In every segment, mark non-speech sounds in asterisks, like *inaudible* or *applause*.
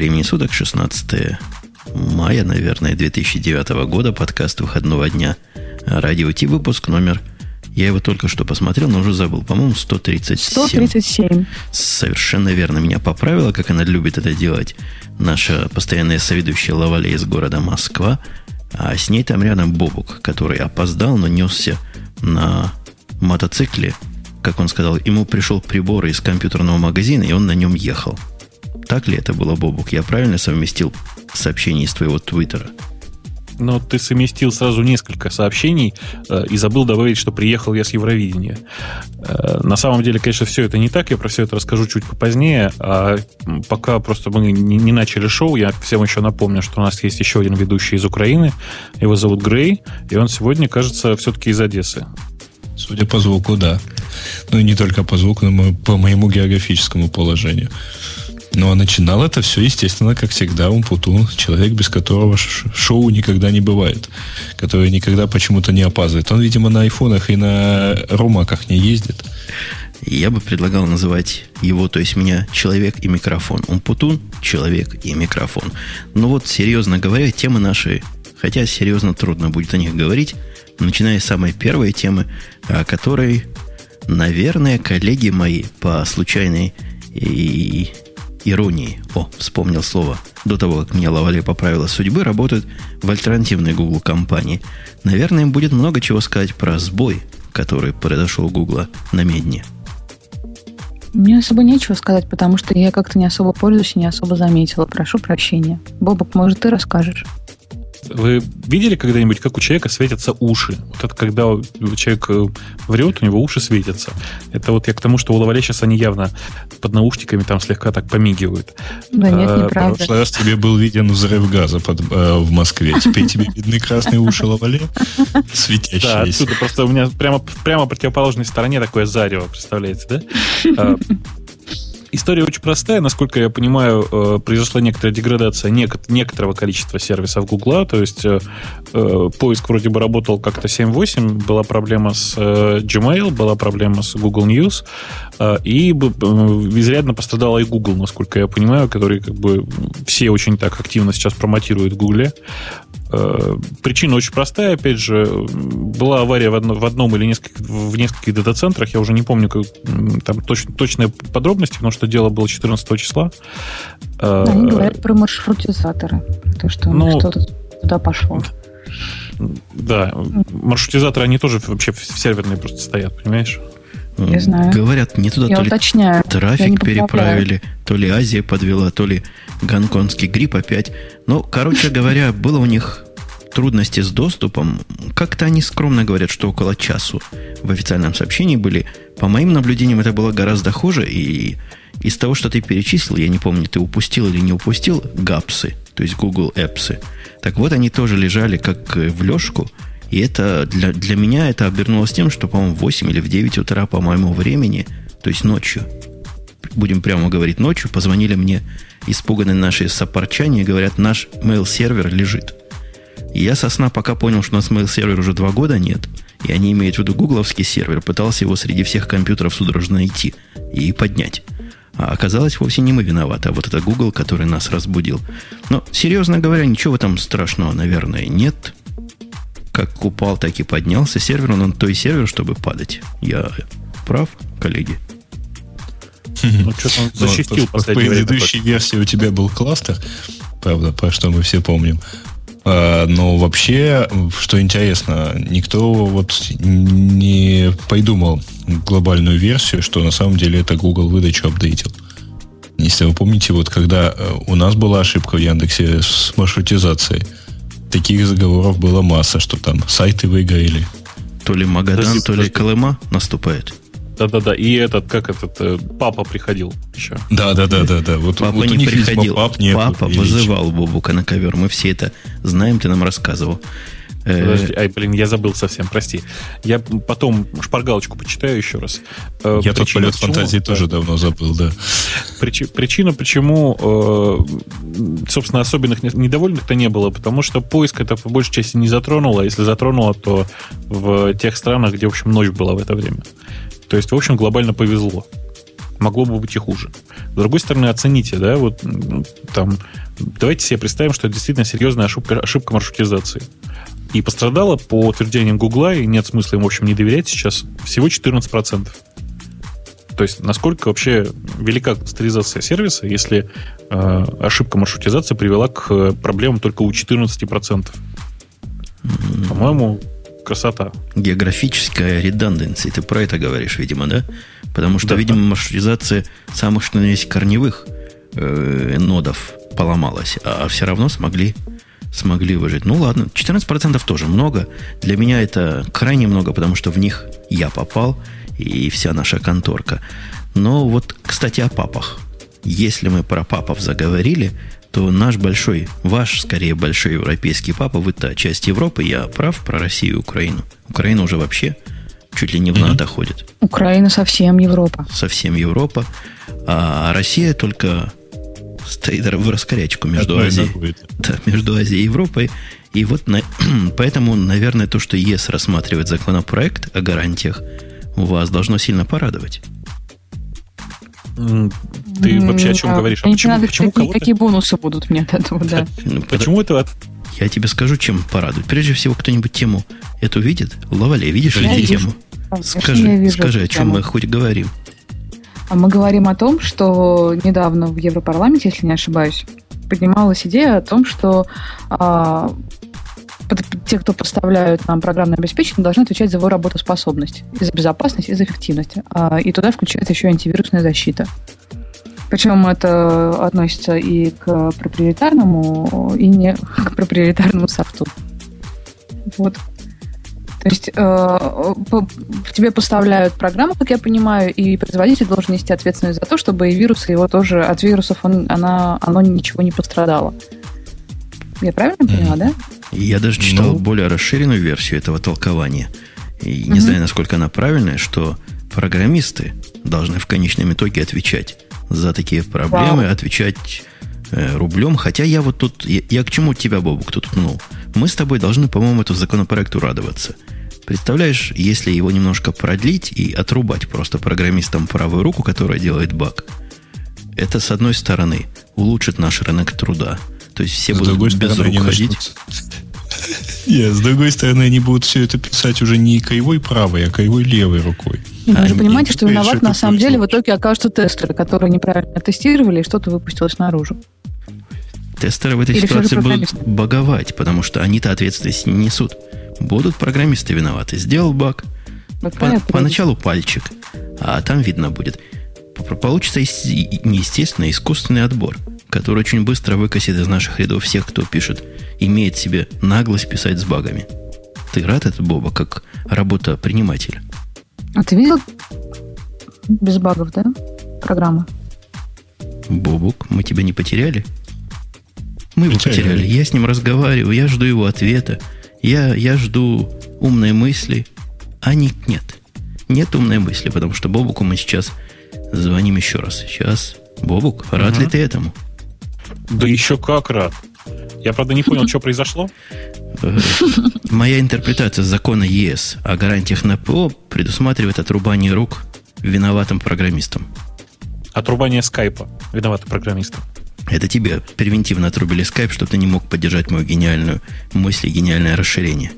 времени суток, 16 мая, наверное, 2009 года, подкаст выходного дня. Радио Ти, выпуск номер... Я его только что посмотрел, но уже забыл. По-моему, 137. 137. Совершенно верно. Меня поправила, как она любит это делать. Наша постоянная соведущая Лавале из города Москва. А с ней там рядом Бобук, который опоздал, но несся на мотоцикле. Как он сказал, ему пришел прибор из компьютерного магазина, и он на нем ехал. Так ли это было, Бобук? Я правильно совместил сообщение из твоего твиттера? Но ты совместил сразу несколько сообщений э, и забыл добавить, что приехал я с Евровидения. Э, на самом деле, конечно, все это не так. Я про все это расскажу чуть попозднее. А пока просто мы не, не начали шоу, я всем еще напомню, что у нас есть еще один ведущий из Украины. Его зовут Грей, и он сегодня, кажется, все-таки из Одессы. Судя по звуку, да. Ну и не только по звуку, но по моему географическому положению. Ну, а начинал это все, естественно, как всегда, Умпутун, человек, без которого шоу никогда не бывает, который никогда почему-то не опаздывает. Он, видимо, на айфонах и на ромаках не ездит. Я бы предлагал называть его, то есть меня, человек и микрофон. Умпутун, человек и микрофон. Но вот, серьезно говоря, темы наши, хотя серьезно трудно будет о них говорить, начиная с самой первой темы, о которой, наверное, коллеги мои по случайной и иронии, о, вспомнил слово, до того, как меня Лавале поправила судьбы, работают в альтернативной Google компании. Наверное, им будет много чего сказать про сбой, который произошел у Google на медне. Мне особо нечего сказать, потому что я как-то не особо пользуюсь и не особо заметила. Прошу прощения. Бобок, может, ты расскажешь? Вы видели когда-нибудь, как у человека светятся уши? Вот это когда человек э, врет, у него уши светятся. Это вот я к тому, что у Лавале сейчас они явно под наушниками там слегка так помигивают. Да нет, а, неправда. В прошлый раз тебе был виден взрыв газа под, э, в Москве. Теперь тебе видны красные уши Лавале, светящиеся. Да, отсюда просто у меня прямо, прямо в противоположной стороне такое зарево, представляете, да? История очень простая. Насколько я понимаю, э, произошла некоторая деградация некоторого количества сервисов Гугла. То есть э, э, поиск вроде бы работал как-то 7-8. Была проблема с Gmail, была проблема с Google News. И изрядно пострадала и Google, насколько я понимаю, который как бы все очень так активно сейчас промотируют в Гугле. Э, причина очень простая, опять же, была авария в, одно, в одном или нескольких, в нескольких дата-центрах, я уже не помню как, там точ, точные подробности, потому что дело было 14 числа. Э, Они говорят про маршрутизаторы, то, что ну, что-то туда пошло. Да, маршрутизаторы, они тоже вообще в серверные просто стоят, понимаешь? Не знаю. Говорят, не туда я то уточняю. ли трафик переправили, то ли Азия подвела, то ли гонконгский грипп опять. Но, короче *laughs* говоря, было у них трудности с доступом. Как-то они скромно говорят, что около часу в официальном сообщении были. По моим наблюдениям, это было гораздо хуже. И из того, что ты перечислил, я не помню, ты упустил или не упустил, гапсы, то есть Google Apps. Так вот, они тоже лежали как в лёжку – и это для, для меня это обернулось тем, что, по-моему, в 8 или в 9 утра по моему времени, то есть ночью, будем прямо говорить ночью, позвонили мне испуганные наши сопарчане и говорят, наш mail-сервер лежит. И я со сна пока понял, что у нас mail-сервер уже два года нет, и они имеют в виду гугловский сервер, пытался его среди всех компьютеров судорожно найти и поднять. А оказалось, вовсе не мы виноваты, а вот это Google, который нас разбудил. Но, серьезно говоря, ничего там страшного, наверное, нет как упал, так и поднялся. Сервер, он той сервер, чтобы падать. Я прав, коллеги? Ну, что-то он защитил ну, В предыдущей версии у тебя был кластер, правда, по что мы все помним. А, но вообще, что интересно, никто вот не придумал глобальную версию, что на самом деле это Google выдачу апдейтил. Если вы помните, вот когда э, у нас была ошибка в Яндексе с маршрутизацией – таких заговоров было масса, что там сайты выгорели. То ли Магадан, подожди, то ли Колыма наступает. Да-да-да, и этот, как этот, э, папа приходил еще. Да-да-да-да-да. Вот, папа вот не приходил, пап нет, папа вызывал Бобука на ковер. Мы все это знаем, ты нам рассказывал. Э, Подожди, ай, блин, я забыл совсем, прости. Я потом шпаргалочку почитаю еще раз. Э, я тот полет почему, фантазии да, тоже давно забыл, да. Причина, причина почему, э, собственно, особенных недовольных-то не было, потому что поиск это по большей части не затронуло. А если затронуло, то в тех странах, где, в общем, ночь была в это время. То есть, в общем, глобально повезло. Могло бы быть и хуже. С другой стороны, оцените, да, вот там, давайте себе представим, что это действительно серьезная ошибка, ошибка маршрутизации. И пострадало, по утверждениям Гугла, и нет смысла им, в общем, не доверять сейчас, всего 14%. То есть, насколько вообще велика кластеризация сервиса, если э, ошибка маршрутизации привела к проблемам только у 14%? По-моему, красота. Географическая реданденция. Ты про это говоришь, видимо, да? Потому что, да, видимо, маршрутизация самых что есть корневых э, нодов поломалась, а все равно смогли, смогли выжить. Ну ладно, 14% тоже много. Для меня это крайне много, потому что в них я попал, и вся наша конторка. Но вот, кстати, о папах. Если мы про папов заговорили, то наш большой, ваш, скорее, большой европейский папа, вы-то часть Европы, я прав про Россию и Украину. Украина уже вообще чуть ли не в НАТО mm-hmm. ходит. Украина совсем Европа. Совсем Европа. А Россия только стоит в раскорячку между Азией, да, между Азией и Европой. И вот на, *clears throat* поэтому, наверное, то, что ЕС рассматривает законопроект о гарантиях, вас должно сильно порадовать. Ты вообще о чем говоришь? А почему, надо, почему какие, какие бонусы будут мне от этого, да? *laughs* Ну, почему это Я тебе скажу, чем порадует. Прежде всего, кто-нибудь тему эту видит? Лавале, видишь я ли тему? Скажи, скажи, о чем мы хоть говорим. А мы говорим о том, что недавно в Европарламенте, если не ошибаюсь, поднималась идея о том, что а, те, кто поставляют нам программное обеспечение, должны отвечать за его работоспособность, и за безопасность, и за эффективность. А, и туда включается еще антивирусная защита. Причем это относится и к проприетарному, и не *laughs* к проприетарному софту. Вот. То есть э, тебе поставляют программу, как я понимаю, и производитель должен нести ответственность за то, чтобы и вирусы его тоже от вирусов он, она, оно ничего не пострадало. Я правильно поняла, да? Я даже читал ну... более расширенную версию этого толкования. И не угу. знаю, насколько она правильная, что программисты должны в конечном итоге отвечать за такие проблемы, Вау. отвечать э, рублем. Хотя я вот тут... Я, я к чему тебя, Бобук, тут пнул? Мы с тобой должны, по-моему, эту законопроекту радоваться. Представляешь, если его немножко продлить и отрубать просто программистам правую руку, которая делает баг, это, с одной стороны, улучшит наш рынок труда – то есть все с будут без рук ходить. Нет, с другой стороны, они будут все это писать уже не кривой правой, а кривой левой рукой. Вы же понимаете, что виноват на самом деле в итоге окажутся тестеры, которые неправильно тестировали, и что-то выпустилось наружу. Тестеры в этой Или ситуации будут боговать, потому что они-то ответственность не несут. Будут программисты виноваты. Сделал баг. По, поначалу пальчик, а там видно будет. Получится неестественно искусственный отбор который очень быстро выкосит из наших рядов всех, кто пишет, имеет себе наглость писать с багами. Ты рад это, Боба, как работа принимателя? А ты видел без багов, да, программу? Бобук, мы тебя не потеряли? Мы его потеряли. Я с ним разговариваю, я жду его ответа. Я, я жду умной мысли. А нет, нет. Нет умной мысли, потому что Бобуку мы сейчас звоним еще раз. Сейчас. Бобук, рад угу. ли ты этому? Да еще как рад. Я, правда, не понял, что произошло. Моя интерпретация закона ЕС о гарантиях на ПО предусматривает отрубание рук виноватым программистам. Отрубание скайпа виноватым программистам. Это тебе превентивно отрубили скайп, чтобы ты не мог поддержать мою гениальную мысль и гениальное расширение.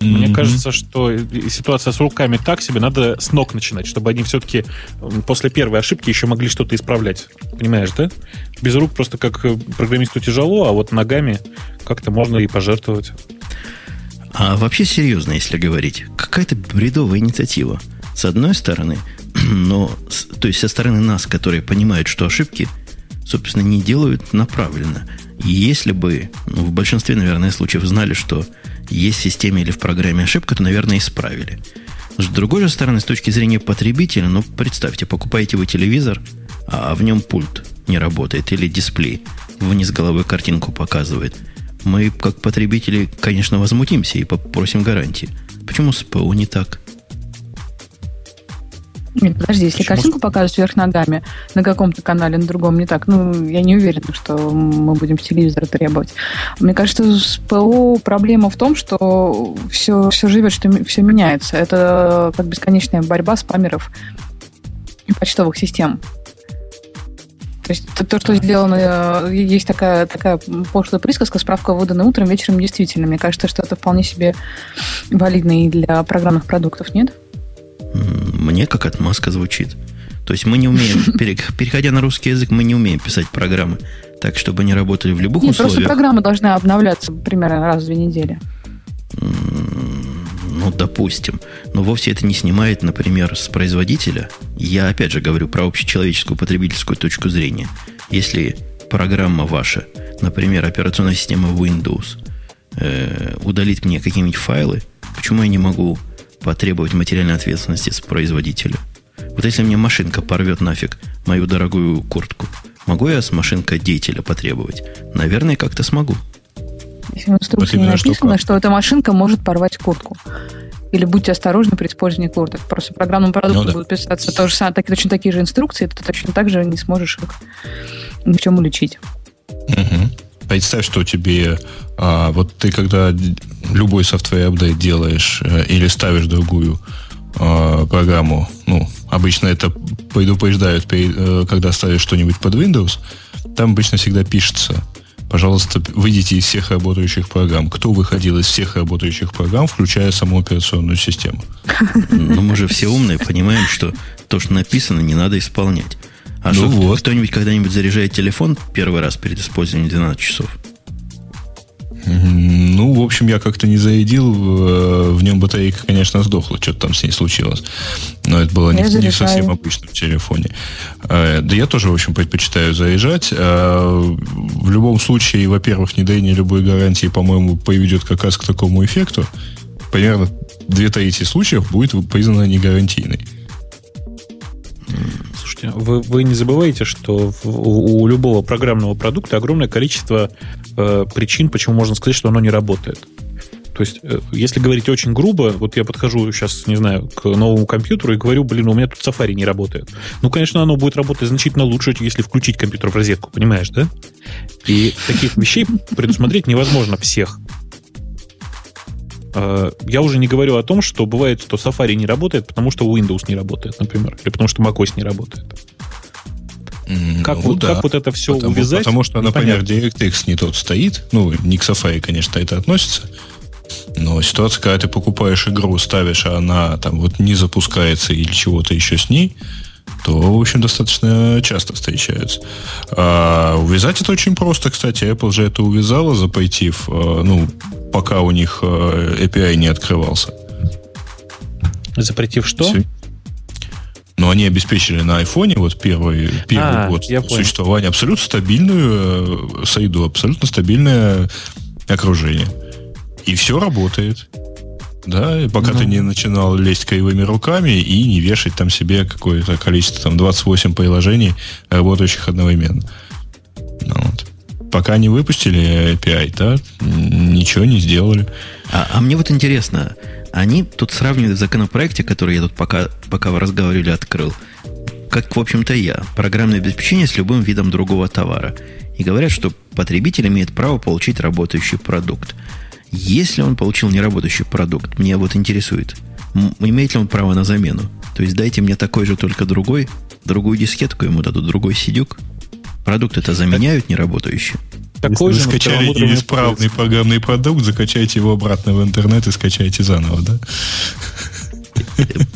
Мне mm-hmm. кажется, что ситуация с руками так себе, надо с ног начинать, чтобы они все-таки после первой ошибки еще могли что-то исправлять. Понимаешь, да? Без рук просто как э, программисту тяжело, а вот ногами как-то можно и пожертвовать. А вообще серьезно, если говорить, какая-то бредовая инициатива. С одной стороны, *clears throat* но, то есть со стороны нас, которые понимают, что ошибки, собственно, не делают направленно. И если бы, ну, в большинстве, наверное, случаев знали, что есть в системе или в программе ошибка, то, наверное, исправили. С другой же стороны, с точки зрения потребителя, ну, представьте, покупаете вы телевизор, а в нем пульт не работает или дисплей вниз головой картинку показывает. Мы, как потребители, конечно, возмутимся и попросим гарантии. Почему с ПО не так? Нет, подожди, если Почему? картинку показывать вверх ногами на каком-то канале, на другом не так, ну, я не уверена, что мы будем с телевизора требовать. Мне кажется, с ПО проблема в том, что все, все живет, что все меняется. Это как бесконечная борьба спамеров и почтовых систем. То есть то, то что сделано, э, есть такая, такая пошлая присказка, справка выдана утром, вечером действительно. Мне кажется, что это вполне себе валидно и для программных продуктов, нет? Мне как отмазка звучит. То есть мы не умеем, *laughs* переходя на русский язык, мы не умеем писать программы так, чтобы они работали в любых Нет, условиях. Просто программа должна обновляться примерно раз в две недели. Ну, допустим. Но вовсе это не снимает, например, с производителя. Я опять же говорю про общечеловеческую потребительскую точку зрения. Если программа ваша, например, операционная система Windows, э, удалит мне какие-нибудь файлы, почему я не могу потребовать материальной ответственности с производителя? Вот если мне машинка порвет нафиг мою дорогую куртку, могу я с машинка деятеля потребовать? Наверное, как-то смогу. Если в инструкции вот не написано, что, что эта машинка может порвать куртку. Или будьте осторожны при использовании курток. Просто в программном продукте ну, да. будут писаться то же самое, так, точно такие же инструкции, ты точно так же не сможешь их ни в чем уличить. Угу. Представь, что тебе а, вот ты когда любой софтвер апдейт делаешь э, или ставишь другую э, программу, ну, обычно это предупреждают, э, когда ставишь что-нибудь под Windows, там обычно всегда пишется, пожалуйста, выйдите из всех работающих программ. Кто выходил из всех работающих программ, включая саму операционную систему? Ну, мы же все умные, понимаем, что то, что написано, не надо исполнять. А ну что, вот. кто-нибудь когда-нибудь заряжает телефон первый раз перед использованием 12 часов? Ну, в общем, я как-то не зарядил. Э, в нем батарейка, конечно, сдохла. Что-то там с ней случилось. Но это было не, не в совсем обычном телефоне. Э, да я тоже, в общем, предпочитаю заряжать. Э, в любом случае, во-первых, недоение любой гарантии, по-моему, приведет как раз к такому эффекту. Примерно две трети случаев будет признана негарантийной. Слушайте, вы, вы не забываете, что в, у, у любого программного продукта огромное количество э, причин, почему можно сказать, что оно не работает. То есть, э, если говорить очень грубо, вот я подхожу сейчас, не знаю, к новому компьютеру и говорю, блин, у меня тут Safari не работает. Ну, конечно, оно будет работать значительно лучше, если включить компьютер в розетку, понимаешь, да? И таких вещей предусмотреть невозможно всех. Э, я уже не говорю о том, что бывает, что Safari не работает, потому что Windows не работает, например, или потому что macOS не работает. Как, ну, вот, да. как вот это все потому, увязать? Потому что, например, DirectX не тот стоит. Ну, не к Safari, конечно, это относится. Но ситуация, когда ты покупаешь игру, ставишь, а она там вот не запускается или чего-то еще с ней, то, в общем, достаточно часто встречаются. А увязать это очень просто, кстати. Apple же это увязала, запойтив, э, ну, пока у них э, API не открывался. Запретив что? Все. Но они обеспечили на айфоне вот первый, первый а, год существования абсолютно стабильную э, среду, абсолютно стабильное окружение. И все работает. Да, и пока ну. ты не начинал лезть кривыми руками и не вешать там себе какое-то количество, там 28 приложений, работающих одновременно. Ну, вот. Пока не выпустили API, да, ничего не сделали. А, а мне вот интересно, они тут сравнивают в законопроекте, который я тут пока, пока вы разговаривали, открыл, как, в общем-то, я, программное обеспечение с любым видом другого товара. И говорят, что потребитель имеет право получить работающий продукт. Если он получил неработающий продукт, меня вот интересует, имеет ли он право на замену? То есть дайте мне такой же, только другой, другую дискетку ему дадут, другой сидюк. Продукт это заменяют неработающий. Такой Если же, вы скачали неисправный программный продукт, закачайте его обратно в интернет и скачайте заново, да?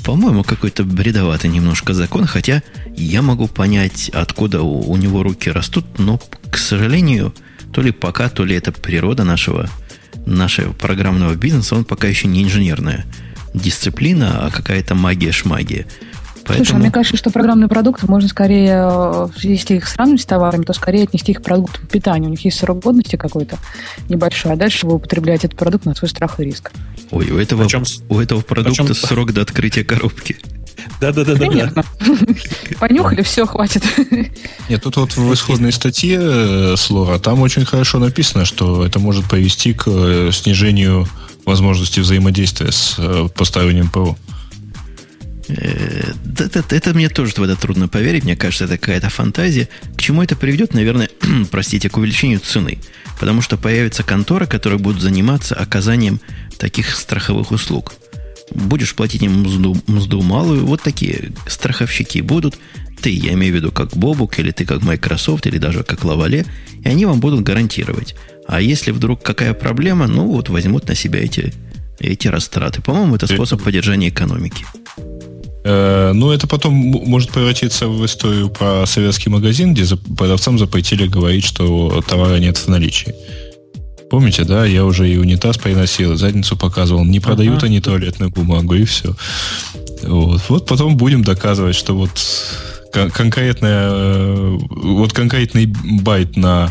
По-моему, какой-то бредоватый немножко закон, хотя я могу понять, откуда у, у него руки растут, но, к сожалению, то ли пока, то ли это природа нашего нашего программного бизнеса, он пока еще не инженерная дисциплина, а какая-то магия-шмагия. Поэтому... Слушай, а мне кажется, что программные продукты можно скорее, э, если их сравнивать с товарами, то скорее отнести их к продуктам питания. У них есть срок годности какой-то небольшой, а дальше вы употребляете этот продукт на свой страх и риск. Ой, у этого, чем, у этого продукта чем... срок до открытия коробки. Да-да-да. да. *laughs* Понюхали, все, хватит. Нет, тут вот в исходной статье э, с Лора, там очень хорошо написано, что это может привести к э, снижению возможности взаимодействия с э, поставлением ПО. Это, это, это мне тоже в это трудно поверить. Мне кажется, это какая-то фантазия. К чему это приведет? Наверное, *clears throat* простите, к увеличению цены. Потому что появятся конторы, которые будут заниматься оказанием таких страховых услуг будешь платить им мзду, мзду малую, вот такие страховщики будут, Ты, я имею в виду, как Бобук, или ты как Microsoft, или даже как Лавале, и они вам будут гарантировать. А если вдруг какая проблема, ну вот возьмут на себя эти, эти растраты. По-моему, это способ поддержания экономики. Э, ну, это потом может превратиться в историю про советский магазин, где продавцам запретили говорить, что товара нет в наличии. Помните, да? Я уже и унитаз приносил, задницу показывал. Не продают ага. они туалетную бумагу, и все. Вот. вот потом будем доказывать, что вот конкретная, э, вот конкретный байт на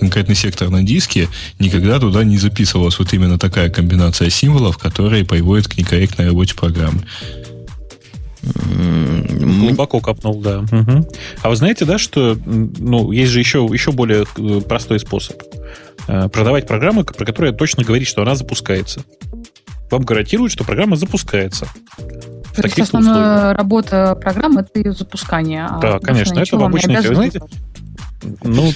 конкретный сектор на диске, никогда туда не записывалась вот именно такая комбинация символов, которая приводит к некорректной работе программы. Глубоко копнул, да. Угу. А вы знаете, да, что ну, есть же еще, еще более э, простой способ. Э, продавать программы, про которые точно говорит, что она запускается. Вам гарантируют, что программа запускается. То есть основная условиях. работа программы это ее запускание. А да, конечно, это в обычной Вы знаете, ну,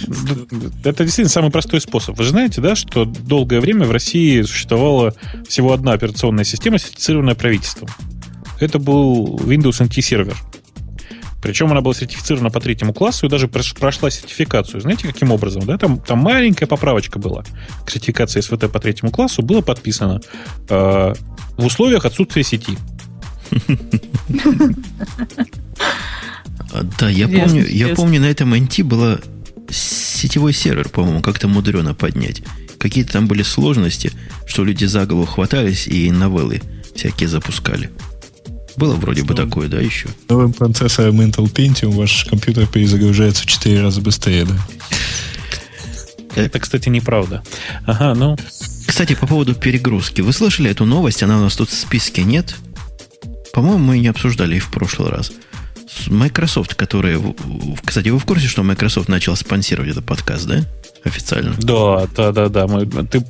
это действительно самый простой способ. Вы же знаете, да, что долгое время в России существовала всего одна операционная система, сертифицированная правительством. Это был Windows NT сервер. Причем она была сертифицирована по третьему классу и даже прошла сертификацию. Знаете, каким образом? Да? Там, там маленькая поправочка была к сертификации СВТ по третьему классу. Было подписано э, в условиях отсутствия сети. Да, я помню, я помню, на этом NT было сетевой сервер, по-моему, как-то мудрено поднять. Какие-то там были сложности, что люди за голову хватались и новеллы всякие запускали. Было вроде бы такое, да, еще? Новым процессором Intel Pentium ваш компьютер перезагружается в 4 раза быстрее, да? Это, кстати, неправда. Ага, ну... Кстати, по поводу перегрузки. Вы слышали эту новость? Она у нас тут в списке нет. По-моему, мы не обсуждали и в прошлый раз. Microsoft, которые... Кстати, вы в курсе, что Microsoft начал спонсировать этот подкаст, да? Официально. Да, да, да, да. Мы, ты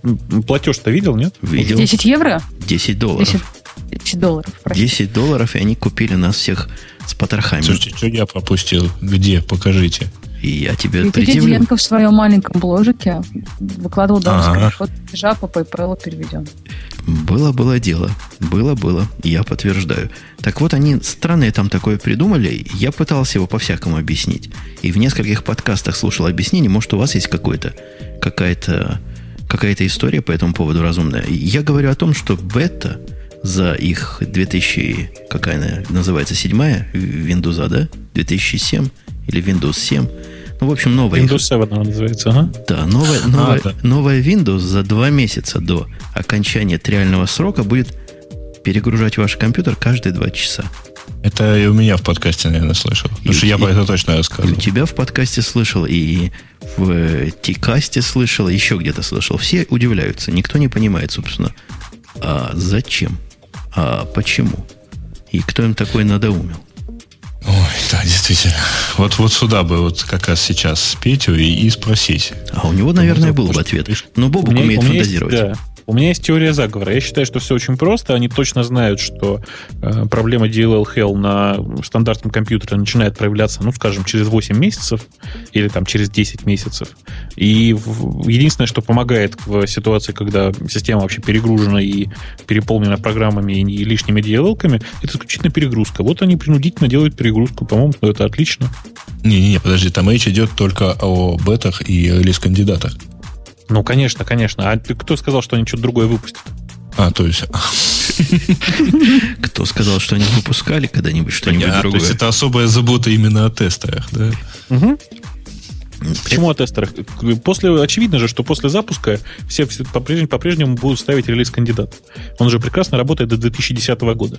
платеж-то видел, нет? Видел. 10 евро? 10 долларов. 10 10 долларов. Простите. 10 долларов, и они купили нас всех с потрохами. Слушайте, что я пропустил? Где? Покажите. И я тебе и предъявлю. в своем маленьком бложике выкладывал даже скриншот платежа по PayPal переведен. Было-было дело. Было-было. Я подтверждаю. Так вот, они странное там такое придумали. Я пытался его по-всякому объяснить. И в нескольких подкастах слушал объяснение. Может, у вас есть какой-то, какая-то какая-то история по этому поводу разумная. Я говорю о том, что бета – за их 2000, какая она называется, седьмая Windows, да? 2007 или Windows 7. Ну, в общем, новая. Windows 7 она называется, ага. Да, новая, новая, а, да. новая Windows за два месяца до окончания триального срока будет перегружать ваш компьютер каждые два часа. Это и у меня в подкасте, наверное, слышал. Потому и что я про это точно рассказывал. И у тебя в подкасте слышал, и в Тикасте слышал, и еще где-то слышал. Все удивляются. Никто не понимает, собственно, а зачем. А почему? И кто им такой надоумил? Ой, да, действительно. Вот, вот сюда бы вот как раз сейчас Петю и, и спросить. А у него, наверное, был бы ответ. Но Бобук умеет фантазировать. Есть, да. У меня есть теория заговора. Я считаю, что все очень просто. Они точно знают, что э, проблема DLL Hell на стандартном компьютере начинает проявляться, ну, скажем, через 8 месяцев или там через 10 месяцев. И в, единственное, что помогает в ситуации, когда система вообще перегружена и переполнена программами и лишними DLL-ками, это исключительно перегрузка. Вот они принудительно делают перегрузку. По-моему, это отлично. Не-не-не, подожди, там речь идет только о бетах и релиз-кандидатах. Ну, конечно, конечно. А кто сказал, что они что-то другое выпустят? А, то есть... *laughs* Кто сказал, что они выпускали когда-нибудь что-нибудь другое? То есть это особая забота именно о тестерах, да? Почему о тестерах? После, очевидно же, что после запуска все по-прежнему, по-прежнему будут ставить релиз кандидат. Он же прекрасно работает до 2010 года.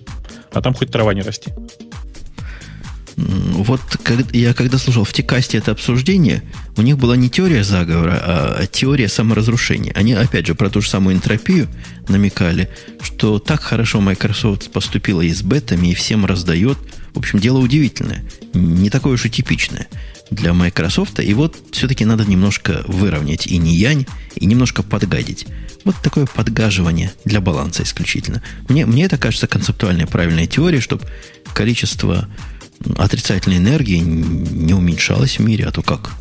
А там хоть трава не расти. Вот я когда слушал в Текасте это обсуждение, у них была не теория заговора, а теория саморазрушения. Они, опять же, про ту же самую энтропию намекали, что так хорошо Microsoft поступила и с бетами, и всем раздает. В общем, дело удивительное. Не такое уж и типичное для Microsoft. И вот все-таки надо немножко выровнять и не янь, и немножко подгадить. Вот такое подгаживание для баланса исключительно. Мне, мне это кажется концептуальной правильной теорией, чтобы количество отрицательной энергии не уменьшалась в мире, а то как?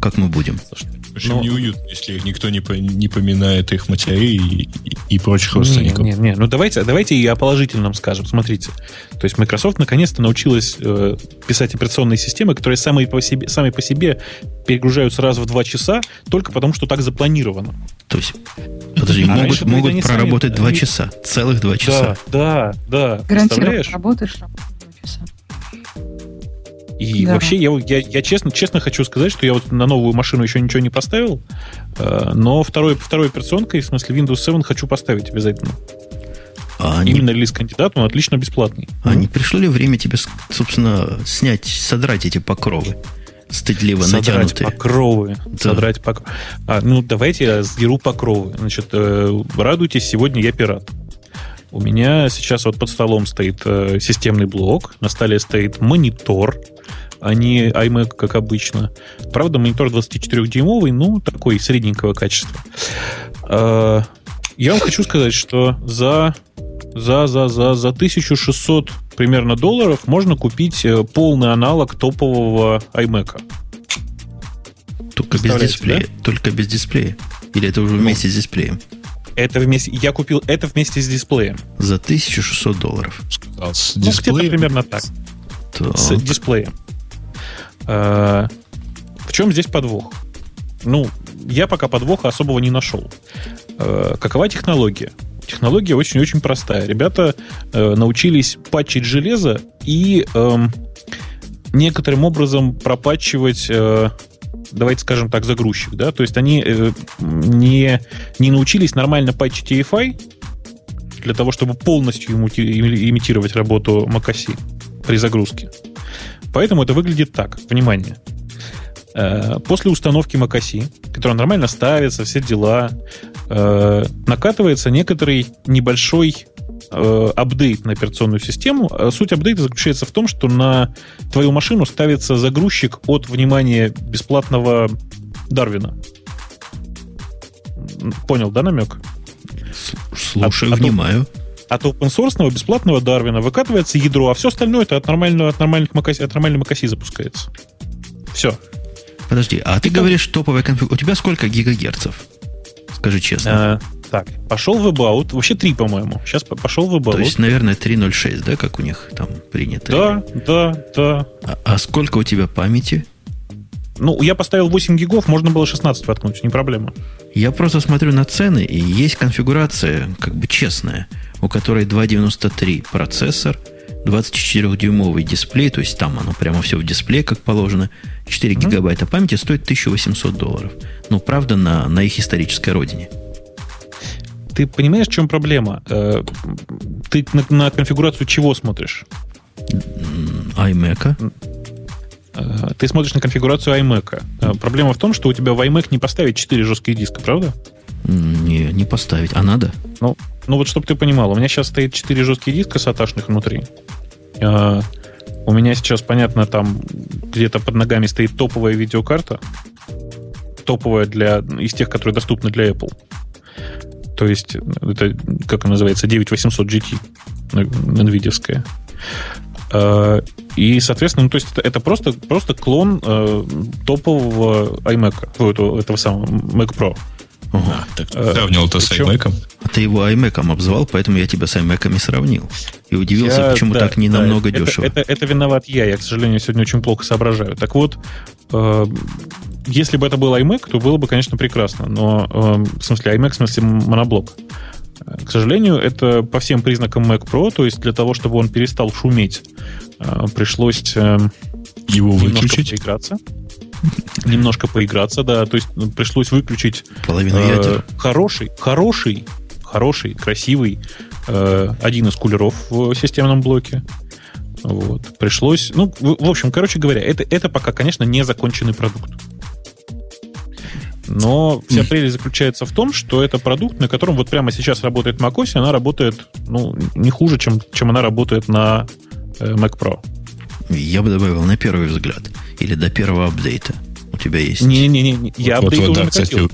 Как мы будем? В общем, но... неуютно, если никто не, по, не поминает их матерей и, и, и прочих родственников. Не, не, не, ну давайте, давайте и о положительном скажем. Смотрите, то есть Microsoft наконец-то научилась э, писать операционные системы, которые сами по себе, сами по себе перегружаются раз в два часа только потому, что так запланировано. То есть, подожди, а могут, могут проработать два часа, целых два часа. Да, да, да. Гарантированно работаешь два часа. И да. вообще, я, я, я честно, честно хочу сказать, что я вот на новую машину еще ничего не поставил, э, но второй, второй операционкой, в смысле Windows 7, хочу поставить обязательно. А они... Именно релиз кандидат, он отлично бесплатный. А не пришло ли время тебе, собственно, снять, содрать эти покровы? Стыдливо содрать натянутые. покровы. Да. Содрать покровы. А, ну, давайте я сдеру покровы. Значит, э, радуйтесь, сегодня я пират. У меня сейчас вот под столом стоит э, системный блок, на столе стоит монитор, а не iMac, как обычно. Правда, монитор 24-дюймовый, ну, такой средненького качества. Э, я вам хочу сказать, что за, за, за, за, за 1600 примерно долларов можно купить э, полный аналог топового iMac. Только без дисплея. Да? Только без дисплея. Или это уже вместе ну, с дисплеем? Это вместе, я купил это вместе с дисплеем. За 1600 долларов. С ну, где-то примерно так. так. С дисплеем. А, в чем здесь подвох? Ну, я пока подвоха особого не нашел. А, какова технология? Технология очень-очень простая. Ребята э, научились патчить железо и э, некоторым образом пропатчивать э, давайте скажем так, загрузчик, да, то есть они э, не, не научились нормально патчить EFI для того, чтобы полностью имитировать работу macOS при загрузке. Поэтому это выглядит так. Внимание. Э, после установки macOS, которая нормально ставится, все дела, э, накатывается некоторый небольшой э, апдейт на операционную систему. А суть апдейта заключается в том, что на твою машину ставится загрузчик от, внимания бесплатного Дарвина. Понял, да, намек? Слушаю, от, внимаю. От, от open source бесплатного Дарвина выкатывается ядро, а все остальное это от нормального, от нормальных макаси, от нормальной макаси запускается. Все. Подожди, а ты, ты говоришь топовая конфигурация. У тебя сколько гигагерцев? Скажи честно. А, так, пошел в About. Вообще 3, по-моему. Сейчас пошел в About. То есть, наверное, 3.06, да, как у них там принято? Да, да, да. А, а сколько у тебя памяти? Ну, я поставил 8 гигов, можно было 16 воткнуть, не проблема. Я просто смотрю на цены, и есть конфигурация, как бы честная, у которой 2.93 процессор, 24-дюймовый дисплей, то есть там оно прямо все в дисплее, как положено, 4 mm-hmm. гигабайта памяти стоит 1800 долларов. Ну, правда, на, на их исторической родине ты понимаешь, в чем проблема? Э, ты на, на конфигурацию чего смотришь? iMac. Э, ты смотришь на конфигурацию iMac. Э, проблема в том, что у тебя в iMac не поставить 4 жесткие диска, правда? Не, не поставить. А надо? Ну, ну вот, чтобы ты понимал, у меня сейчас стоит 4 жесткие диска саташных внутри. У меня сейчас, понятно, там где-то под ногами стоит топовая видеокарта. Топовая для, из тех, которые доступны для Apple. То есть, это, как она называется, 9800 GT, NVIDIA. А, и, соответственно, ну, то есть это, это просто, просто клон э, топового iMac, этого, этого самого Mac Pro. Ага. Так ты сравнил это с iMac? А ты его iMac обзывал, поэтому я тебя с iMac сравнил. И удивился, я, почему да, так не да, намного это, дешево. Это, это, это виноват я. Я, к сожалению, сегодня очень плохо соображаю. Так вот, э, если бы это был iMac, то было бы, конечно, прекрасно. Но, э, в смысле, iMac, в смысле, моноблок. К сожалению, это по всем признакам Mac Pro, то есть для того, чтобы он перестал шуметь, э, пришлось э, его выключить. Поиграться. Немножко поиграться, да. То есть ну, пришлось выключить половину э, ядер. Хороший, хороший, хороший, красивый э, один из кулеров в системном блоке. Вот. Пришлось. Ну, в, в общем, короче говоря, это, это пока, конечно, не законченный продукт. Но вся прелесть заключается в том, что это продукт, на котором вот прямо сейчас работает macOS, и она работает ну, не хуже, чем, чем она работает на э, Mac Pro. Я бы добавил на первый взгляд. Или до первого апдейта. У тебя есть... Не-не-не, я вот, апдейт вот, уже да, накатил.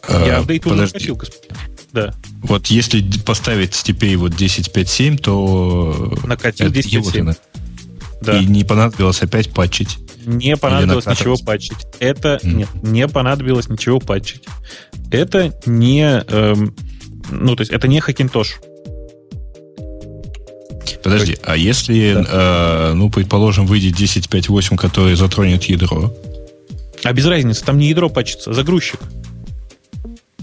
Кстати, я апдейт уже накатил, Да. Вот если поставить степей вот 10.5.7, то... Накатил 10.5.7. Да. И не понадобилось опять патчить. Не понадобилось ничего патчить. Это mm. нет, не понадобилось ничего патчить. Это не, эм, ну то есть это не Хакинтош. Подожди, есть, а если, да. э, ну, предположим, выйдет 10.5.8, который затронет ядро? А без разницы, там не ядро пачется, а загрузчик.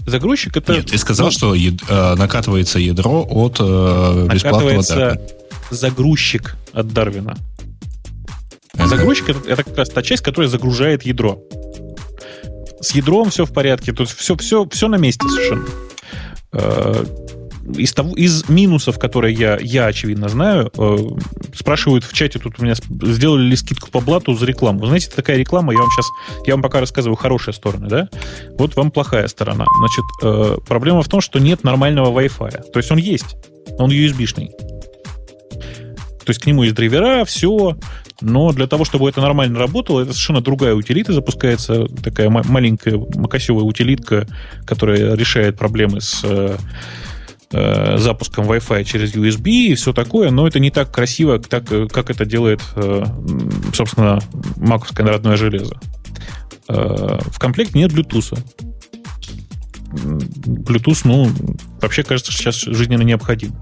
Загрузчик это... Нет, ты сказал, ну, что яд, э, накатывается ядро от э, бесплатного Дарвина. загрузчик от Дарвина. Загрузчик это, это как раз та часть, которая загружает ядро. С ядром все в порядке, тут все, все, все на месте совершенно. Э, из, того, из минусов, которые я, я очевидно знаю, э, спрашивают в чате, тут у меня сделали ли скидку по блату за рекламу. Вы знаете, такая реклама, я вам сейчас, я вам пока рассказываю хорошие стороны, да? Вот вам плохая сторона. Значит, э, проблема в том, что нет нормального Wi-Fi. То есть он есть, он USB-шный. То есть к нему есть драйвера, все, но для того, чтобы это нормально работало, это совершенно другая утилита запускается, такая маленькая макосевая утилитка, которая решает проблемы с э, э, запуском Wi-Fi через USB и все такое, но это не так красиво, так, как это делает, э, собственно, маковское родное железо. Э, в комплекте нет Bluetooth. Bluetooth, ну, вообще кажется, сейчас жизненно необходим.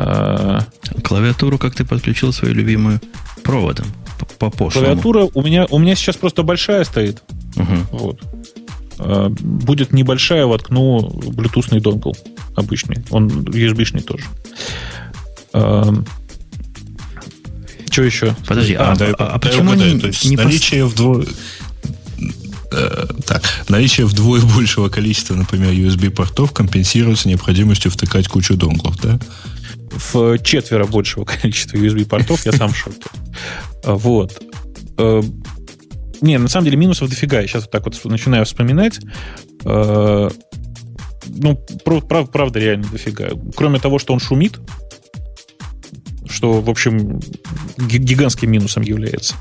Э, Клавиатуру как ты подключил свою любимую проводом по пошлому? Клавиатура у меня, у меня сейчас просто большая стоит. Угу. Вот. Э, будет небольшая, воткну блютусный донгл обычный. Он USB-шный тоже. Эм, что еще? Подожди, а, а, да, а, а почему не, то есть не наличие пос... вдвое э, так, наличие вдвое большего количества, например, USB-портов компенсируется необходимостью втыкать кучу донглов, да? В четверо большего *laughs* количества USB-портов я сам в шоке. Вот. Эм, не, на самом деле минусов дофига. Я сейчас вот так вот начинаю вспоминать. Э, ну, прав, правда, реально дофига. Кроме того, что он шумит, что, в общем, гигантским минусом является.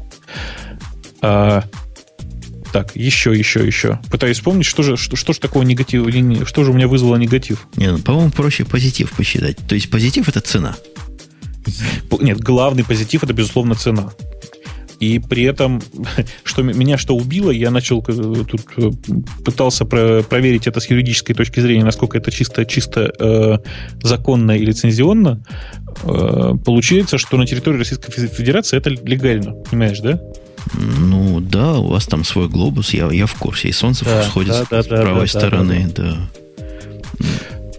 Так, еще, еще, еще. Пытаюсь вспомнить, что же, что, что же такого негатива, или что же у меня вызвало негатив. Не, ну, по-моему, проще позитив посчитать. То есть позитив это цена. Нет, главный позитив это, безусловно, цена. И при этом, *laughs* что меня что убило, я начал э, тут э, пытался про, проверить это с юридической точки зрения, насколько это чисто, чисто э, законно и лицензионно. Э, получается, что на территории Российской Федерации это легально, понимаешь, да? Ну да, у вас там свой глобус, я, я в курсе. И солнце да, всходит да, да, с да, правой да, стороны, да. да.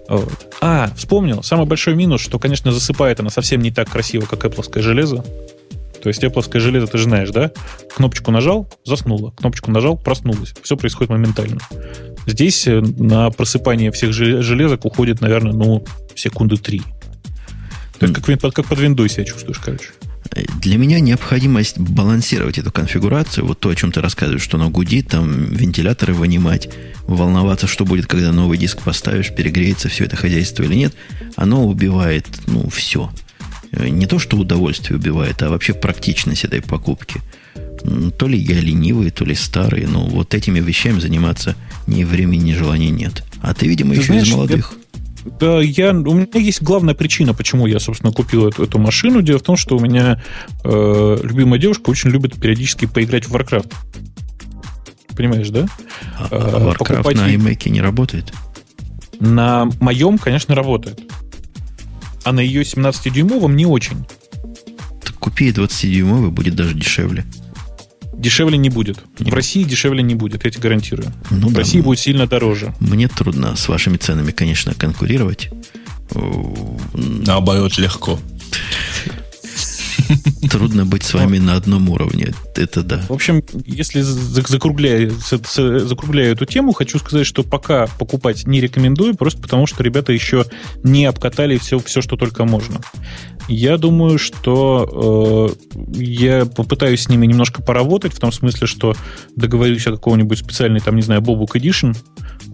Вот. А, вспомнил. Самый большой минус, что, конечно, засыпает она совсем не так красиво, как Apple железо. То есть тепловское железо, ты же знаешь, да? Кнопочку нажал, заснуло. Кнопочку нажал, проснулось. Все происходит моментально. Здесь э, на просыпание всех железок уходит, наверное, ну, секунды три. То есть как, как под Windows себя чувствуешь, короче. Для меня необходимость балансировать эту конфигурацию, вот то, о чем ты рассказываешь, что она гудит, там вентиляторы вынимать, волноваться, что будет, когда новый диск поставишь, перегреется все это хозяйство или нет, оно убивает, ну, все. Э, не то, что удовольствие убивает, а вообще практичность этой покупки. То ли я ленивый, то ли старый, но вот этими вещами заниматься ни времени, ни желания нет. А ты, видимо, ты еще знаешь, из молодых. Да, я, у меня есть главная причина, почему я, собственно, купил эту, эту машину. Дело в том, что у меня э, любимая девушка очень любит периодически поиграть в Warcraft. Понимаешь, да? А, а Warcraft Покупать на iMac не работает? На моем, конечно, работает а на ее 17-дюймовом не очень. Так купи 20-дюймовый, будет даже дешевле. Дешевле не будет. Нет. В России дешевле не будет, я тебе гарантирую. Ну, в да, России будет сильно дороже. Мне трудно с вашими ценами, конечно, конкурировать. Наоборот, легко. Трудно быть с вами на одном уровне. Это да. В общем, если закругляя эту тему, хочу сказать, что пока покупать не рекомендую, просто потому что ребята еще не обкатали все, все что только можно. Я думаю, что э, я попытаюсь с ними немножко поработать, в том смысле, что договорюсь о каком-нибудь специальной, там, не знаю, Bobuk Edition,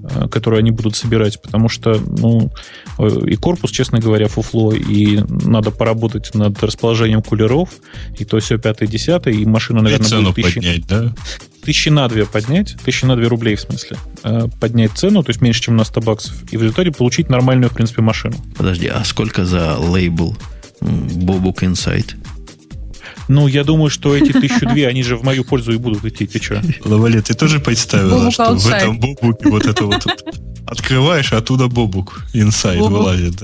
э, который они будут собирать, потому что, ну, э, и корпус, честно говоря, фуфло, и надо поработать над расположением кулеров, и то все пятое, десятое, и машина, наверное, и цену будет тысячи, поднять, да? Тысячи на две поднять, тысячи на две рублей, в смысле, э, поднять цену, то есть меньше, чем на 100 баксов, и в результате получить нормальную, в принципе, машину. Подожди, а сколько за лейбл Бобук Insight. Ну, я думаю, что эти тысячу две, они же в мою пользу и будут идти. Ты что? Лавалет, ты тоже представила, что в этом бобуке вот это вот открываешь, а оттуда бобук инсайд вылазит.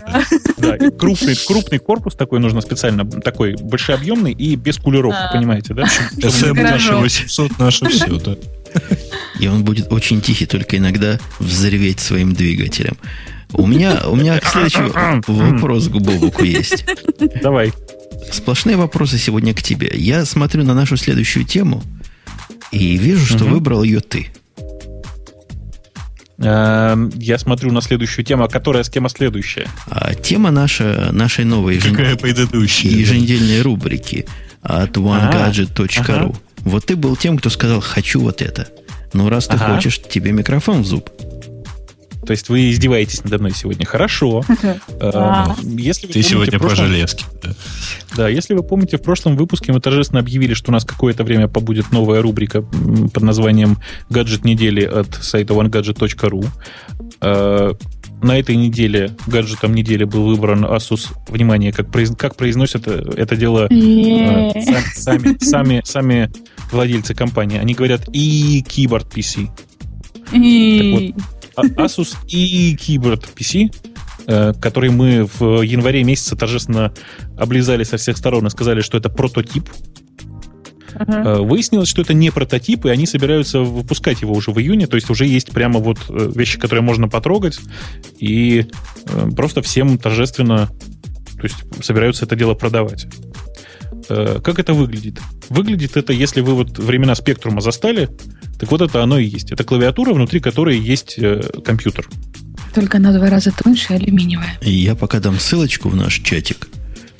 Да, крупный, крупный корпус такой нужно специально, такой большеобъемный и без кулеров, а. понимаете, да? SM наше 800, наше все, да. И он будет очень тихий, только иногда взрыветь своим двигателем. У меня, у меня следующий вопрос к Бобуку есть. Давай. Сплошные вопросы сегодня к тебе. Я смотрю на нашу следующую тему и вижу, что угу. выбрал ее ты. Эм, я смотрю на следующую тему, а которая с тема следующая. А тема наша, нашей новой Какая предыдущая? еженедельной рубрики от onegadget.ru. Ага. Вот ты был тем, кто сказал «хочу вот это». Ну, раз ты ага. хочешь, тебе микрофон в зуб. То есть вы издеваетесь надо мной сегодня. Хорошо. *laughs* Эм, если Ты сегодня по-железки. Да, если вы помните, в прошлом выпуске мы торжественно объявили, что у нас какое-то время побудет новая рубрика под названием «Гаджет недели» от сайта onegadget.ru. Э, на этой неделе, гаджетом недели был выбран Asus. Внимание, как, произ, как произносят это дело э, сами, сами, сами владельцы компании. Они говорят и keyboard PC. Так вот, Asus и Keyboard PC, э, который мы в январе месяце торжественно облизали со всех сторон и сказали, что это прототип. Uh-huh. Выяснилось, что это не прототип, и они собираются выпускать его уже в июне, то есть уже есть прямо вот э, вещи, которые можно потрогать, и просто всем торжественно то есть собираются это дело продавать. Как это выглядит? Выглядит это, если вы вот времена спектрума застали, так вот это оно и есть. Это клавиатура, внутри которой есть э, компьютер. Только на два раза тоньше и алюминиевая. Я пока дам ссылочку в наш чатик.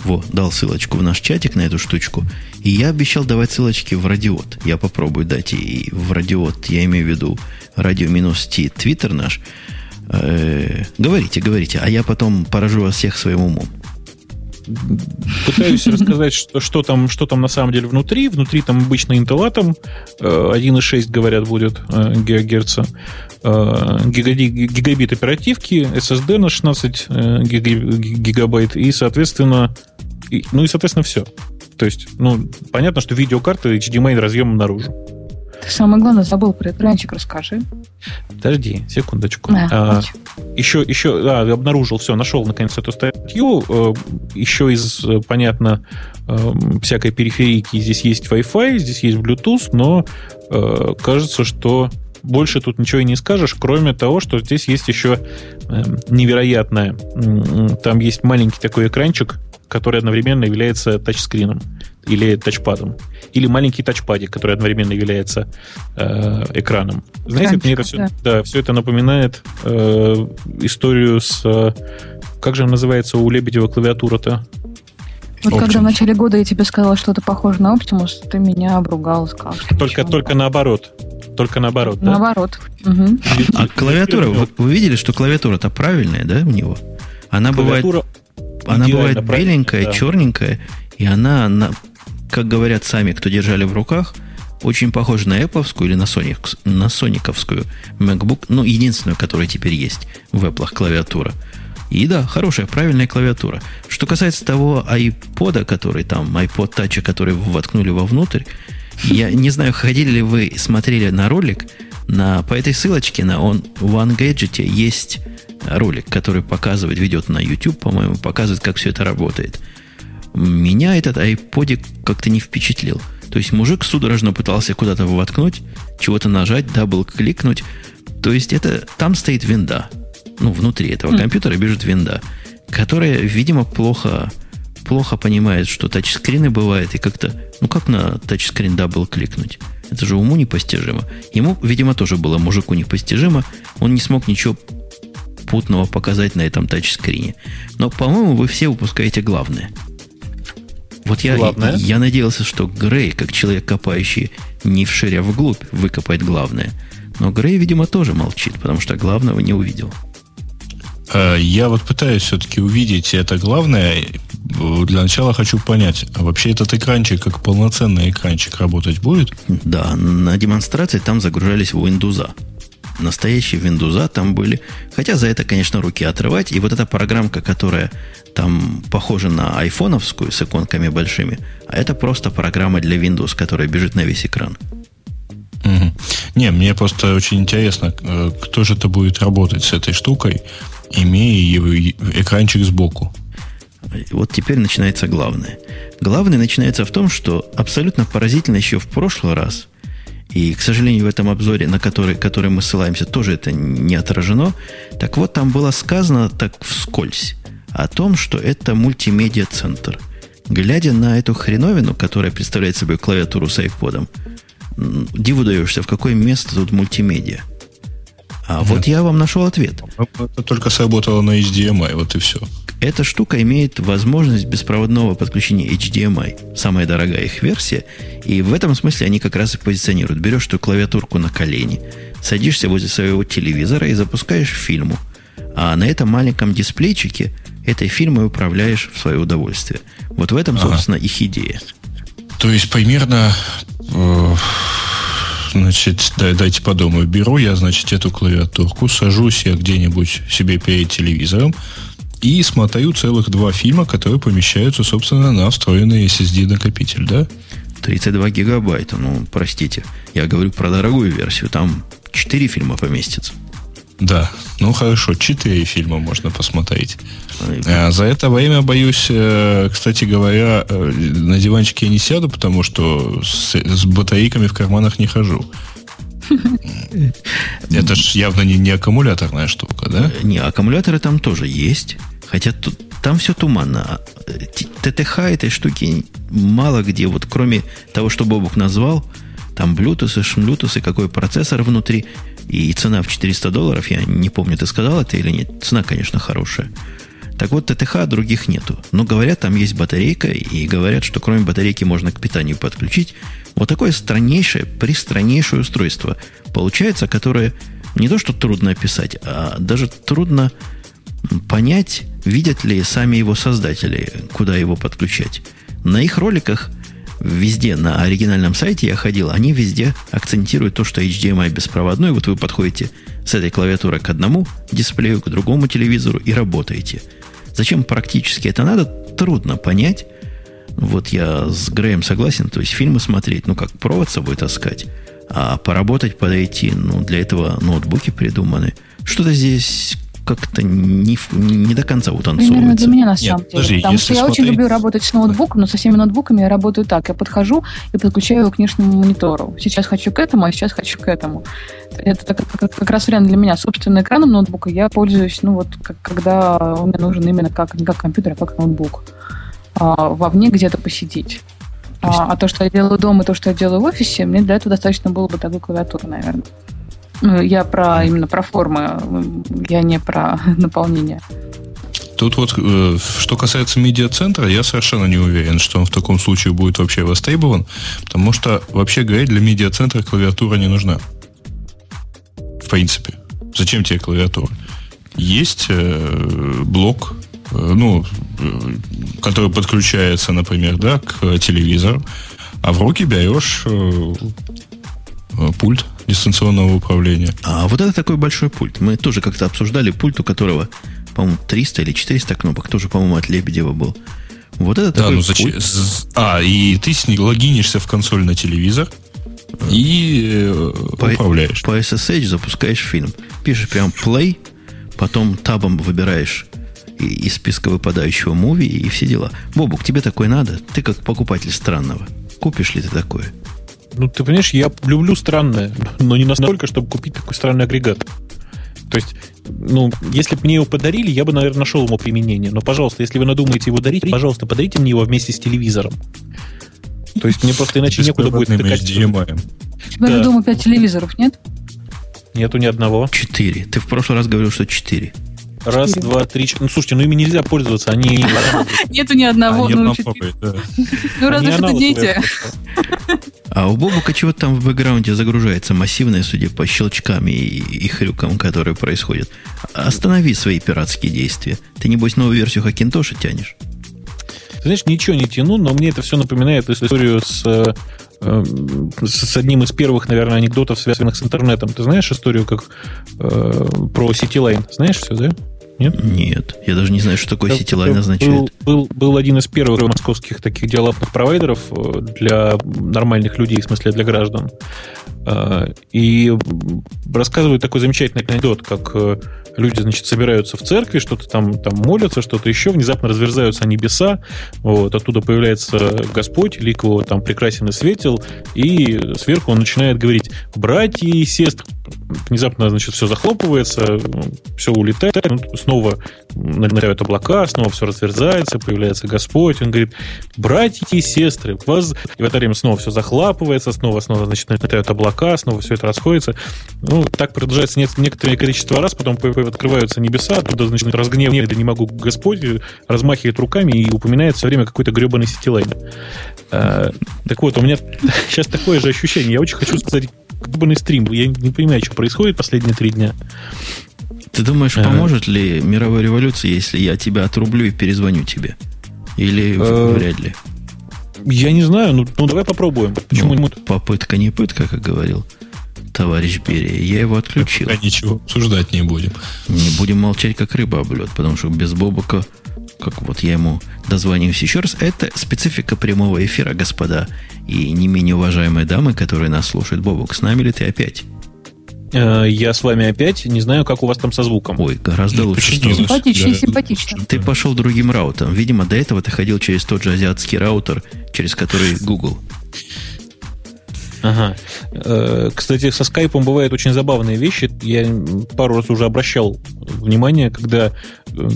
Во, дал ссылочку в наш чатик на эту штучку. И я обещал давать ссылочки в радиот. Я попробую дать и в радиот. Я имею в виду радио минус Ти, твиттер наш. Э-э- говорите, говорите. А я потом поражу вас всех своим умом пытаюсь рассказать, что, что, там, что там на самом деле внутри. Внутри там обычно Intel Atom 1.6, говорят, будет э, гигагерца. Э, гигабит оперативки, SSD на 16 э, гигабайт и, соответственно, ну и, соответственно, все. То есть, ну, понятно, что видеокарта HDMI разъемом наружу. Ты самое главное забыл про экранчик, расскажи. Подожди, секундочку. Да, а, еще, еще, а, обнаружил, все, нашел наконец эту статью. Э, еще из, э, понятно, э, всякой периферийки здесь есть Wi-Fi, здесь есть Bluetooth, но кажется, что больше тут ничего и не скажешь, кроме того, что здесь есть еще невероятное. Там есть маленький такой экранчик, который одновременно является тачскрином или тачпадом. Или маленький тачпадик, который одновременно является э, экраном. Знаете, мне это все, да. Да, все это напоминает э, историю с... Э, как же называется у Лебедева клавиатура-то? Вот Optimus. когда в начале года я тебе сказала что-то похоже на Optimus, ты меня обругал, сказал. Только, только наоборот. Только наоборот, да? Наоборот. Угу. А клавиатура, вы, вы видели, что клавиатура-то правильная, да, у него? Она клавиатура бывает, она бывает беленькая, да. черненькая, и она, она, как говорят сами, кто держали в руках, очень похожа на Apple или на, Sonic, на Сониковскую MacBook, ну, единственную, которая теперь есть в Apple клавиатура. И да, хорошая, правильная клавиатура. Что касается того iPod, который там, iPod Touch, который вы воткнули вовнутрь, я не знаю, ходили ли вы, смотрели на ролик, на, по этой ссылочке на on, One Gadget есть ролик, который показывает, ведет на YouTube, по-моему, показывает, как все это работает. Меня этот iPod как-то не впечатлил. То есть мужик судорожно пытался куда-то воткнуть, чего-то нажать, дабл-кликнуть. То есть это там стоит винда. Ну, внутри этого mm. компьютера бежит винда, которая, видимо, плохо, плохо понимает, что тачскрины бывают, и как-то, ну как на тачскрин дабл-кликнуть? Это же уму непостижимо. Ему, видимо, тоже было мужику непостижимо. Он не смог ничего путного показать на этом тачскрине. Но, по-моему, вы все упускаете главное. Вот я, главное. я надеялся, что Грей, как человек, копающий не вширя вглубь, выкопает главное. Но Грей, видимо, тоже молчит, потому что главного не увидел. А, я вот пытаюсь все-таки увидеть это главное. Для начала хочу понять, а вообще этот экранчик как полноценный экранчик работать будет? Да, на демонстрации там загружались Windows. Настоящие Windows там были. Хотя за это, конечно, руки отрывать. И вот эта программка, которая там похожа на айфоновскую с иконками большими, а это просто программа для Windows, которая бежит на весь экран. Угу. Не, мне просто очень интересно, э, кто же это будет работать с этой штукой, имея экранчик сбоку. Вот теперь начинается главное. Главное начинается в том, что абсолютно поразительно еще в прошлый раз, и, к сожалению, в этом обзоре, на который, который мы ссылаемся, тоже это не отражено. Так вот, там было сказано так вскользь о том, что это мультимедиа-центр. Глядя на эту хреновину, которая представляет собой клавиатуру с айподом, диву даешься, в какое место тут мультимедиа. А mm вот я вам нашел ответ. Это только сработало на HDMI, вот и все. Эта штука имеет возможность беспроводного подключения HDMI. Самая дорогая их версия. И в этом смысле они как раз и позиционируют. Берешь эту клавиатурку на колени, садишься возле своего телевизора и запускаешь фильму. А на этом маленьком дисплейчике этой фильмой управляешь в свое удовольствие. Вот в этом, собственно, ага. их идея. То есть примерно э, значит, дай, дайте подумаю. Беру я, значит, эту клавиатурку, сажусь я где-нибудь себе перед телевизором и смотрю целых два фильма, которые помещаются, собственно, на встроенный SSD-накопитель, да? 32 гигабайта, ну, простите. Я говорю про дорогую версию, там 4 фильма поместится. Да, ну хорошо, четыре фильма можно посмотреть. А за это время, боюсь, э, кстати говоря, э, на диванчике я не сяду, потому что с, с батарейками в карманах не хожу. *laughs* Это ж явно не, не аккумуляторная штука, да? Не, аккумуляторы там тоже есть. Хотя тут, там все туманно. ТТХ этой штуки мало где, вот кроме того, что Бобук назвал, там Bluetooth, шмлютусы, какой процессор внутри, и цена в 400 долларов, я не помню, ты сказал это или нет. Цена, конечно, хорошая. Так вот, ТТХ других нету. Но говорят, там есть батарейка, и говорят, что кроме батарейки можно к питанию подключить. Вот такое страннейшее, пристраннейшее устройство получается, которое не то, что трудно описать, а даже трудно понять, видят ли сами его создатели, куда его подключать. На их роликах – везде на оригинальном сайте я ходил, они везде акцентируют то, что HDMI беспроводной. Вот вы подходите с этой клавиатуры к одному дисплею, к другому телевизору и работаете. Зачем практически это надо, трудно понять. Вот я с Греем согласен, то есть фильмы смотреть, ну как провод с собой таскать, а поработать, подойти, ну для этого ноутбуки придуманы. Что-то здесь как-то не, не до конца утанцовывается. Примерно для меня, на самом Нет, деле. Подожди, Потому что я очень люблю работать с ноутбуком, но со всеми ноутбуками я работаю так. Я подхожу и подключаю его к внешнему монитору. Сейчас хочу к этому, а сейчас хочу к этому. Это как, как, как раз вариант для меня. Собственно, экраном ноутбука я пользуюсь, ну вот, как, когда он мне нужен именно как, не как компьютер, а как ноутбук. А, вовне где-то посидеть. А, а то, что я делаю дома, и то, что я делаю в офисе, мне для этого достаточно было бы такой клавиатуры, наверное. Ну, я про именно про формы, я не про *laughs* наполнение. Тут вот, э, что касается медиацентра, я совершенно не уверен, что он в таком случае будет вообще востребован, потому что, вообще говоря, для медиацентра клавиатура не нужна. В принципе. Зачем тебе клавиатура? Есть э, блок, э, ну, который подключается, например, да, к телевизору, а в руки берешь пульт дистанционного управления. А вот это такой большой пульт. Мы тоже как-то обсуждали пульт, у которого, по-моему, 300 или 400 кнопок. Тоже, по-моему, от Лебедева был. Вот это да, такой ну зачем? Пульт. А, и ты с ней логинишься в консоль на телевизор и э, по, управляешь. По SSH запускаешь фильм. Пишешь прям play, потом табом выбираешь из списка выпадающего муви и все дела. Бобук, тебе такое надо? Ты как покупатель странного. Купишь ли ты такое? Ну, ты понимаешь, я люблю странное, но не настолько, чтобы купить такой странный агрегат. То есть, ну, если бы мне его подарили, я бы, наверное, нашел ему применение. Но, пожалуйста, если вы надумаете его дарить, пожалуйста, подарите мне его вместе с телевизором. То есть мне просто иначе некуда будет втыкать. У тебя да. дома 5 телевизоров, нет? Нету ни одного. Четыре. Ты в прошлый раз говорил, что четыре. Раз, два, три, четыре. Ну, слушайте, ну ими нельзя пользоваться, они... *laughs* Нету ни одного, ну, Ну, разве что дети. А у Бобука чего там в бэкграунде загружается массивное, судя по щелчкам и, и хрюкам, которые происходят. Останови свои пиратские действия. Ты, небось, новую версию Хакинтоша тянешь? Ты знаешь, ничего не тяну, но мне это все напоминает историю с э, с одним из первых, наверное, анекдотов, связанных с интернетом. Ты знаешь историю как э, про Cityline? Знаешь все, да? Нет? Нет. Я даже не знаю, что такое Cityline означает. Был, был, был один из первых московских таких диалогных провайдеров э, для нормальных людей, в смысле для граждан. Э, и рассказывают такой замечательный анекдот, как э, люди, значит, собираются в церкви, что-то там, там молятся, что-то еще, внезапно разверзаются небеса, вот, оттуда появляется Господь, лик его там прекрасен и светел, и сверху он начинает говорить, братья и сестры, внезапно, значит, все захлопывается, все улетает, ну, снова налетают облака, снова все разверзается, появляется Господь, он говорит, братья и сестры, вас... и в это время снова все захлапывается, снова, снова, значит, налетают облака, снова все это расходится. Ну, так продолжается некоторое количество раз, потом открываются небеса, оттуда, значит, разгневанный, да не могу Господь, размахивает руками и упоминает все время какой-то гребаный сетилайн. А, так вот, у меня *laughs* сейчас такое же ощущение. Я очень хочу сказать гребаный стрим. Я не понимаю, что происходит последние три дня. Ты думаешь, а... поможет ли мировой революции, если я тебя отрублю и перезвоню тебе? Или э, вряд ли? Я не знаю, ну, ну давай попробуем. Почему ну, попытка не пытка, как говорил товарищ Берия. Я его отключил. Пока ничего обсуждать не будем. Не будем молчать, как рыба об лед, потому что без Бобока, как вот я ему дозвонюсь еще раз, это специфика прямого эфира, господа, и не менее уважаемые дамы, которые нас слушают. Бобок, с нами ли ты опять? Э, я с вами опять. Не знаю, как у вас там со звуком. Ой, гораздо лучше. Симпатично, да. симпатично. Ты пошел другим раутом. Видимо, до этого ты ходил через тот же азиатский раутер, через который Google. Ага. Э, кстати, со скайпом бывают очень забавные вещи. Я пару раз уже обращал внимание, когда э,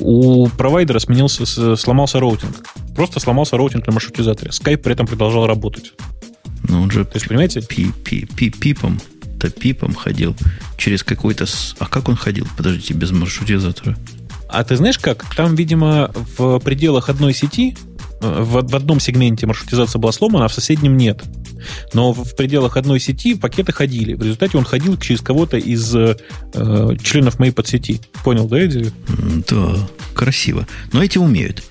у провайдера сменился, сломался роутинг. Просто сломался роутинг на маршрутизаторе. Скайп при этом продолжал работать. Ну, он же, То есть, понимаете? Пи -пи -пи peer to peer -ом ходил через какой-то... А как он ходил? Подождите, без маршрутизатора. А ты знаешь как? Там, видимо, в пределах одной сети в, в одном сегменте маршрутизация была сломана, а в соседнем нет. Но в пределах одной сети пакеты ходили. В результате он ходил через кого-то из э, членов моей подсети. Понял, да, идею? Да, красиво. Но эти умеют.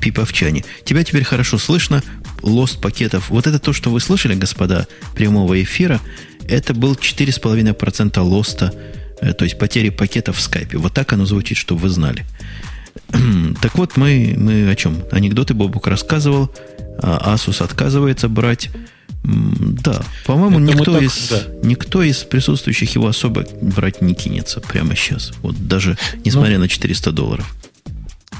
Пиповчане. Тебя теперь хорошо слышно. Лост пакетов. Вот это то, что вы слышали, господа, прямого эфира, это был 4,5% лоста, э, то есть потери пакетов в скайпе. Вот так оно звучит, чтобы вы знали. *clears throat* Так вот, мы, мы о чем? Анекдоты Бобук рассказывал. А Asus отказывается брать. Да, по-моему, никто, так, из, да. никто из присутствующих его особо брать не кинется прямо сейчас. Вот даже несмотря ну, на 400 долларов.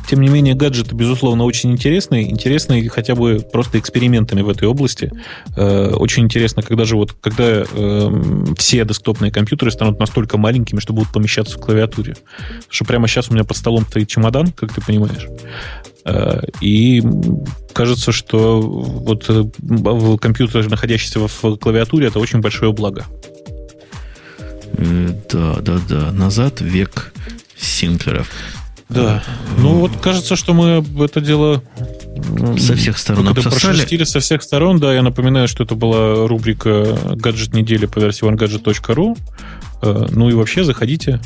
Тем не менее, гаджеты, безусловно, очень интересные. Интересные хотя бы просто экспериментами в этой области. Э, очень интересно, когда же вот, когда э, все десктопные компьютеры станут настолько маленькими, что будут помещаться в клавиатуре. Потому что прямо сейчас у меня под столом стоит чемодан, как ты понимаешь. Э, и кажется, что вот компьютер, находящийся в клавиатуре, это очень большое благо. Да, да, да. Назад век Синклеров. Да. Ну вот кажется, что мы это дело со всех сторон обсосали. со всех сторон, да. Я напоминаю, что это была рубрика «Гаджет недели» по версии onegadget.ru. Э, ну и вообще заходите.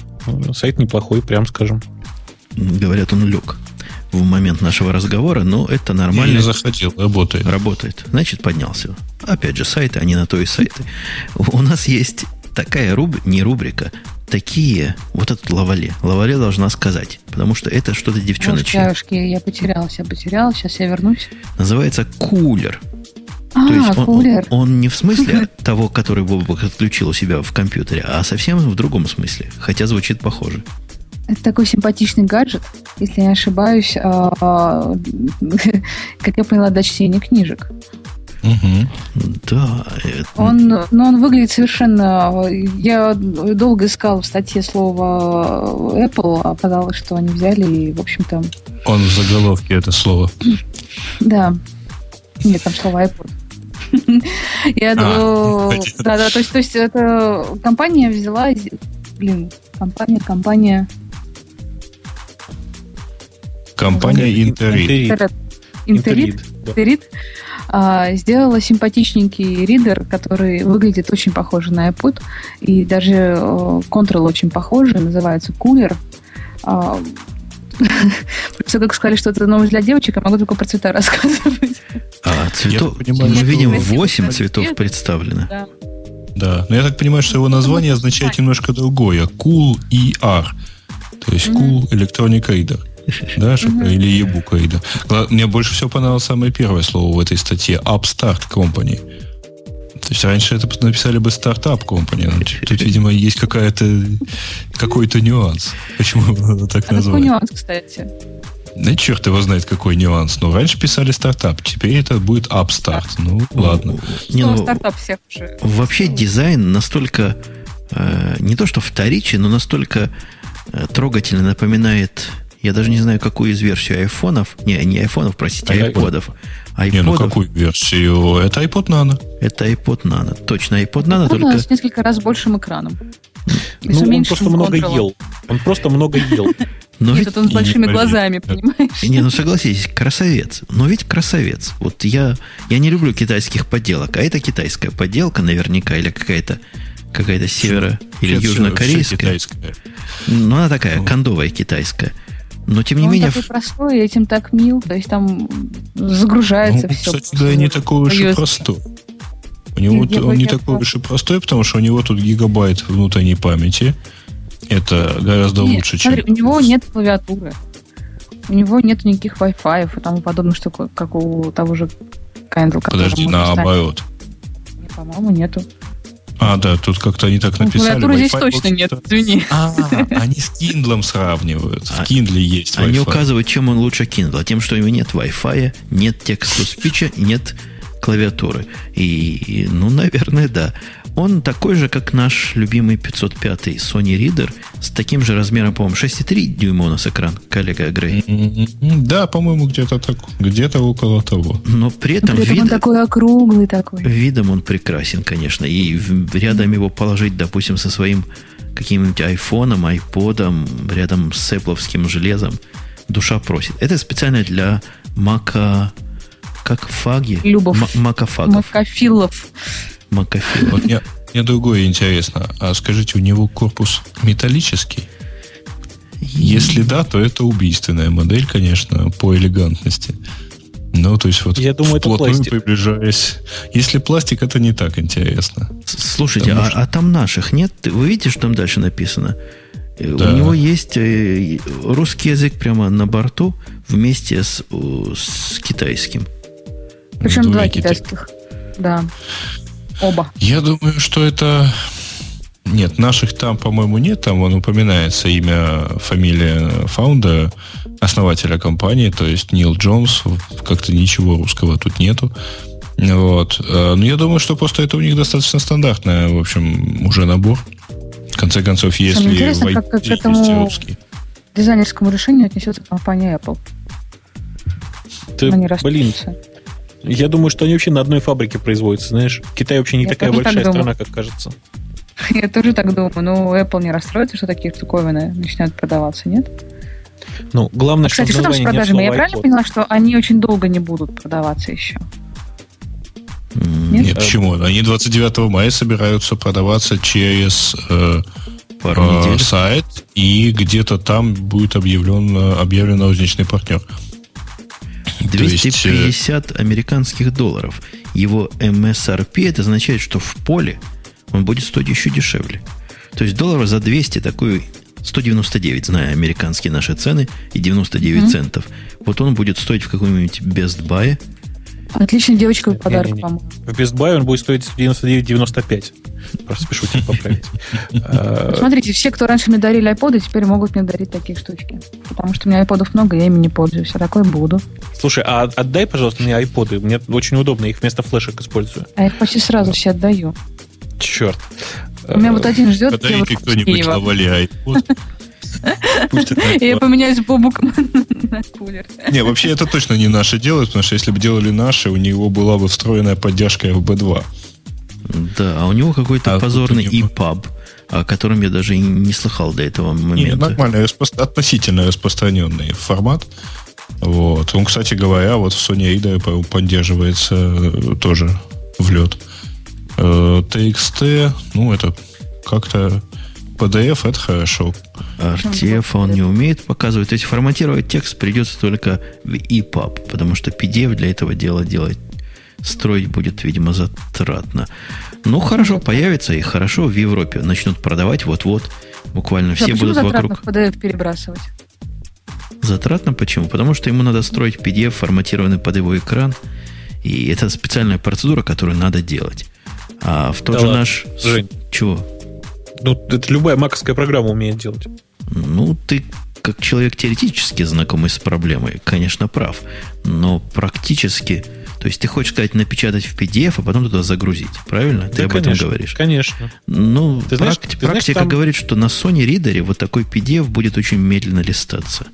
Сайт неплохой, прям скажем. Говорят, он лег в момент нашего разговора, но это нормально. Я заходил, работает. Работает. Значит, поднялся. Опять же, сайты, они на то и сайты. У нас есть такая руб... не рубрика, такие, вот этот лавале. Лавале должна сказать, потому что это что-то девчоночье. Девушки, я потерялась, я потерялась, сейчас я вернусь. Называется кулер. А, То есть он, он, не в смысле *laughs* того, который Бобок отключил у себя в компьютере, а совсем в другом смысле, хотя звучит похоже. Это такой симпатичный гаджет, если не ошибаюсь, а, *laughs* как я поняла, для чтения книжек. Угу. Да. Это... Он, но ну, он выглядит совершенно... Я долго искал в статье слово Apple, а оказалось, что они взяли и, в общем-то... Он в заголовке это слово. Да. Нет, там слово iPod. *laughs* Я думаю... А, да, да, то есть, то есть это компания взяла... Блин, компания, компания... Компания Интерит. Интерит. Интерит. А, сделала симпатичненький ридер, который выглядит очень похоже на iPod, и даже Control очень похожий, называется Cooler. А, *laughs* Все как сказали, что это новость для девочек, я могу только про цвета *laughs* рассказывать. А, цветов, понимаю, мы видим 8 цветов представлено. Да. Да, но я так понимаю, что его название означает немножко другое. Cool ER. То есть Cool Electronic Reader. Да, или e-book Reader. Мне больше всего понравилось самое первое слово в этой статье. Upstart Company. То есть раньше это написали бы стартап компания. Тут, видимо, есть какая-то какой-то нюанс. Почему *laughs* так а назвали? Какой нюанс, кстати? Да черт его знает, какой нюанс. Но раньше писали стартап, теперь это будет апстарт. Ну, ну, ладно. Не, ну, стартап всех уже. Вообще дизайн настолько э, не то что вторичен, но настолько э, трогательно напоминает я даже не знаю, какую из версий айфонов. Не, не айфонов, простите, а айподов. iPod. Не, ну какую версию? Это iPod Nano. Это iPod Nano. Точно, iPod Nano, iPod только... с несколько раз большим экраном. Ну, он просто много ел. Он просто много ел. Но Нет, ведь... он с большими не, глазами, понимаешь? Не, ну согласитесь, красавец. Но ведь красавец. Вот я, я не люблю китайских подделок, а это китайская подделка наверняка, или какая-то какая-то северо- или южнокорейская. Ну, она такая, ну. кондовая китайская. Но тем не он менее... такой простой, этим так мил. То есть там загружается ну, все. Кстати, да, не такой уж и простой. У него Нет, он не такой уж и простой, потому что у него тут гигабайт внутренней памяти. Это гораздо нет, лучше, смотри, чем... у него нет клавиатуры. У него нет никаких Wi-Fi и тому подобных штук, как у того же Kindle. Подожди, наоборот. По-моему, нету. А, да, тут как-то они так написали. Клавиатуры здесь точно нет, извини. *laughs* А, они с Kindle сравнивают. В Kindle есть Wi-Fi. Они указывают, чем он лучше Kindle. Тем, что у него нет Wi-Fi, нет текста спича нет клавиатуры. И, ну, наверное, да. Он такой же, как наш любимый 505 Sony Reader, с таким же размером, по-моему, 6,3 дюйма у нас экран, коллега Грей. Да, по-моему, где-то так, где-то около того. Но при этом, при этом вид... он такой округлый такой. Видом он прекрасен, конечно. И рядом его положить, допустим, со своим каким-нибудь айфоном, айподом, рядом с Apple железом, душа просит. Это специально для Мака... Как фаги? Любов. Макафагов. Макафилов. Макафи. Вот мне, мне другое интересно. А скажите, у него корпус металлический? Если да, то это убийственная модель, конечно, по элегантности. Ну, то есть вот Я думаю, это пластик. приближаясь. Если пластик, это не так интересно. Слушайте, а, что... а там наших нет? Вы видите, что там дальше написано? Э, да. У него есть э, русский язык прямо на борту вместе с, с китайским. Причем два китайских. Да. Оба. Я думаю, что это... Нет, наших там, по-моему, нет. Там он упоминается имя, фамилия фаунда, основателя компании, то есть Нил Джонс. Как-то ничего русского тут нету. Вот. Э, но я думаю, что просто это у них достаточно стандартный, в общем, уже набор. В конце концов, если в как, как к этому русский. дизайнерскому решению отнесется компания Apple. Ты, блин, я думаю, что они вообще на одной фабрике производятся, знаешь. Китай вообще не Я такая большая так страна, как кажется. Я тоже так думаю. Но Apple не расстроится, что такие штуковины начинают продаваться, нет? Ну, главное, а, кстати, что там с продажами? Я правильно поняла, что они очень долго не будут продаваться еще? Нет, Нет почему? Они 29 мая собираются продаваться через э, э, сайт, и где-то там будет объявлен, объявлен розничный партнер. 250 есть, американских долларов. Его MSRP это означает, что в поле он будет стоить еще дешевле. То есть долларов за 200 такой 199, зная американские наши цены, и 99 mm-hmm. центов. Вот он будет стоить в каком-нибудь Best Buy Отличный девочка подарок, по-моему. В Best Buy он будет стоить 99,95. Просто спешу тебя поправить. А, *laughs* Смотрите, все, кто раньше мне дарили iPod, теперь могут мне дарить такие штучки. Потому что у меня iPodов много, я ими не пользуюсь. А такой буду. Слушай, а отдай, пожалуйста, мне iPod. Мне очень удобно, их вместо флешек использую. А я их почти сразу все отдаю. Черт. У меня вот один ждет. Подарите кто-нибудь Лавале iPod. *laughs* Я поменяюсь бобуком на кулер. Не, вообще это точно не наши делают, потому что если бы делали наши, у него была бы встроенная поддержка FB2. Да, а у него какой-то а позорный EPUB, о котором я даже не слыхал до этого момента. Не, нормальный, относительно распространенный формат. Вот. Он, кстати говоря, вот в Sony Reader поддерживается э, тоже в лед. TXT, э, ну, это как-то PDF это хорошо. RTF он не умеет показывать. То есть форматировать текст придется только в EPUB, потому что PDF для этого дела делать строить будет, видимо, затратно. Ну, хорошо, появится и хорошо в Европе начнут продавать вот-вот. Буквально все будут вокруг. PDF перебрасывать? Затратно почему? Потому что ему надо строить PDF, форматированный под его экран. И это специальная процедура, которую надо делать. А в тот да же ладно. наш... Жень. Чего? Ну, это любая маковская программа умеет делать. Ну, ты как человек теоретически знакомый с проблемой, конечно, прав. Но практически то есть ты хочешь сказать напечатать в PDF, а потом туда загрузить. Правильно? Ты об конечно, этом говоришь? Конечно. Ну, ты знаешь, практи- ты практика знаешь, там... говорит, что на Sony Reader вот такой PDF будет очень медленно листаться.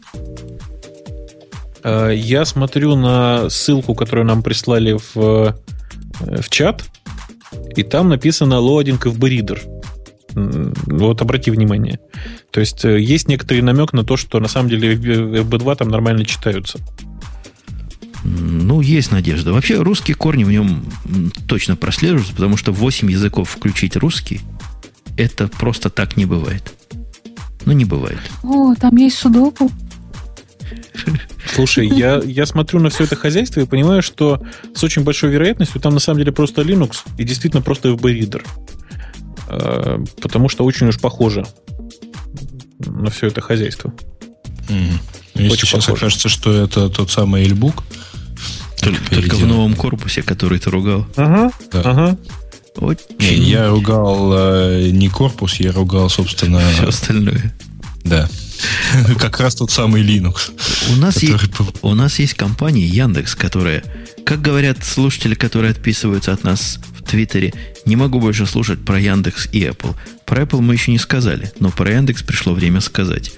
А, я смотрю на ссылку, которую нам прислали в, э, в чат, и там написано loading FB Reader. Вот обрати внимание. То есть э, есть некоторый намек на то, что на самом деле FB2 там нормально читаются. Ну, есть надежда. Вообще, русские корни в нем точно прослеживаются, потому что 8 языков включить русский, это просто так не бывает. Ну, не бывает. О, там есть судоку. *laughs* Слушай, я, я смотрю на все это хозяйство и понимаю, что с очень большой вероятностью там на самом деле просто Linux и действительно просто FB-ридер. А, потому что очень уж похоже на все это хозяйство. Mm. Если сейчас похоже. окажется, что это тот самый Эльбук, только, только в новом корпусе, который ты ругал. Ага, да. ага. Очень... Не, я ругал э, не корпус, я ругал, собственно... Все остальное. Да. *laughs* Как раз тот самый Linux. У нас, который... есть, у нас есть компания Яндекс, которая, как говорят слушатели, которые отписываются от нас в Твиттере, не могу больше слушать про Яндекс и Apple. Про Apple мы еще не сказали, но про Яндекс пришло время сказать.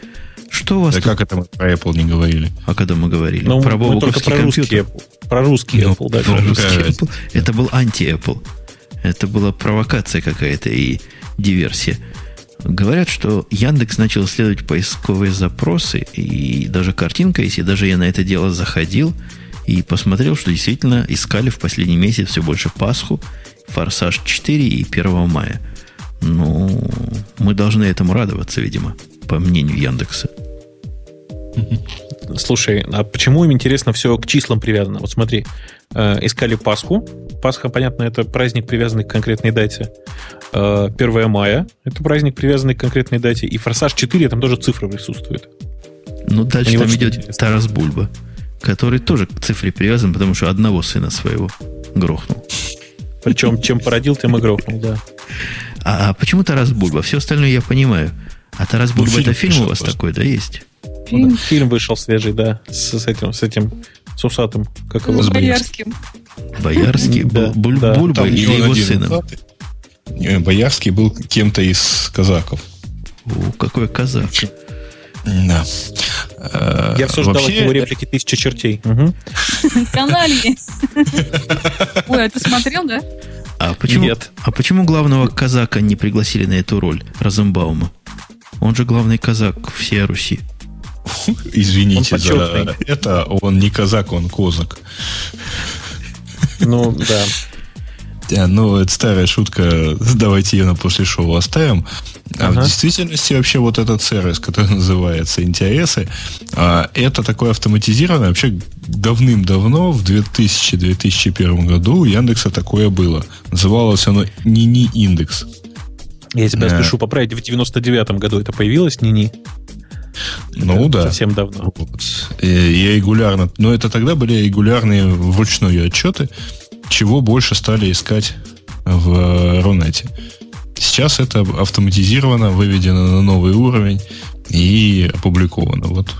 Что у вас да тут... как это мы про Apple не говорили? А когда мы говорили? Ну, про мы только про русский Apple. Про русский ну, Apple, да. Про русский Apple. Это был анти-Apple. Это была провокация какая-то и диверсия. Говорят, что Яндекс начал исследовать поисковые запросы, и даже картинка есть, и даже я на это дело заходил и посмотрел, что действительно искали в последний месяц все больше Пасху, Форсаж 4 и 1 мая. Ну, мы должны этому радоваться, видимо по мнению Яндекса. Слушай, а почему им интересно все к числам привязано? Вот смотри, э, искали Пасху. Пасха, понятно, это праздник, привязанный к конкретной дате. Э, 1 мая – это праздник, привязанный к конкретной дате. И Форсаж 4, там тоже цифры присутствуют. Ну, дальше Они там идет интересно. Тарас Бульба, который тоже к цифре привязан, потому что одного сына своего грохнул. Причем, чем породил, тем и грохнул, да. А, а почему Тарас Бульба? Все остальное я понимаю – а Тарас Бульба, ну, это фильм у вас просто. такой, да, есть? Фильм? фильм вышел свежий, да, с, с этим, с этим, с усатым, как его? С Боярским. Боярский был Буль, да. Бульба или его сыном? Боярский был кем-то из казаков. О, какой казак. Да. Я все ждал от него реплики «Тысяча чертей». Каналье. *laughs* Ой, а ты смотрел, да? А почему, Нет. А почему главного казака не пригласили на эту роль Розенбаума? Он же главный казак всей Руси. *laughs* Извините за это. Он не казак, он козак. Ну, да. Да, ну, это старая шутка. Давайте ее на после шоу оставим. А ага. в действительности вообще вот этот сервис, который *laughs* называется интересы, а, это такое автоматизированное. Вообще давным-давно, в 2000-2001 году у Яндекса такое было. Называлось оно Нини Индекс. Я тебя да. спешу поправить, в 99-м году это появилось, Нини? Ну это да. Совсем давно. Вот. Я регулярно... Но это тогда были регулярные вручную отчеты, чего больше стали искать в Рунете. Сейчас это автоматизировано, выведено на новый уровень и опубликовано. Вот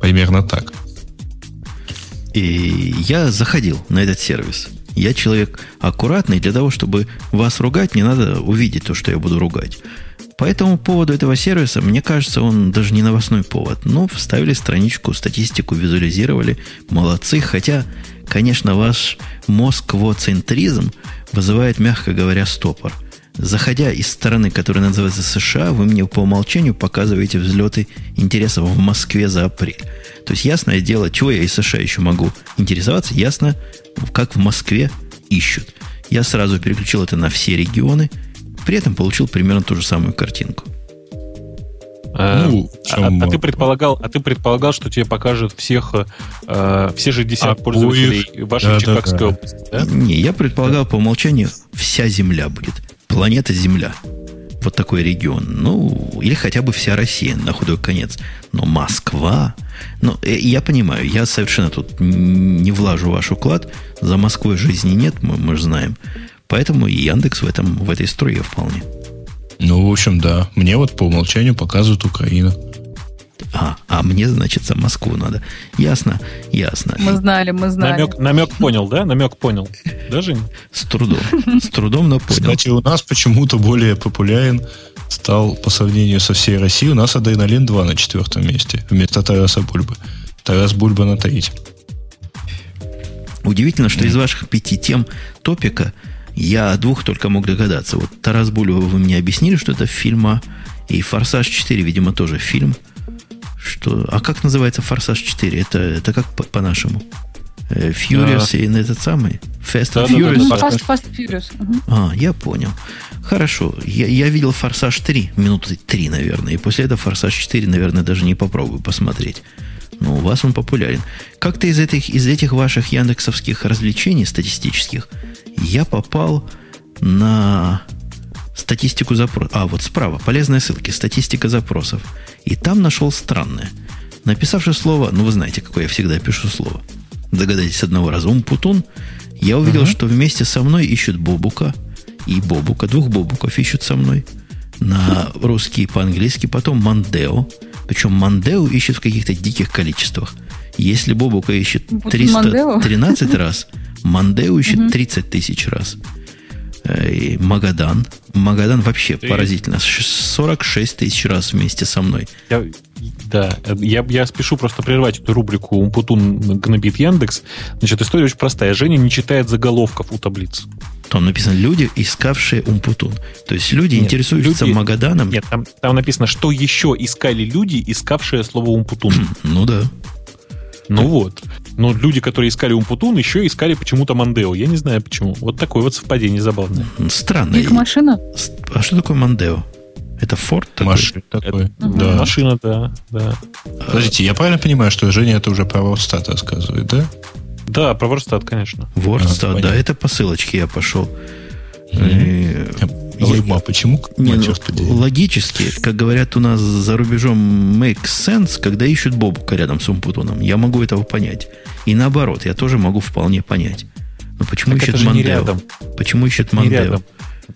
примерно так. И я заходил на этот сервис. Я человек аккуратный, для того, чтобы вас ругать, не надо увидеть то, что я буду ругать. По этому поводу этого сервиса, мне кажется, он даже не новостной повод. Но вставили страничку, статистику, визуализировали. Молодцы. Хотя, конечно, ваш москвоцентризм вызывает, мягко говоря, стопор. Заходя из стороны, которая называется США, вы мне по умолчанию показываете взлеты интересов в Москве за апрель. То есть, ясное дело, чего я из США еще могу интересоваться, ясно, как в Москве ищут. Я сразу переключил это на все регионы, при этом получил примерно ту же самую картинку. А, ну, а, а, ты предполагал, а ты предполагал, что тебе покажут всех, э, все 60 а пользователей вашей да, Чикагской да, области, да? Не, я предполагал по умолчанию вся Земля будет. Планета Земля. Вот такой регион. Ну, или хотя бы вся Россия на худой конец. Но Москва... Ну, э, я понимаю, я совершенно тут не влажу в ваш уклад. За Москвой жизни нет, мы, мы же знаем. Поэтому и Яндекс в, этом, в этой струе вполне. Ну, в общем, да. Мне вот по умолчанию показывают Украину. А, а мне, значит, за Москву надо. Ясно, ясно. Мы знали, мы знали. Намек, намек понял, да? Намек понял. Даже С трудом. С трудом, но понял. Кстати, у нас почему-то более популярен стал по сравнению со всей Россией. У нас Адреналин 2 на четвертом месте вместо Тараса Бульбы. Тарас Бульба на третьем. Удивительно, что из ваших пяти тем топика я о двух только мог догадаться. Вот Тарас Бульба, вы мне объяснили, что это фильма, и «Форсаж 4», видимо, тоже фильм. Что, а как называется «Форсаж 4»? Это, это как по- по-нашему? Э, Furious и этот самый? Fast and Furious? Fast, Fast Furious. А, я понял. Хорошо. Я, я видел «Форсаж 3», минуты 3, наверное. И после этого «Форсаж 4», наверное, даже не попробую посмотреть. Но у вас он популярен. Как-то из этих, из этих ваших яндексовских развлечений статистических я попал на статистику запросов. А, вот справа, полезные ссылки, статистика запросов. И там нашел странное. Написавший слово, ну вы знаете, какое я всегда пишу слово. Догадайтесь одного раза. Умпутун. Я увидел, uh-huh. что вместе со мной ищут Бобука и Бобука. Двух Бобуков ищут со мной. На русский и по-английски. Потом Мандео. Причем Мандео ищет в каких-то диких количествах. Если Бобука ищет 313 раз, *laughs* Мандео ищет 30 тысяч раз. Э, и Магадан. Магадан вообще Ты... поразительно. 46 тысяч раз вместе со мной. Я, да, я, я спешу просто прервать эту рубрику «Умпутун гнобит Яндекс». Значит, история очень простая. Женя не читает заголовков у таблиц. Там написано «люди, искавшие Умпутун». То есть люди, нет, интересуются люди, Магаданом. Нет, там, там написано, что еще искали люди, искавшие слово Умпутун. *clears throat* Ну да. Ну вот. Но люди, которые искали Умпутун, еще искали почему-то Мандео. Я не знаю почему. Вот такое вот совпадение забавное. Странно. Их машина? А что такое Мандео? Это Форд такой? Машина такой. Это, да. Машина, да, да. Подождите, я правильно понимаю, что Женя это уже про Ворстат рассказывает, да? Да, про Ворстат, конечно. Ворстат, а, да, это по ссылочке я пошел. Mm-hmm. А почему? Не, ну, логически, как говорят у нас за рубежом, makes sense, когда ищут Бобука рядом с Умпутуном. Я могу этого понять. И наоборот, я тоже могу вполне понять. Но почему так ищет Мандео? Почему ищет Мандео?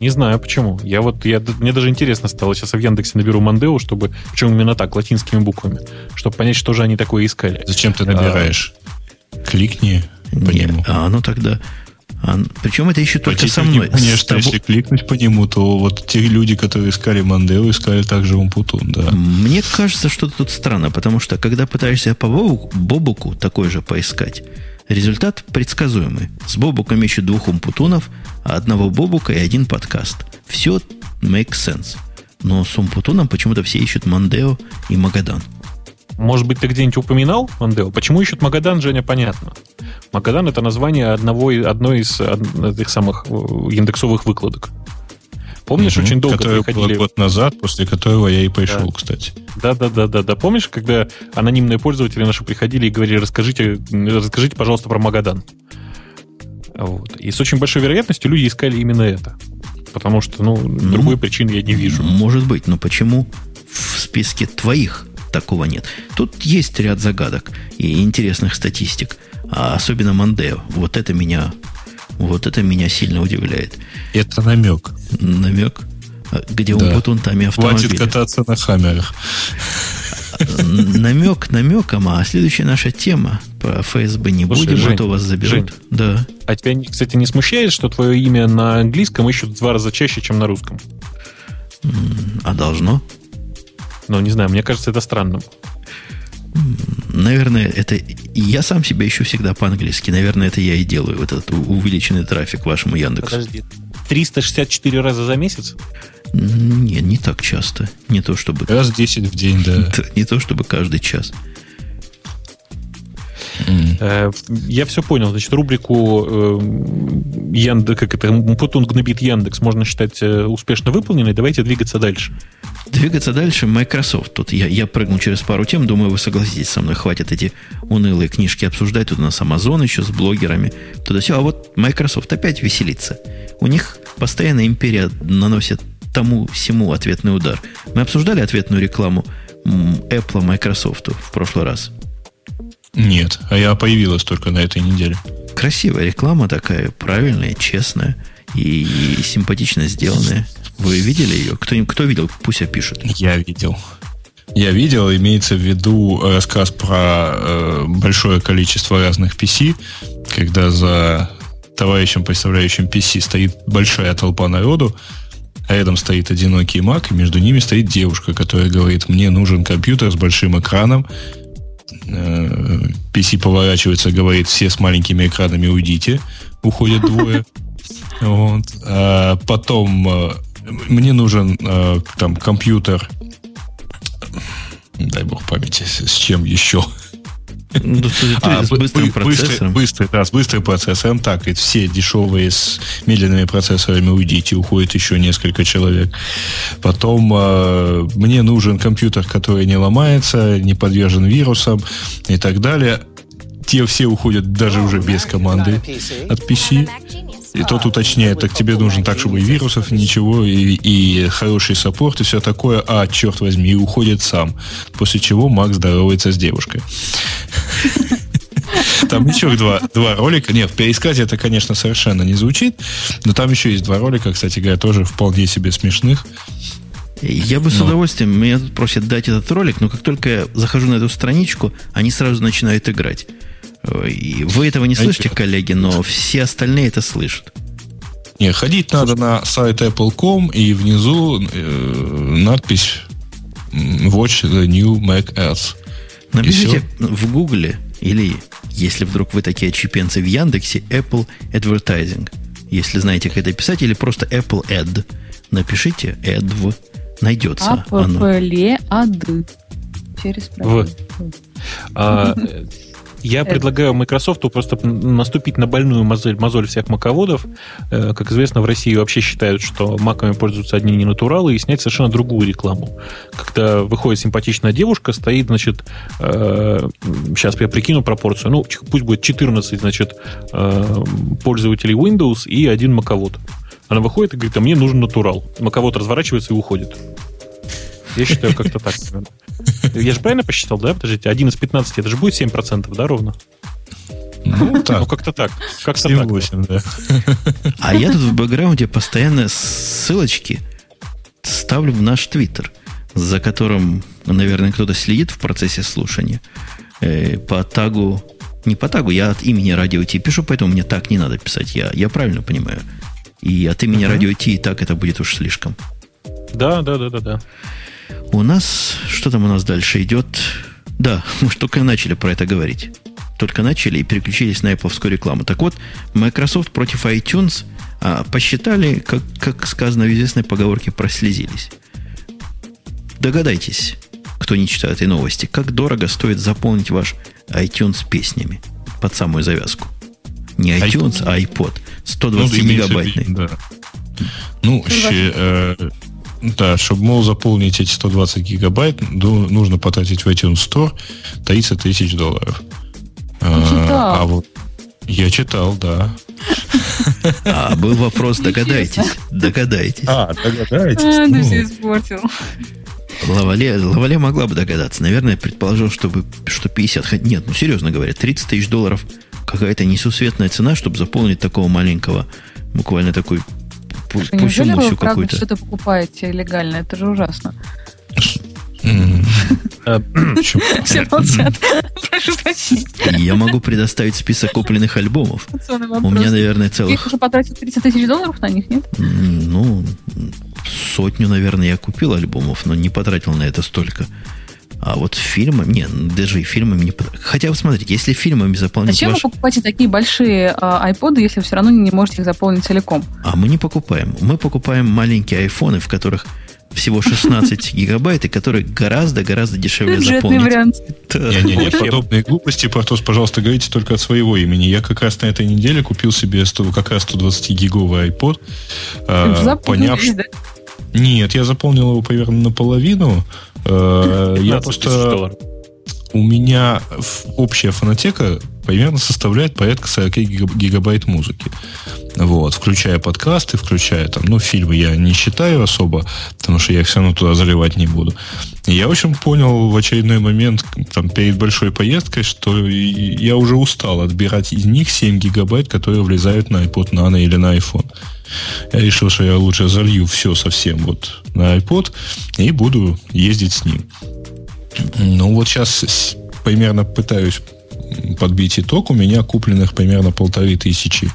Не знаю почему. Я вот, я, мне даже интересно стало. Сейчас в Яндексе наберу Мандео, чтобы, причем именно так, латинскими буквами, чтобы понять, что же они такое искали. Зачем ты набираешь? А, Кликни по не, нему. А оно тогда... А, причем это еще только со мной. Внимание, что тобой... если кликнуть по нему, то вот те люди, которые искали Мандео, искали также Умпутун, да. Мне кажется, что тут странно, потому что когда пытаешься по Бобуку, Бобуку такой же поискать, результат предсказуемый. С Бобуком ищут двух Умпутунов, одного Бобука и один подкаст. Все makes sense. Но с Умпутуном почему-то все ищут Мандео и Магадан. Может быть, ты где-нибудь упоминал Мандео? Почему ищут Магадан, Женя, понятно. Магадан — это название одного, одной из этих самых э, индексовых выкладок. Помнишь, угу, очень долго Который приходили... год назад, после которого я и пришел, да. кстати. Да-да-да-да. да. Помнишь, когда анонимные пользователи наши приходили и говорили, расскажите, расскажите, пожалуйста, про Магадан. Вот. И с очень большой вероятностью люди искали именно это. Потому что, ну, ну другой причины я не вижу. Может быть, но почему в списке твоих такого нет. Тут есть ряд загадок и интересных статистик, а особенно Мандео. Вот это меня, вот это меня сильно удивляет. Это намек. Намек? А где да. Умпутун, там и автомобиль. Хватит кататься на хаммерах. Намек намеком, а следующая наша тема по ФСБ не Слушай, будем, Жень, а то вас заберут. Жень, да. А тебя, кстати, не смущает, что твое имя на английском ищут в два раза чаще, чем на русском? А должно? Ну, не знаю, мне кажется, это странным. Наверное, это я сам себя ищу всегда по-английски. Наверное, это я и делаю, вот этот увеличенный трафик вашему Яндексу. Подожди, 364 раза за месяц? Не, не так часто. Не то чтобы... Раз 10 в день, да. *laughs* Не то чтобы каждый час. Mm. Я все понял. Значит, рубрику э, Яндекс, как это, Путун гнобит Яндекс можно считать э, успешно выполненной. Давайте двигаться дальше. Двигаться дальше. Microsoft. Тут я, я прыгну через пару тем. Думаю, вы согласитесь со мной. Хватит эти унылые книжки обсуждать. Тут у нас Amazon еще с блогерами. Туда все. А вот Microsoft опять веселится. У них постоянно империя наносит тому всему ответный удар. Мы обсуждали ответную рекламу Apple Microsoft в прошлый раз. Нет, а я появилась только на этой неделе. Красивая реклама такая, правильная, честная и, и симпатично сделанная. Вы видели ее? Кто, кто видел? Пусть опишет. Я видел. Я видел, имеется в виду рассказ про э, большое количество разных PC, когда за товарищем, представляющим PC, стоит большая толпа народу, а рядом стоит одинокий Mac, и между ними стоит девушка, которая говорит, мне нужен компьютер с большим экраном. PC э, поворачивается, говорит, все с маленькими экранами уйдите. Уходят двое. *laughs* Вот. А потом э, мне нужен э, там компьютер, дай бог памяти, с чем еще. Ну, а, с быстрым процессором. Быстрый, да, с быстрым процессором. Так, и все дешевые с медленными процессорами уйдите, уходит еще несколько человек. Потом э, мне нужен компьютер, который не ломается, не подвержен вирусам и так далее. Те все уходят даже уже без команды от PC. И тот уточняет, так тебе нужен так, чтобы и вирусов, и ничего, и, и хороший саппорт, и все такое. А, черт возьми, и уходит сам. После чего Макс здоровается с девушкой. Там еще два, два ролика. Нет, в пересказе это, конечно, совершенно не звучит, но там еще есть два ролика, кстати говоря, тоже вполне себе смешных. Я бы с но. удовольствием, меня тут просят дать этот ролик, но как только я захожу на эту страничку, они сразу начинают играть. И вы этого не слышите, коллеги, но все остальные это слышат. Не, ходить надо на сайт Apple.com и внизу э, надпись Watch the new Mac Ads. Напишите в Гугле или, если вдруг вы такие отчепенцы в Яндексе, Apple Advertising. Если знаете, как это писать, или просто Apple Ad. Напишите Adv. Найдется а, оно. Ad. Через в. А, *laughs* я предлагаю Microsoft просто наступить на больную мозоль, мозоль всех маководов. Э, как известно, в России вообще считают, что маками пользуются одни ненатуралы, и снять совершенно другую рекламу. Когда выходит симпатичная девушка, стоит, значит, э, сейчас я прикину пропорцию, ну, пусть будет 14, значит, э, пользователей Windows и один маковод. Она выходит и говорит, а мне нужен натурал. Маковод разворачивается и уходит. Я считаю, как-то так. Я же правильно посчитал, да? Подождите, 1 из 15, это же будет 7%, да, ровно? Ну, так. Ну, как-то так. Как-то 7, так. 8, да. А я тут в бэкграунде постоянно ссылочки ставлю в наш твиттер, за которым, наверное, кто-то следит в процессе слушания. Э, по тагу, не по тагу, я от имени Радио Ти пишу, поэтому мне так не надо писать. Я, я правильно понимаю. И от имени uh-huh. Радио Ти и так это будет уж слишком. Да, да, да, да, да. У нас, что там у нас дальше идет? Да, *laughs* мы только начали про это говорить. Только начали и переключились на Apple рекламу. Так вот, Microsoft против iTunes а, посчитали, как, как сказано в известной поговорке, прослезились. Догадайтесь, кто не читал этой новости, как дорого стоит заполнить ваш iTunes песнями под самую завязку. Не iTunes, iPod. а iPod. 120 ну, гигабайтный. Да. Ну, щи, э, да, чтобы, мол, заполнить эти 120 гигабайт, нужно потратить в iTunes Store 30 тысяч долларов. А, а вот я читал, да. А, был вопрос, догадайтесь. Догадайтесь. А, догадайтесь. А, ну. ты все испортил. Лавале, Лавале могла бы догадаться. Наверное, предположил, чтобы, что 50... Нет, ну серьезно говоря, 30 тысяч долларов какая-то несусветная цена, чтобы заполнить такого маленького, буквально такой что, неужели вы правда что-то покупаете легально? Это же ужасно. Все молчат. *laughs* Прошу. Я могу предоставить список купленных альбомов. У меня, наверное, целых... Ты уже потратил 30 тысяч долларов на них, нет? Ну, сотню, наверное, я купил альбомов, но не потратил на это столько. А вот фильмы, не, даже и фильмами не... Хотя, вот смотрите, если фильмами заполнить Зачем ваш... вы покупаете такие большие а, айподы, если все равно не можете их заполнить целиком? А мы не покупаем. Мы покупаем маленькие айфоны, в которых всего 16 *laughs* гигабайт, и которые гораздо-гораздо дешевле заполнить. вариант. Не-не-не, подобные глупости, Портос, пожалуйста, говорите только от своего имени. Я как раз на этой неделе купил себе 100, как раз 120 гиговый iPod, а, поняв, Нет, я заполнил его примерно наполовину. Э, я просто... У меня общая фонотека примерно составляет порядка 40 гигабайт музыки. Вот, включая подкасты, включая там, ну, фильмы я не считаю особо, потому что я их все равно туда заливать не буду. И я, в общем, понял в очередной момент, там, перед большой поездкой, что я уже устал отбирать из них 7 гигабайт, которые влезают на iPod Nano или на iPhone. Я решил, что я лучше залью все совсем вот на iPod и буду ездить с ним. Ну, вот сейчас примерно пытаюсь подбить итог. У меня купленных примерно полторы тысячи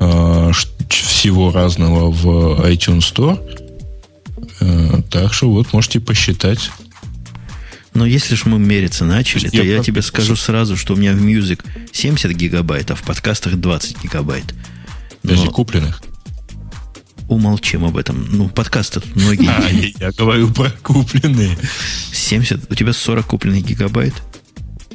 э, всего разного в iTunes Store. Э, так что вот можете посчитать. Но если же мы мериться начали, то я, я тебе скажу сразу, что у меня в Music 70 гигабайт, а в подкастах 20 гигабайт. Но... Даже купленных? Умолчим об этом. Ну, подкасты тут многие. *laughs* А, я, я говорю про купленные. 70, у тебя 40 купленных гигабайт?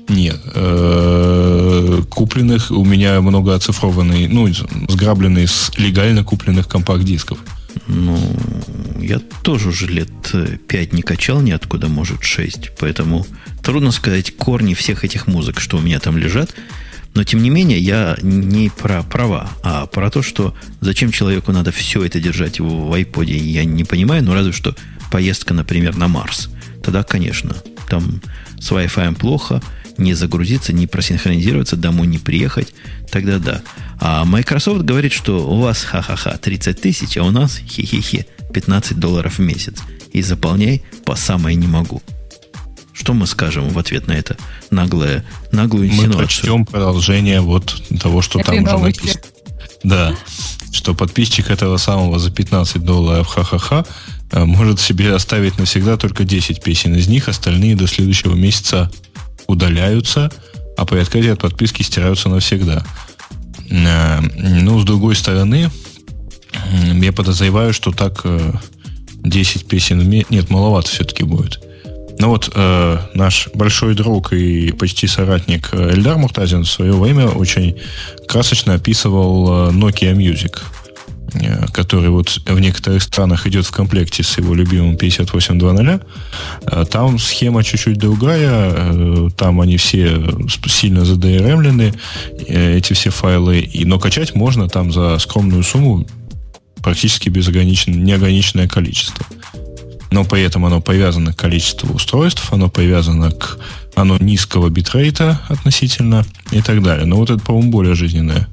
Нет. Э, купленных у меня много оцифрованный, ну, сграбленный с легально купленных компакт-дисков. Ну, я тоже уже лет 5 не качал ниоткуда, может 6. Поэтому трудно сказать корни всех этих музык, что у меня там лежат. Но, тем не менее, я не про права, а про то, что зачем человеку надо все это держать в, iPod, я не понимаю, ну, разве что поездка, например, на Марс. Тогда, конечно, там с Wi-Fi плохо – не загрузиться, не просинхронизироваться, домой не приехать, тогда да. А Microsoft говорит, что у вас ха-ха-ха 30 тысяч, а у нас хи-хи-хи 15 долларов в месяц. И заполняй по самое не могу. Что мы скажем в ответ на это наглое, наглую инсинуацию? Мы прочтем продолжение вот того, что это там уже написано. Да, что подписчик этого самого за 15 долларов ха-ха-ха э, может себе оставить навсегда только 10 песен. Из них остальные до следующего месяца удаляются, а при открытии от подписки стираются навсегда. Э, ну, с другой стороны, я подозреваю, что так 10 э, песен в месяц... Нет, маловато все-таки будет. Ну вот э, наш большой друг и почти соратник Эльдар Муртазин в свое время очень красочно описывал Nokia Music. Э, который вот в некоторых странах идет в комплекте с его любимым 58.2.0, э, там схема чуть-чуть другая, э, там они все сильно задрмлены, эти все файлы, но качать можно там за скромную сумму практически безограниченное, неограниченное количество. Но при этом оно привязано к количеству устройств, оно привязано к оно низкого битрейта относительно и так далее. Но вот это, по-моему, более жизненное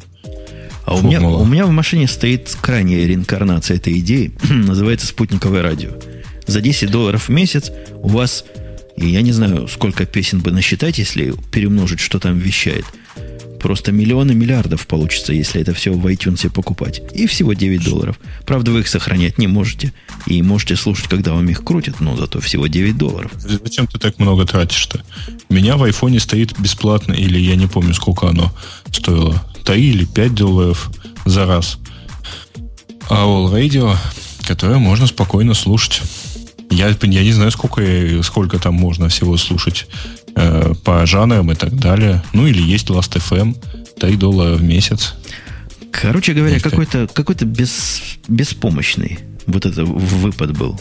а у меня, у меня в машине стоит крайняя реинкарнация этой идеи. *clears throat* Называется спутниковое радио. За 10 долларов в месяц у вас, и я не знаю, сколько песен бы насчитать, если перемножить, что там вещает. Просто миллионы миллиардов получится, если это все в iTunes покупать. И всего 9 долларов. Правда, вы их сохранять не можете. И можете слушать, когда вам их крутят, но зато всего 9 долларов. Зачем ты так много тратишь-то? У меня в айфоне стоит бесплатно, или я не помню, сколько оно стоило. 3 или 5 долларов за раз. А All Radio, которое можно спокойно слушать. Я, я не знаю, сколько, сколько там можно всего слушать э, по жанрам и так далее. Ну, или есть Last.fm, 3 доллара в месяц. Короче говоря, какой-то какой бес, беспомощный вот это выпад был.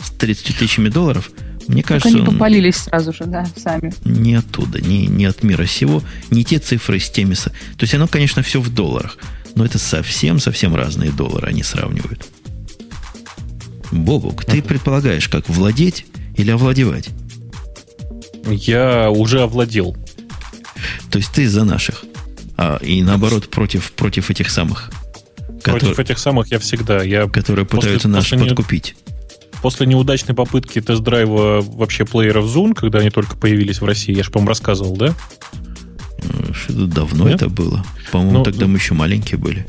С 30 тысячами долларов – мне кажется, как они попалились сразу же, да, сами. Не оттуда, не, не от мира сего, не те цифры с теми... То есть оно, конечно, все в долларах, но это совсем-совсем разные доллары они сравнивают. Бобук, ты предполагаешь, как владеть или овладевать? Я уже овладел. То есть ты за наших, а, и наоборот против, против этих самых. Против которые, этих самых я всегда. Я которые пытаются нас подкупить. После неудачной попытки тест-драйва вообще плееров Zoom, когда они только появились в России, я же, по-моему, рассказывал, да? Что-то давно Нет? это было. По-моему, ну, тогда мы еще маленькие были.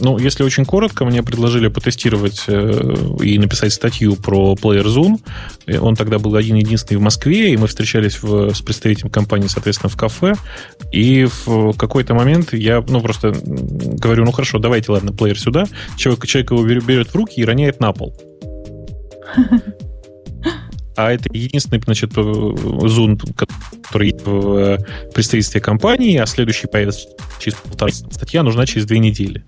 Ну, если очень коротко, мне предложили потестировать э, и написать статью про Player Zoom. Он тогда был один единственный в Москве, и мы встречались в, с представителем компании, соответственно, в кафе. И в какой-то момент я, ну, просто говорю, ну, хорошо, давайте, ладно, плеер сюда. Человек, человек его берет в руки и роняет на пол. А это единственный, значит, зун, который в э, представительстве компании, а следующий появится через полтора статья нужна через две недели.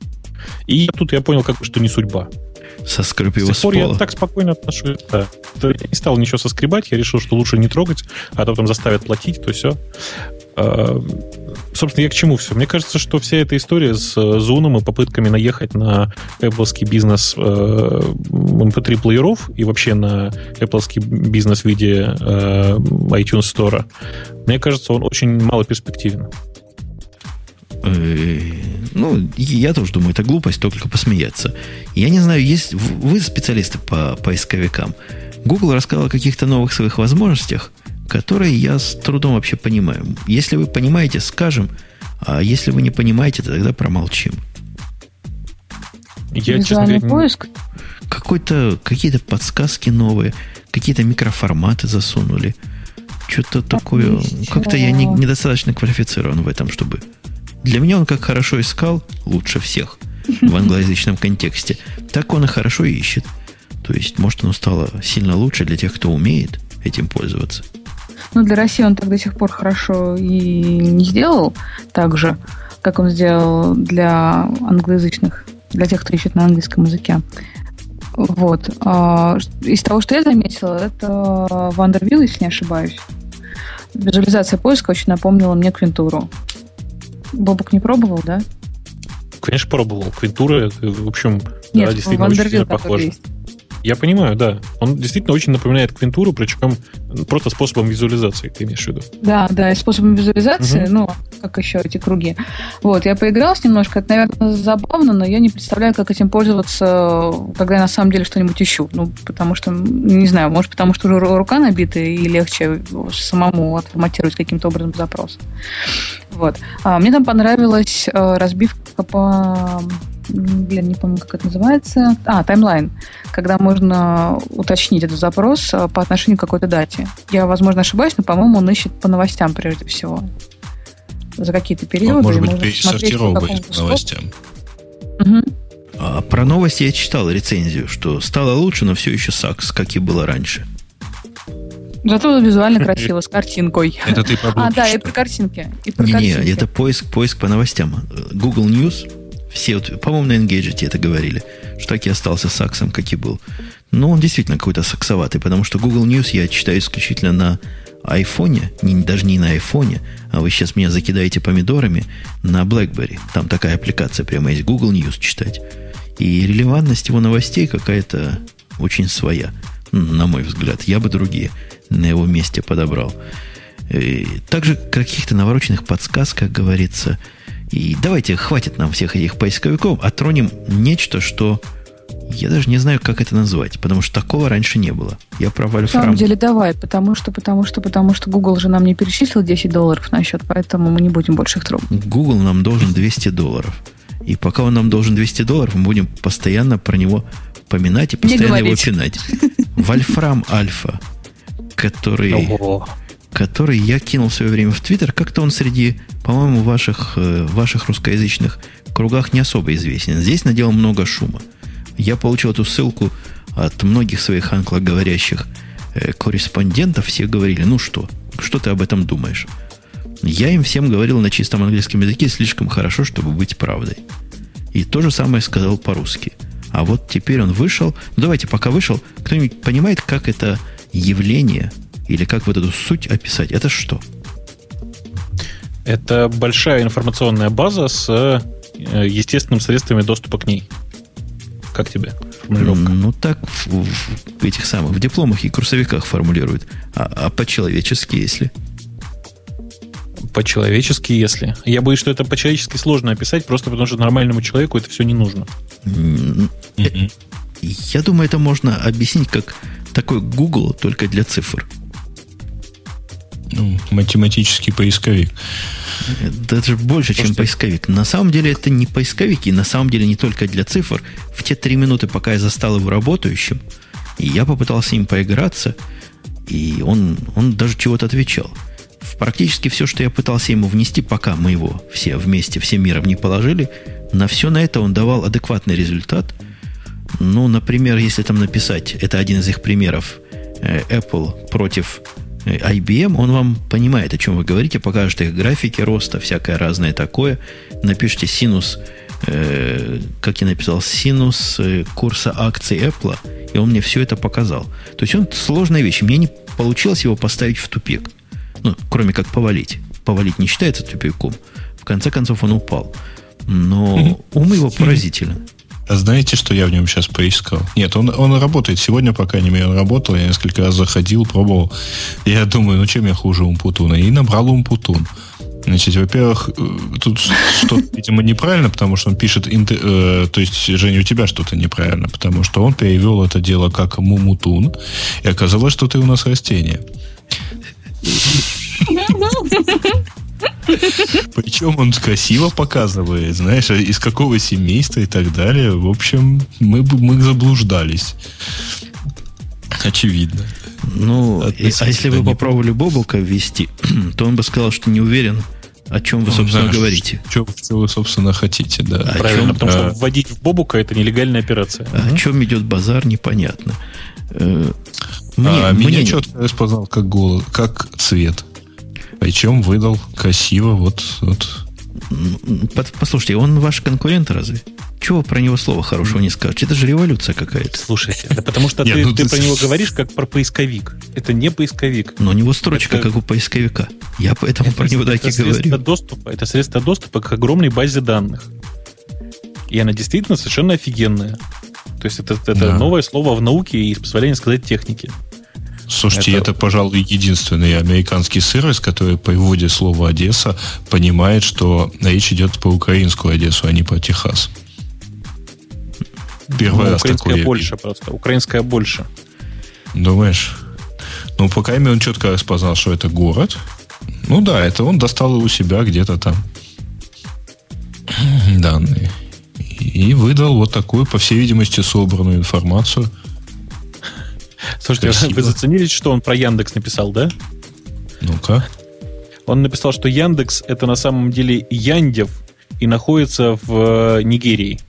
И тут я понял, как, что не судьба. Соскреб его с, с пор я так спокойно отношусь. Да. Я не стал ничего соскребать, я решил, что лучше не трогать, а то потом заставят платить, то все. А, собственно, я к чему все? Мне кажется, что вся эта история с Zoom и попытками наехать на Apple бизнес э, MP3-плееров и вообще на Apple бизнес в виде э, iTunes Store, мне кажется, он очень мало перспективен. Э, ну, я тоже думаю, это глупость, только посмеяться. Я не знаю, есть вы специалисты по поисковикам. Google рассказал о каких-то новых своих возможностях, которые я с трудом вообще понимаю. Если вы понимаете, скажем, а если вы не понимаете, то тогда промолчим. Я, Визуальный говоря, поиск? Какой-то, какие-то подсказки новые, какие-то микроформаты засунули. Что-то такое. Как-то я не, недостаточно квалифицирован в этом, чтобы для меня он как хорошо искал, лучше всех в англоязычном контексте, так он и хорошо ищет. То есть, может, оно стало сильно лучше для тех, кто умеет этим пользоваться. Ну, для России он так до сих пор хорошо и не сделал так же, как он сделал для англоязычных, для тех, кто ищет на английском языке. Вот. А, из того, что я заметила, это Вандервилл, если не ошибаюсь. Визуализация поиска очень напомнила мне Квинтуру. Бобок не пробовал, да? Конечно, пробовал. Квинтура, в общем, Нет, да, действительно очень сильно похожа. Есть. Я понимаю, да. Он действительно очень напоминает квинтуру, причем просто способом визуализации, ты имеешь в виду. Да, да, и способом визуализации, угу. ну, как еще эти круги. Вот, я поигралась немножко, это, наверное, забавно, но я не представляю, как этим пользоваться, когда я на самом деле что-нибудь ищу. Ну, потому что, не знаю, может, потому что уже рука набита и легче самому отформатировать каким-то образом запрос. Вот. А, мне там понравилась а, разбивка по блин, не помню, как это называется. А, таймлайн. Когда можно уточнить этот запрос а, по отношению к какой-то дате. Я, возможно, ошибаюсь, но, по-моему, он ищет по новостям прежде всего. За какие-то периоды. Он, может быть, пересортировывает по новостям. Угу. А про новости я читал рецензию, что стало лучше, но все еще сакс, как и было раньше. Зато визуально красиво, с картинкой. *laughs* Это ты про А, да, и про картинки. не, не, это поиск, поиск по новостям. Google News все, вот, по-моему, на Engadget это говорили, что так и остался саксом, как и был. Но он действительно какой-то саксоватый, потому что Google News я читаю исключительно на айфоне, не, даже не на айфоне, а вы сейчас меня закидаете помидорами на BlackBerry. Там такая аппликация прямо есть, Google News читать. И релевантность его новостей какая-то очень своя, на мой взгляд. Я бы другие на его месте подобрал. И также каких-то навороченных подсказок, как говорится, и давайте, хватит нам всех этих поисковиков, а тронем нечто, что я даже не знаю, как это назвать, потому что такого раньше не было. Я про Вольфрам. На самом деле, давай, потому что, потому что, потому что Google же нам не перечислил 10 долларов на счет, поэтому мы не будем больше их трогать. Google нам должен 200 долларов. И пока он нам должен 200 долларов, мы будем постоянно про него поминать и постоянно его пинать. *laughs* Вольфрам Альфа, который, который я кинул в свое время в Твиттер, как-то он среди по-моему, ваших, э, ваших русскоязычных кругах не особо известен. Здесь наделал много шума. Я получил эту ссылку от многих своих англоговорящих э, корреспондентов. Все говорили, ну что, что ты об этом думаешь? Я им всем говорил на чистом английском языке слишком хорошо, чтобы быть правдой. И то же самое сказал по-русски. А вот теперь он вышел. Ну, давайте, пока вышел, кто-нибудь понимает, как это явление или как вот эту суть описать? Это что? Это большая информационная база с э, естественными средствами доступа к ней. Как тебе формулировка? Ну, так в, в этих самых, в дипломах и курсовиках формулируют. А, а по-человечески, если? По-человечески, если. Я боюсь, что это по-человечески сложно описать, просто потому что нормальному человеку это все не нужно. Я думаю, это можно объяснить как такой Google, только для цифр. Ну, математический поисковик. Даже больше, чем поисковик. На самом деле это не поисковик, и на самом деле не только для цифр. В те три минуты, пока я застал его работающим, и я попытался им поиграться, и он, он даже чего-то отвечал. В практически все, что я пытался ему внести, пока мы его все вместе, всем миром не положили, на все на это он давал адекватный результат. Ну, например, если там написать, это один из их примеров, э, Apple против IBM, он вам понимает, о чем вы говорите, покажет их графики роста, всякое разное такое. Напишите синус э, как я написал, синус э, курса акций Apple, и он мне все это показал. То есть он сложная вещь. Мне не получилось его поставить в тупик. Ну, кроме как повалить. Повалить не считается тупиком. В конце концов он упал. Но *laughs* ум его поразителен. А знаете, что я в нем сейчас поискал? Нет, он, он работает. Сегодня, по крайней мере, он работал. Я несколько раз заходил, пробовал. Я думаю, ну чем я хуже Умпутуна? И набрал Умпутун. Значит, во-первых, э, тут что-то, видимо, неправильно, потому что он пишет, э, то есть, Женя, у тебя что-то неправильно, потому что он перевел это дело как мумутун, и оказалось, что ты у нас растение. *laughs* Причем он красиво показывает, знаешь, из какого семейства и так далее. В общем, мы, мы заблуждались. Очевидно. Ну, и, а если вы попробовали Бобука ввести, *clears throat* то он бы сказал, что не уверен, о чем вы, собственно, да, говорите. Что, что вы, собственно, хотите, да. А Правильно, чем, потому а... что вводить в Бобука это нелегальная операция. А угу. О чем идет базар, непонятно. Э, мне, а, мне меня четко распознал как голос, как цвет. Причем выдал красиво, вот, вот. Послушайте, он ваш конкурент разве? Чего про него слова хорошего не скажешь? Это же революция какая-то. Слушайте, да потому что *laughs* ты, ну, ты про него говоришь как про поисковик. Это не поисковик. Но у него строчка это... как у поисковика. Я поэтому это, про него так и говорю. Доступа, это средство доступа к огромной базе данных. И она действительно совершенно офигенная. То есть это, это да. новое слово в науке и позволение сказать технике. Слушайте, это... это, пожалуй, единственный американский сервис, который по вводе слова Одесса понимает, что речь идет по украинскую Одессу, а не по Техас. Первый ну, раз украинская такое больше просто. Украинская больше. Думаешь? Ну, по крайней мере, он четко распознал, что это город. Ну да, это он достал у себя где-то там данные. И выдал вот такую, по всей видимости, собранную информацию – Слушайте, Спасибо. вы заценили, что он про Яндекс написал, да? Ну-ка. Он написал, что Яндекс это на самом деле Яндев и находится в э, Нигерии.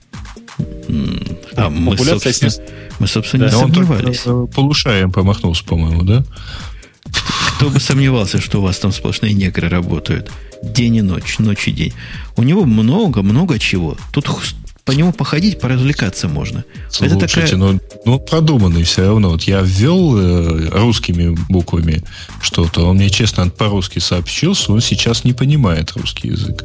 А мы, собственно, мы, собственно, да. не сомневались. Он полушаем помахнулся, по-моему, да? Кто бы сомневался, что у вас там сплошные негры работают. День и ночь, ночь и день. У него много-много чего. Тут по нему походить, поразвлекаться можно. Слушайте, это такая... ну, ну продуманный все равно. Вот я ввел э, русскими буквами что-то, он мне честно по-русски сообщил, что он сейчас не понимает русский язык.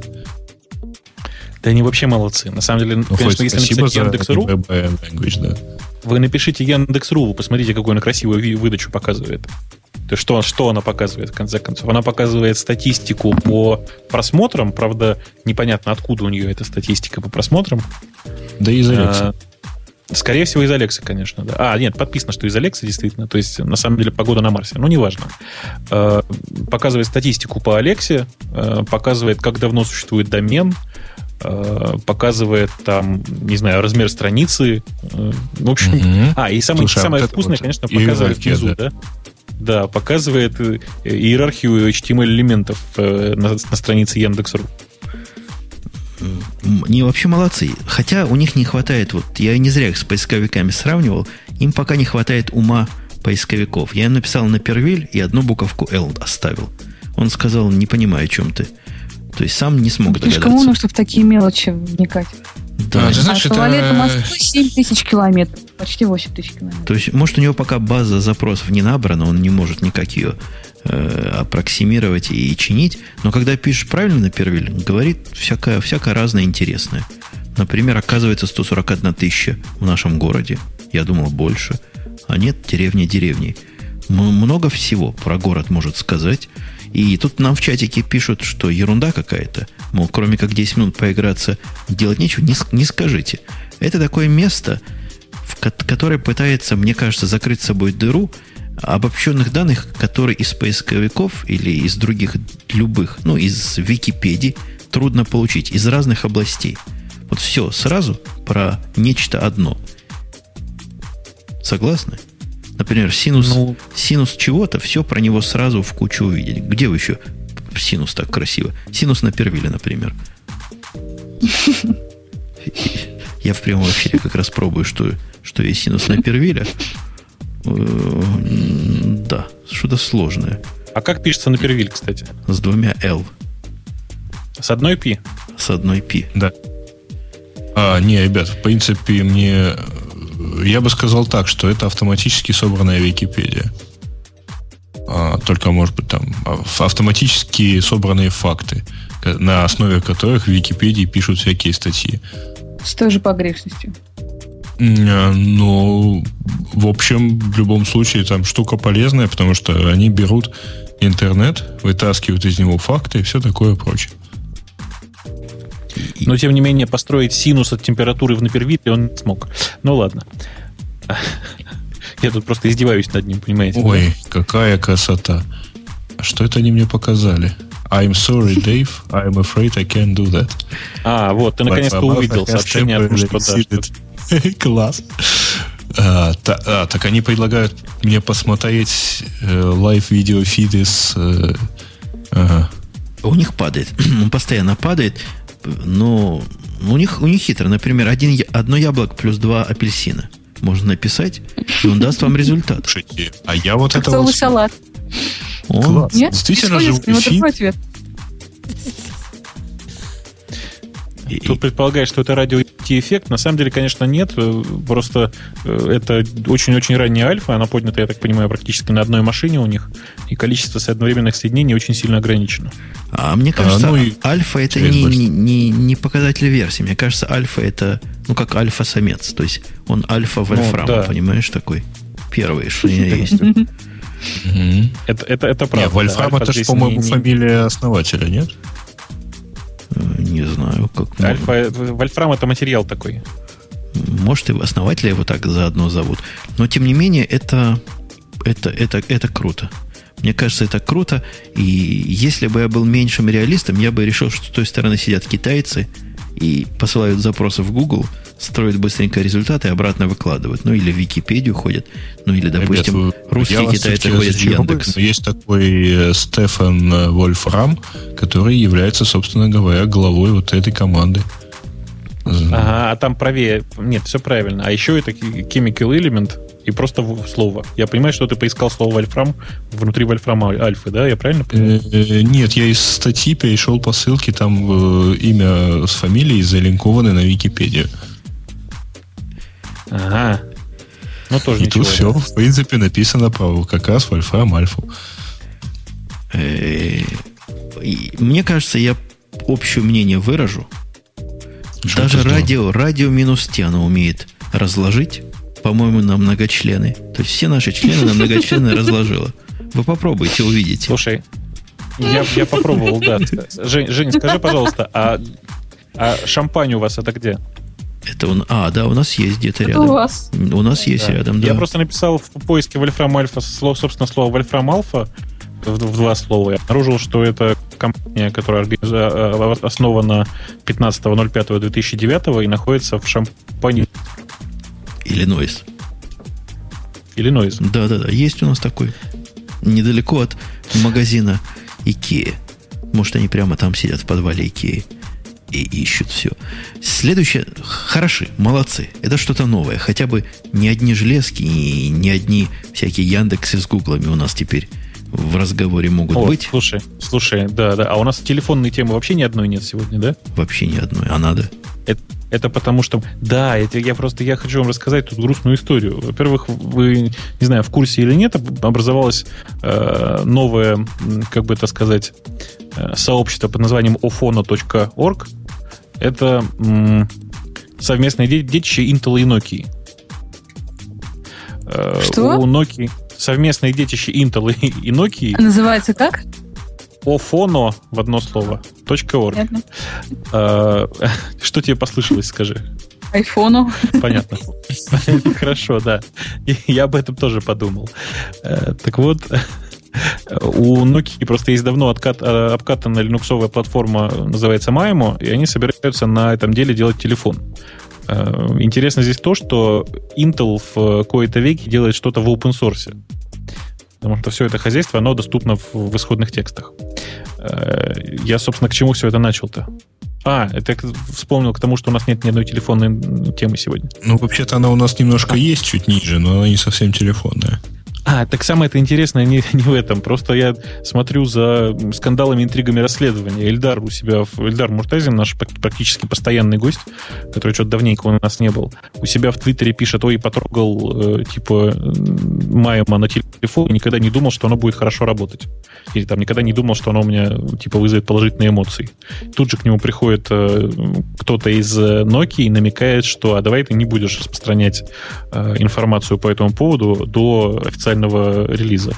Да они вообще молодцы. На самом деле, ну, конечно, если написать Яндекс.ру, language, да. Вы напишите Яндекс.ру, вы посмотрите, какую она красивую выдачу показывает. То есть что, что она показывает, в конце концов? Она показывает статистику по просмотрам, правда, непонятно, откуда у нее эта статистика по просмотрам. Да из Алекса. А, скорее всего, из Алекса, конечно, да. А, нет, подписано, что из Алекса, действительно. То есть, на самом деле, погода на Марсе. Ну, неважно. А, показывает статистику по Алексе, а, показывает, как давно существует домен, а, показывает там, не знаю, размер страницы. А, в общем, угу. а, и самое, Слушай, самое вот вкусное, вот конечно, показывает внизу, да? Да, показывает э, иерархию HTML-элементов э, на, на странице Яндекс.ру. Они вообще молодцы. Хотя у них не хватает, вот я не зря их с поисковиками сравнивал, им пока не хватает ума поисковиков. Я им написал на первиль и одну буковку L оставил. Он сказал, не понимаю, о чем ты. То есть сам не смог Слишком догадаться. Слишком чтобы в такие мелочи вникать. Да. А, знаешь, а это... Москвы 7 тысяч километров. Почти 8 тысяч километров. То есть, может, у него пока база запросов не набрана, он не может никак ее э, аппроксимировать и чинить. Но когда пишешь правильно на первиль, говорит всякое, всякое разное интересное. Например, оказывается 141 тысяча в нашем городе. Я думал больше. А нет, деревня деревни. Много всего про город может сказать. И тут нам в чатике пишут, что ерунда какая-то. Мол, кроме как 10 минут поиграться, делать нечего, не, не скажите. Это такое место, в которое пытается, мне кажется, закрыть собой дыру обобщенных данных, которые из поисковиков или из других любых, ну, из Википедии трудно получить, из разных областей. Вот все сразу про нечто одно. Согласны? Например, синус, ну, синус чего-то, все про него сразу в кучу увидеть. Где вы еще синус так красиво? Синус на первиле, например. *laughs* Я в прямом эфире как раз пробую, что, что есть синус на первиле. Э, да, что-то сложное. А как пишется на первиле, кстати? С двумя L. С одной P? С одной P. Да. А, не, ребят, в принципе, мне... Я бы сказал так, что это автоматически собранная Википедия. А, только, может быть, там автоматически собранные факты, на основе которых в Википедии пишут всякие статьи. С той же погрешностью. А, ну, в общем, в любом случае, там штука полезная, потому что они берут интернет, вытаскивают из него факты и все такое прочее. Но, тем не менее, построить синус от температуры в напервите он не смог. Ну, ладно. *laughs* Я тут просто издеваюсь над ним, понимаете? Ой, какая красота. А что это они мне показали? I'm sorry, Dave. I'm afraid I can't do that. А, вот, ты наконец-то увидел сообщение о том, что да. *laughs* Класс. А, та, а, так они предлагают мне посмотреть э, лайв-видеофиды с... Э, ага. У них падает. *clears throat* Он постоянно падает, но у них, у них хитро. Например, один, одно яблоко плюс два апельсина можно написать, и он даст вам результат. Слушайте, а я вот это вот... салат. Он... Класс. Нет? Действительно же ответ. И, Тут предполагает, что это радио эффект. На самом деле, конечно, нет. Просто э, это очень-очень ранняя альфа. Она поднята, я так понимаю, практически на одной машине у них. И количество одновременных соединений очень сильно ограничено. А мне кажется, а, ну и альфа это не, не, не, не показатель версии. Мне кажется, альфа это, ну, как альфа-самец. То есть он альфа вольфрам, ну, да. понимаешь, такой. Первый, что у меня есть. Это, это, это правда. Вольфрам это же, по-моему, фамилия основателя, нет? Не знаю, как Альфа, Вольфрам это материал такой. Может, и основателя его так заодно зовут. Но, тем не менее, это, это, это, это круто. Мне кажется, это круто. И если бы я был меньшим реалистом, я бы решил, что с той стороны сидят китайцы и посылают запросы в Google – строят быстренько результаты и обратно выкладывают. Ну, или в Википедию ходят. Ну, или, допустим, Ребят, русские китайцы ходят в Яндекс. Есть такой э, Стефан э, Вольфрам, который является, собственно говоря, главой вот этой команды. Ага, а там правее. Нет, все правильно. А еще это Chemical Element и просто слово. Я понимаю, что ты поискал слово вольфрам внутри вольфрама альфы, да? Я правильно понимаю? Э, нет, я из статьи перешел по ссылке, там имя с фамилией залинкованы на Википедию. Ага. Ну, тоже И тут все, в принципе, написано про как раз Вольфрам Альфу. Э, мне кажется, я общее мнение выражу. Даже радио, радио минус оно умеет разложить, по-моему, на многочлены. То есть все наши члены на многочлены разложила. Вы попробуйте, увидите. Слушай, я, я попробовал, да. Жень, Жень, скажи, пожалуйста, а, а шампань у вас это где? Это он. А, да, у нас есть где-то рядом. У вас. У нас есть да. рядом, да. Я просто написал в поиске Вольфрам Альфа, слово, собственно, слово Вольфрам Альфа в, в два слова. Я обнаружил, что это компания, которая а, основана 15.05.2009 и находится в Шампане. Иллинойс. Иллинойс. Да-да-да, есть у нас такой. Недалеко от магазина Икея. Может, они прямо там сидят в подвале Икеи и ищут все. Следующее. Хороши, молодцы. Это что-то новое. Хотя бы не одни железки и не одни всякие Яндексы с Гуглами у нас теперь в разговоре могут О, быть. Слушай, слушай, да, да. А у нас телефонной темы вообще ни одной нет сегодня, да? Вообще ни одной. А надо? Это, это потому что... Да, это, я просто я хочу вам рассказать тут грустную историю. Во-первых, вы, не знаю, в курсе или нет, образовалось э, новое, как бы это сказать, э, сообщество под названием ofono.org, это м, совместное детище Intel и Nokia. Э, Что? У Nokia совместное детище Intel и Nokia. А называется как? Офоно в одно слово. .org. А, *laughs* что тебе послышалось, скажи? Айфону. Понятно. *laughs* Хорошо, да. Я об этом тоже подумал. Э, так вот, *laughs* у Nokia просто есть давно откат, э, обкатанная линуксовая платформа, называется Maimo, и они собираются на этом деле делать телефон. Э, интересно здесь то, что Intel в кои-то веке делает что-то в open source. Потому что все это хозяйство, оно доступно в, в исходных текстах. Э, я, собственно, к чему все это начал-то? А, это вспомнил к тому, что у нас нет ни одной телефонной темы сегодня. Ну, вообще-то она у нас немножко есть чуть ниже, но она не совсем телефонная. А, так самое это интересное не, *laughs* не в этом. Просто я смотрю за скандалами, интригами расследования. Эльдар у себя, Эльдар Муртазин, наш практически постоянный гость, который что-то давненько у нас не был, у себя в Твиттере пишет, ой, потрогал, э, типа, Майама на телефон, никогда не думал, что оно будет хорошо работать. Или там никогда не думал, что оно у меня, типа, вызовет положительные эмоции. Тут же к нему приходит э, кто-то из э, Nokia и намекает, что, а давай ты не будешь распространять э, информацию по этому поводу до официального официального релиза.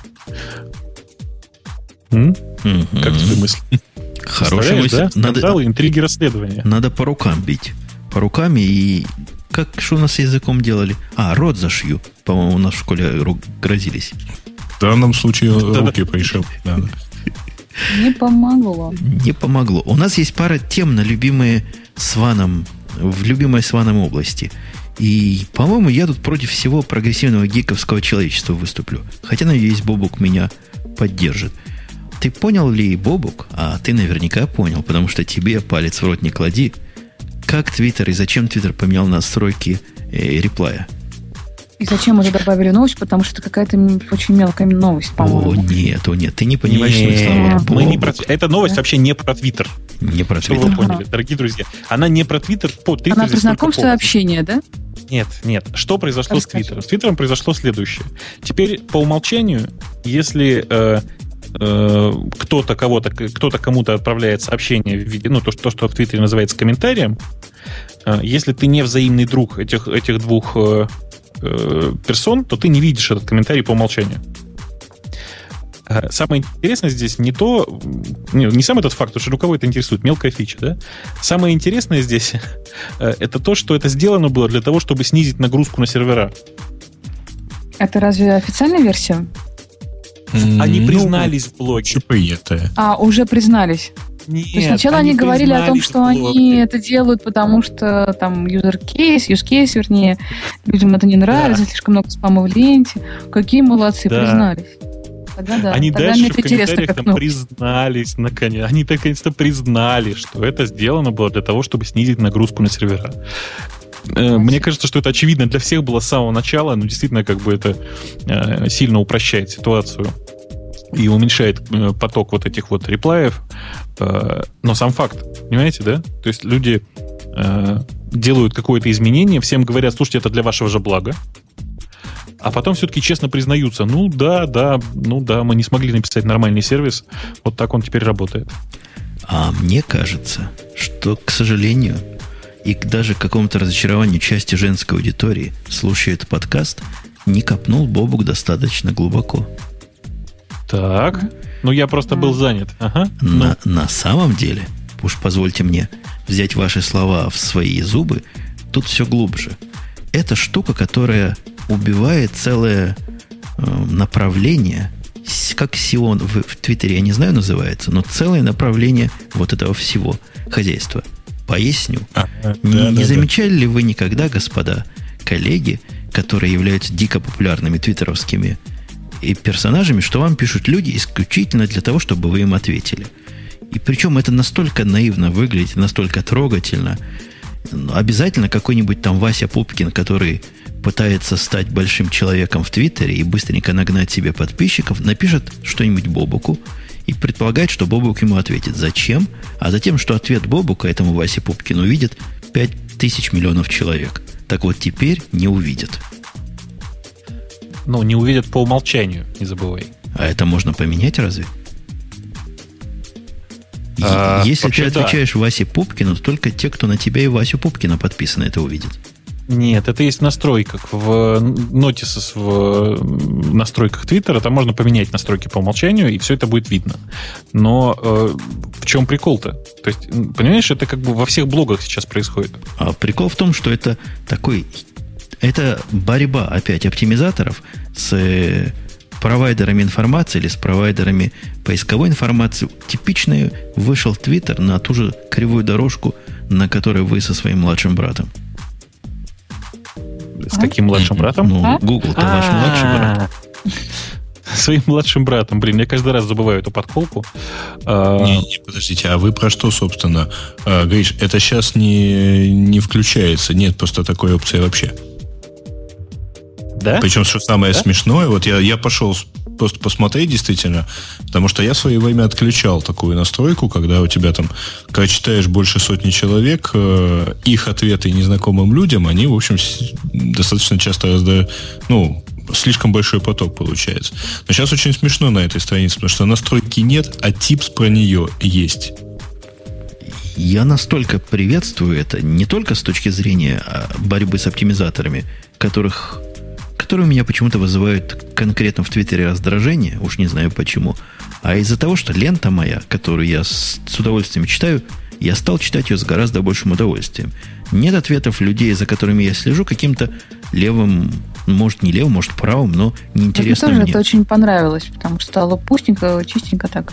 М? Mm-hmm. Как тебе мысль? *laughs* Хорошая мысль. Да? Надо, интриги расследования. Надо по рукам бить. По рукам и... Как что у нас с языком делали? А, рот зашью. По-моему, у нас в школе грозились. В данном случае руки пришел. Не помогло. Не помогло. У нас есть пара тем на любимые с Ваном, в любимой с Ваном области – и, по-моему, я тут против всего прогрессивного гиковского человечества выступлю. Хотя, надеюсь, Бобук меня поддержит. Ты понял ли, Бобук, а ты наверняка понял, потому что тебе палец в рот не клади, как Твиттер и зачем Твиттер поменял настройки э, реплая? И зачем мы туда добавили новость? Потому что это какая-то очень мелкая новость, по-моему. О, нет, о, нет, ты не понимаешь нет, слова. Мы не про... Эта новость вообще не про Твиттер. Не про Твиттер. вы поняли, дорогие друзья. Она не про Твиттер. По Твиттер Она про знакомство и общение, да? Нет, нет. Что произошло Расскажи. с Твиттером? С Твиттером произошло следующее. Теперь по умолчанию, если э, э, кто-то кого-то, кто-то кому-то отправляет сообщение в виде, ну, то, то что в Твиттере называется комментарием, э, если ты не взаимный друг этих, этих двух э, э, персон, то ты не видишь этот комментарий по умолчанию. А самое интересное здесь не то, не, не сам этот факт, потому что у кого это интересует, мелкая фича, да? Самое интересное здесь *laughs* э, это то, что это сделано было для того, чтобы снизить нагрузку на сервера. Это разве официальная версия? Они ну, признались в блоге. это. А, уже признались. Нет, То есть сначала они, они говорили о том, что они это делают, потому что там user case, use case, вернее, людям это не нравится, да. слишком много спама в ленте. Какие молодцы, да. признались. Тогда да. Они Тогда дальше в комментариях там признались, наконец. Они наконец-то признали, что это сделано было для того, чтобы снизить нагрузку на сервера. Э, мне кажется, что это очевидно для всех было с самого начала, но действительно как бы это э, сильно упрощает ситуацию и уменьшает э, поток вот этих вот реплаев. Но сам факт, понимаете, да? То есть люди делают какое-то изменение, всем говорят, слушайте, это для вашего же блага, а потом все-таки честно признаются, ну да, да, ну да, мы не смогли написать нормальный сервис, вот так он теперь работает. А мне кажется, что, к сожалению, и даже к какому-то разочарованию части женской аудитории, слушая этот подкаст, не копнул Бобук достаточно глубоко. Так, ну я просто был занят. Ага. На, на самом деле, уж позвольте мне взять ваши слова в свои зубы, тут все глубже. Это штука, которая убивает целое э, направление, как Сион в, в Твиттере, я не знаю, называется, но целое направление вот этого всего хозяйства. Поясню. А, да, не да, замечали да. ли вы никогда, господа, коллеги, которые являются дико популярными твиттеровскими и персонажами, что вам пишут люди исключительно для того, чтобы вы им ответили. И причем это настолько наивно выглядит, настолько трогательно. Обязательно какой-нибудь там Вася Пупкин, который пытается стать большим человеком в Твиттере и быстренько нагнать себе подписчиков, напишет что-нибудь Бобуку и предполагает, что Бобук ему ответит. Зачем? А затем, что ответ Бобука этому Васе Пупкину увидит 5 тысяч миллионов человек. Так вот теперь не увидят. Ну, не увидят по умолчанию, не забывай. А это можно поменять разве? А, Если ты отвечаешь да. Васе Пупкину, то только те, кто на тебя и Васю Пупкина подписаны, это увидят. Нет, это есть в настройках. В Notices в настройках Твиттера там можно поменять настройки по умолчанию, и все это будет видно. Но э, в чем прикол-то? То есть, понимаешь, это как бы во всех блогах сейчас происходит. А прикол в том, что это такой... Это борьба опять оптимизаторов с э, провайдерами информации или с провайдерами поисковой информации. Типичный вышел Твиттер на ту же кривую дорожку, на которой вы со своим младшим братом. С каким младшим братом? Ну, а? Google, это ваш младший брат. *laughs* Своим младшим братом. Блин, я каждый раз забываю эту подколку. А, не, не, подождите, а вы про что, собственно? А, Гриш, это сейчас не, не включается. Нет просто такой опции вообще. Да? Причем, что самое да? смешное, вот я, я пошел просто посмотреть действительно, потому что я в свое время отключал такую настройку, когда у тебя там, когда читаешь больше сотни человек, э, их ответы незнакомым людям, они, в общем, достаточно часто раздают, ну, слишком большой поток получается. Но сейчас очень смешно на этой странице, потому что настройки нет, а типс про нее есть. Я настолько приветствую это, не только с точки зрения а, борьбы с оптимизаторами, которых, которые у меня почему-то вызывают конкретно в Твиттере раздражение, уж не знаю почему, а из-за того, что лента моя, которую я с, с удовольствием читаю, я стал читать ее с гораздо большим удовольствием. Нет ответов людей, за которыми я слежу, каким-то левым, может, не левым, может, правым, но неинтересно мне. Тоже это очень понравилось, потому что стало пустенько, чистенько так.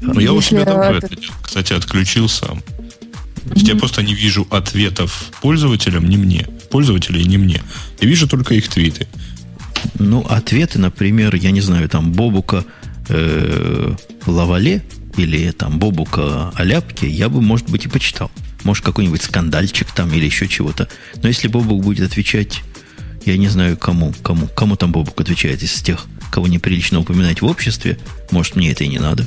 Ну, я у себя давно, это... кстати, отключил сам. Mm-hmm. Я просто не вижу ответов пользователям, не мне. Пользователей не мне. Я вижу только их твиты. Ну, ответы, например, я не знаю, там Бобука э, Лавале или там Бобука Аляпки, я бы, может быть, и почитал. Может, какой-нибудь скандальчик там или еще чего-то. Но если Бобук будет отвечать, я не знаю кому, кому, кому там Бобук отвечает из тех, кого неприлично упоминать в обществе, может, мне это и не надо.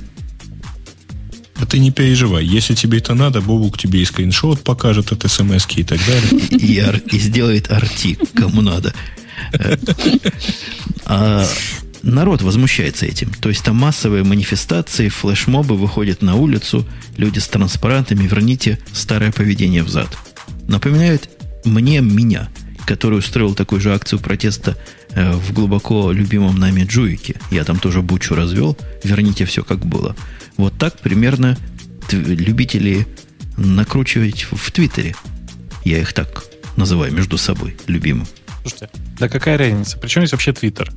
Да ты не переживай. Если тебе это надо, Бобук тебе и скриншот покажет от смс и так далее. И, сделает арти, кому надо. А народ возмущается этим. То есть там массовые манифестации, флешмобы выходят на улицу, люди с транспарантами, верните старое поведение взад. Напоминает мне меня, который устроил такую же акцию протеста э, в глубоко любимом нами Джуике. Я там тоже бучу развел. Верните все как было. Вот так примерно любители накручивать в Твиттере. Я их так называю между собой, любимым. Слушайте, да какая разница? Причем здесь вообще Твиттер?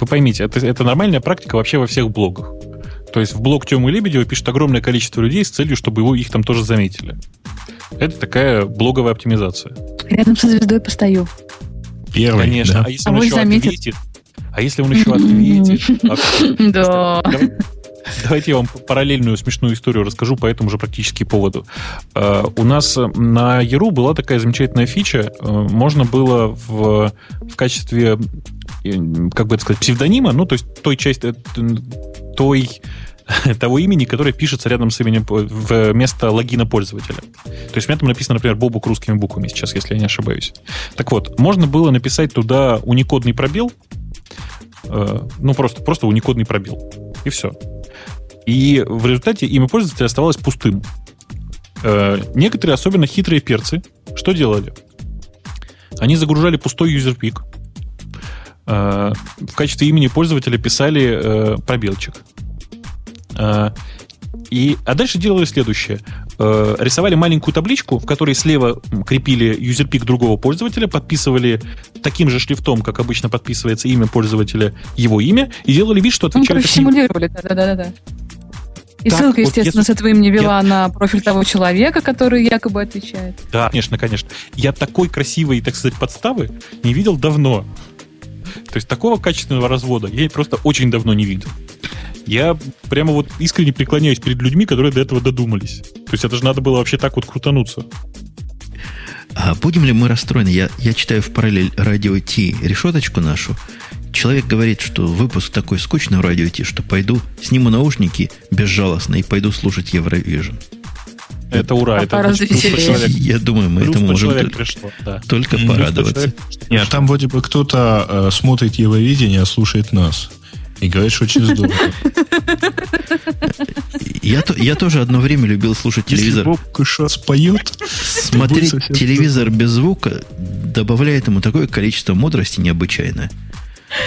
Вы поймите, это, это нормальная практика вообще во всех блогах. То есть в блог Тёмы Лебедева пишет огромное количество людей с целью, чтобы его, их там тоже заметили. Это такая блоговая оптимизация. Рядом со звездой постою. Первый, Конечно. Да. А если а он еще заметит. ответит? А если он еще ответит? *laughs* Да. Давайте я вам параллельную смешную историю расскажу по этому же практически поводу. Э, у нас на Яру была такая замечательная фича. Э, можно было в, в качестве, э, как бы это сказать, псевдонима, ну, то есть той части, той *laughs* того имени, которое пишется рядом с именем вместо логина пользователя. То есть у меня там написано, например, Бобук русскими буквами сейчас, если я не ошибаюсь. Так вот, можно было написать туда уникодный пробел, ну, просто, просто уникодный пробел. И все. И в результате имя пользователя оставалось пустым. Э, некоторые особенно хитрые перцы что делали? Они загружали пустой юзерпик. Э, в качестве имени пользователя писали э, пробелчик. Э, и, а дальше делали следующее. Э, рисовали маленькую табличку, в которой слева крепили юзерпик другого пользователя, подписывали таким же шрифтом, как обычно подписывается имя пользователя, его имя, и делали вид, что отвечают... Ну, симулировали, да-да-да. И так, ссылка, естественно, вот, с этого имени вела я... на профиль того человека, который якобы отвечает. Да, конечно, конечно. Я такой красивой, так сказать, подставы не видел давно. То есть такого качественного развода я просто очень давно не видел. Я прямо вот искренне преклоняюсь перед людьми, которые до этого додумались. То есть это же надо было вообще так вот крутануться. А будем ли мы расстроены? Я, я читаю в параллель радио Ти решеточку нашу, человек говорит, что выпуск такой скучный в радио идти, что пойду, сниму наушники безжалостно и пойду слушать Евровижн. Это ура, это человек. Я думаю, мы этому можем только, пришло, да. только порадоваться. Нет, там вроде бы кто-то э, смотрит Евровидение, а слушает нас. И говорит, что очень *laughs* здорово. Я, я тоже одно время любил слушать телевизор. Если Боб сейчас поет, смотреть телевизор без звука добавляет ему такое количество мудрости необычайное.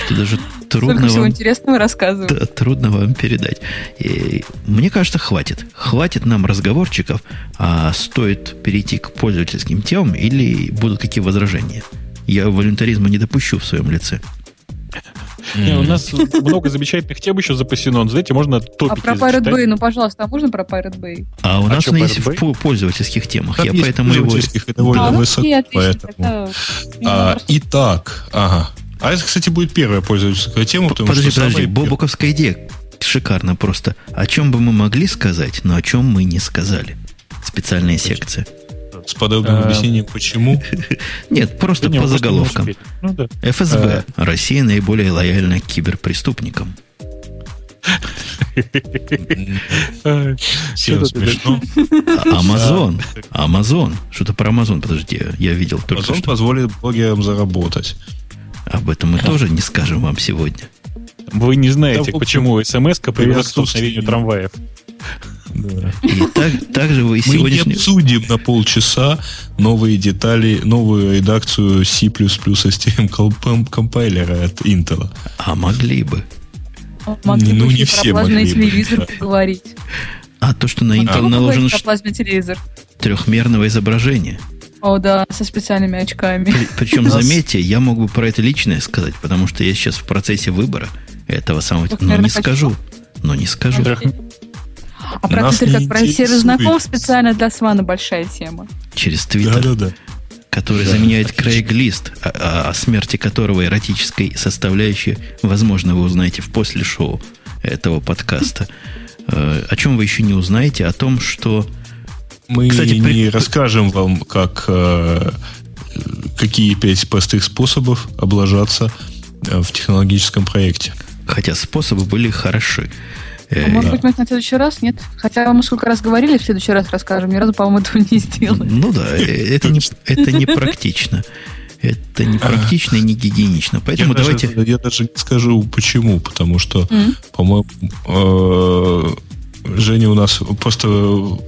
Что даже трудно Сколько вам, интересного рассказываю. Да, трудно вам передать. И, мне кажется, хватит. Хватит нам разговорчиков, а стоит перейти к пользовательским темам или будут какие возражения. Я волюнтаризма не допущу в своем лице. Не, у нас много замечательных тем еще запасено. Знаете, можно топики А про Pirate Bay, ну, пожалуйста, а можно про Pirate Bay? А у а нас он есть в пользовательских темах. Я поэтому его... довольно высоко, поэтому... А, итак, ага. А это, кстати, будет первая пользовательская тема. Потому подожди, что подожди, Бобуковская идея шикарно просто. О чем бы мы могли сказать, но о чем мы не сказали. Специальная секция. С подобным а... объяснением почему? *laughs* Нет, просто по заголовкам. Ну ФСБ. А. Россия наиболее лояльна к киберпреступникам. Все смешно. Амазон. Амазон. Что-то про Амазон, подожди, я видел только Амазон позволит блогерам заработать. Об этом мы тоже не скажем вам сегодня. Вы не знаете, почему смс-ка привела к столкновению трамваев. И так, также вы сегодняшний... Мы не обсудим на полчаса новые детали, новую редакцию C++ STM компайлера от Intel. А могли бы. Могли ну, бы не все про могли телевизор бы. поговорить. А то, что на Intel а наложено телевизор. трехмерного изображения. О, да, со специальными очками. Причем, заметьте, я могу бы про это личное сказать, потому что я сейчас в процессе выбора этого самого... Но не скажу. Но не скажу. А про Твиттер, как про знаком, специально для Свана большая тема. Через Твиттер. Да, да, да который да, заменяет Крейг-лист, о, о, о смерти которого эротической составляющей, возможно, вы узнаете в после шоу этого подкаста. Э, о чем вы еще не узнаете? О том, что... Мы Кстати, не при... расскажем вам, как, э, какие пять простых способов облажаться э, в технологическом проекте. Хотя способы были хороши. А может быть, мы на следующий раз? Нет? Хотя мы сколько раз говорили, в следующий раз расскажем. Ни разу, по-моему, этого не сделали. Ну да, э, *laughs* это не, это не практично. Это не практично и не гигиенично. Поэтому я давайте... Даже, я даже не скажу почему. Потому что, по-моему, э, Женя у нас просто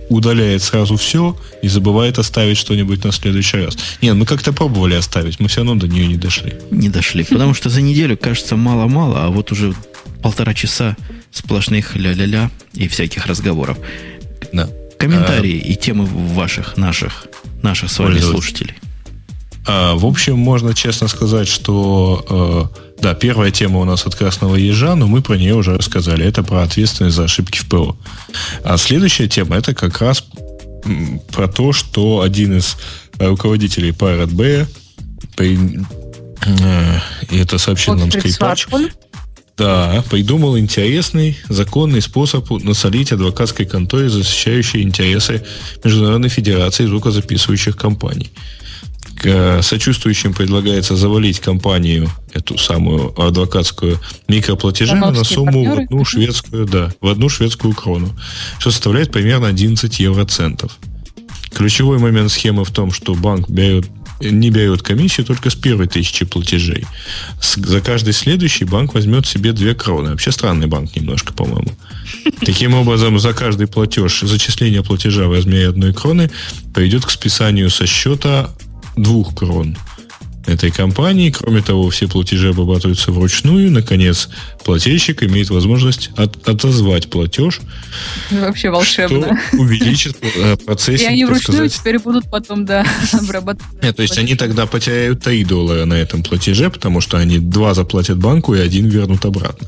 удаляет сразу все и забывает оставить что-нибудь на следующий раз. Нет, мы как-то пробовали оставить, мы все равно до нее не дошли. Не дошли, потому что за неделю кажется мало-мало, а вот уже полтора часа сплошных ля-ля-ля и всяких разговоров. Да. Комментарии а, и темы ваших, наших, наших с вами слушателей. А, в общем, можно честно сказать, что э, да, первая тема у нас от красного ежа, но мы про нее уже рассказали. Это про ответственность за ошибки в ПО. А следующая тема это как раз про то, что один из руководителей Pirate Bay, э, и это сообщил нам Скрипач, да, придумал интересный законный способ насолить адвокатской конторе, защищающей интересы Международной Федерации звукозаписывающих компаний. К сочувствующим предлагается завалить компанию, эту самую адвокатскую, микроплатежами на сумму партнеры. в одну шведскую, да, в одну шведскую крону, что составляет примерно 11 евроцентов. Ключевой момент схемы в том, что банк берет не берет комиссию только с первой тысячи платежей. С, за каждый следующий банк возьмет себе две кроны. Вообще странный банк немножко, по-моему. Таким образом, за каждый платеж, зачисление платежа в размере одной кроны приведет к списанию со счета двух крон этой компании. Кроме того, все платежи обрабатываются вручную. Наконец, плательщик имеет возможность от, отозвать платеж. Вообще волшебно. Что увеличит *laughs* э, процесс. И они вручную теперь будут потом, да, *laughs* обрабатывать. Нет, то есть они тогда потеряют 3 доллара на этом платеже, потому что они два заплатят банку и один вернут обратно.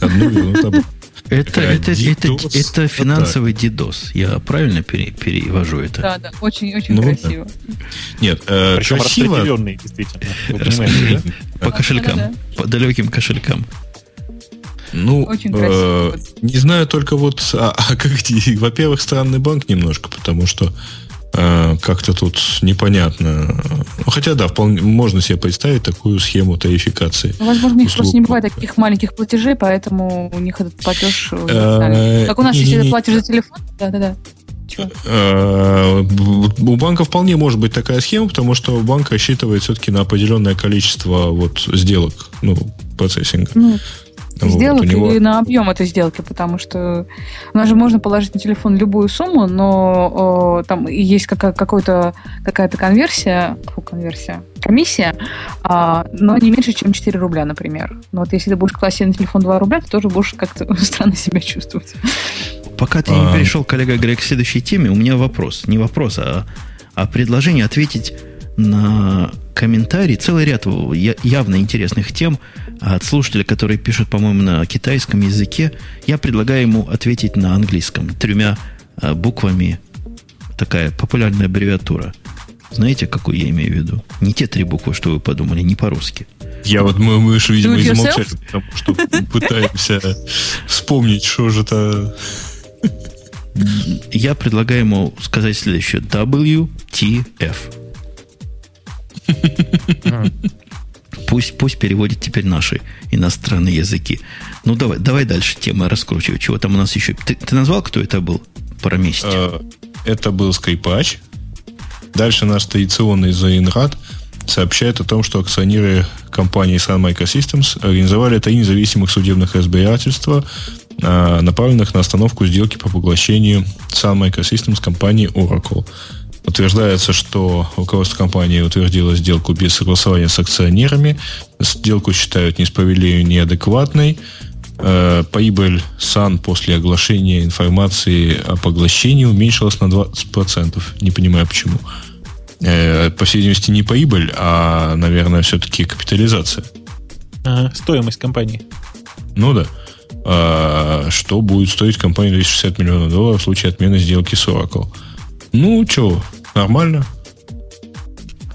Одну вернут обратно. Это, это, это, это финансовый дидос. Я правильно пере, перевожу это? Да, да, очень, очень ну, красиво. Да. Нет, э, Причем красиво... распределенный, действительно. *laughs* По кошелькам, по далеким кошелькам. Ну, э, не знаю только вот, а, *laughs* а как, во-первых, странный банк немножко, потому что Э, как-то тут непонятно. Ну, хотя, да, вполне можно себе представить такую схему тарификации. Ну, возможно, у них просто не бывает таких маленьких платежей, поэтому у них этот платеж... Э, как у нас, если ты платишь за телефон, да-да-да. Э, у банка вполне может быть такая схема, потому что банк рассчитывает все-таки на определенное количество вот сделок, ну, процессинга. Ну, сделок вот, него... или на объем этой сделки, потому что у нас же можно положить на телефон любую сумму, но о, там есть какая- какой-то, какая-то конверсия, фу, конверсия, комиссия, а, но не меньше, чем 4 рубля, например. Но вот если ты будешь класть на телефон 2 рубля, ты тоже будешь как-то *laughs* странно себя чувствовать. Пока ты не а. перешел, коллега Грег, к следующей теме, у меня вопрос. Не вопрос, а, а предложение ответить на комментарий, целый ряд явно интересных тем от слушателя, который пишет, по-моему, на китайском языке. Я предлагаю ему ответить на английском тремя а, буквами. Такая популярная аббревиатура. Знаете, какую я имею в виду? Не те три буквы, что вы подумали, не по-русски. Я вот, мы, мы же, видимо, замолчали, потому что пытаемся вспомнить, что же это... Я предлагаю ему сказать следующее. WTF. *laughs* Пусть, пусть переводит теперь наши иностранные языки. Ну, давай, давай дальше тема раскручивай. Чего там у нас еще? Ты, ты назвал, кто это был? Про месте. А, это был Скайпач. Дальше наш традиционный Заинрад сообщает о том, что акционеры компании Sun Microsystems организовали три независимых судебных разбирательства, а, направленных на остановку сделки по поглощению Sun Microsystems компании Oracle. Утверждается, что руководство компании утвердило сделку без согласования с акционерами. Сделку считают несправедливой и неадекватной. Э, прибыль САН после оглашения информации о поглощении уменьшилась на 20%. Не понимаю, почему. Э, по всей видимости, не прибыль, а, наверное, все-таки капитализация. А, стоимость компании. Ну да. А, что будет стоить компании 260 миллионов долларов в случае отмены сделки с Oracle? Ну, что, нормально.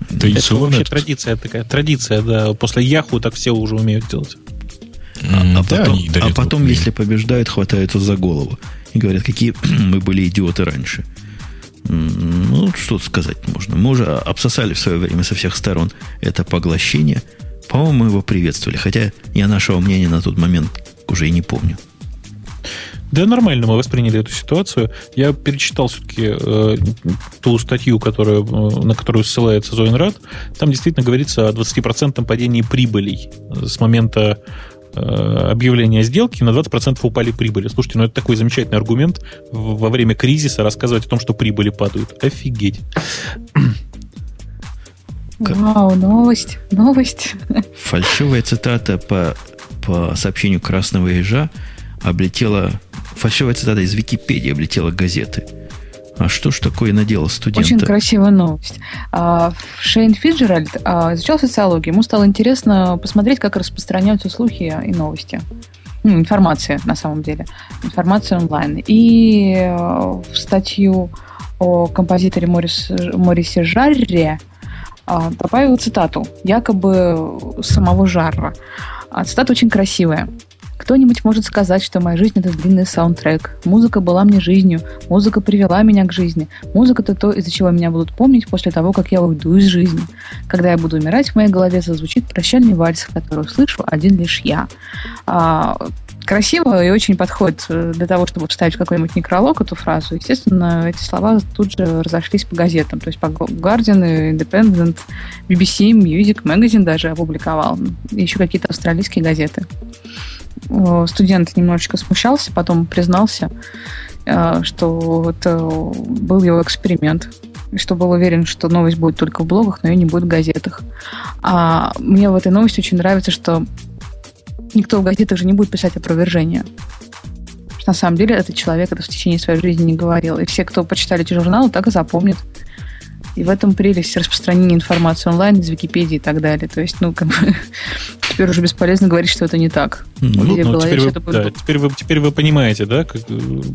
Это вообще традиция такая. Традиция, да. После Яху так все уже умеют делать. А, а да, потом, а потом если побеждают, хватаются за голову. И говорят, какие *clears throat* мы были идиоты раньше. Ну, что сказать можно. Мы уже обсосали в свое время со всех сторон это поглощение. По-моему, мы его приветствовали. Хотя я нашего мнения на тот момент уже и не помню. Да, нормально мы восприняли эту ситуацию. Я перечитал все-таки э, ту статью, которую, э, на которую ссылается Зоинрад. Там действительно говорится о 20% падении прибылей с момента э, объявления сделки на 20% упали прибыли. Слушайте, ну это такой замечательный аргумент во время кризиса рассказывать о том, что прибыли падают. Офигеть. Вау, новость, новость. Фальшивая цитата по, по сообщению Красного Ежа облетела Фальшивая цитата из Википедии облетела газеты. А что ж такое наделал студент? Очень красивая новость. А, Шейн Фиджеральд а, изучал социологию. Ему стало интересно посмотреть, как распространяются слухи и новости. Ну, информация, на самом деле. Информация онлайн. И э, в статью о композиторе Морис, Морисе Жарре добавил цитату, якобы самого Жарра. Цитата очень красивая. Кто-нибудь может сказать, что моя жизнь — это длинный саундтрек. Музыка была мне жизнью, музыка привела меня к жизни. Музыка — это то, из-за чего меня будут помнить после того, как я уйду из жизни. Когда я буду умирать, в моей голове зазвучит прощальный вальс, который услышу один лишь я. А, красиво и очень подходит э, для того, чтобы вставить какой-нибудь некролог эту фразу. Естественно, эти слова тут же разошлись по газетам. То есть по Guardian, Independent, BBC, Music, Magazine даже опубликовал. Еще какие-то австралийские газеты. Э, студент немножечко смущался, потом признался, э, что это был его эксперимент, что был уверен, что новость будет только в блогах, но ее не будет в газетах. А мне в этой новости очень нравится, что никто в газетах же не будет писать опровержение. На самом деле этот человек это в течение своей жизни не говорил. И все, кто почитали эти журналы, так и запомнят. И в этом прелесть распространения информации онлайн из Википедии и так далее. То есть, ну, как бы, *laughs* теперь уже бесполезно говорить, что это не так. Ну, ну, ну теперь, вы, да, теперь, вы, теперь вы понимаете, да, как,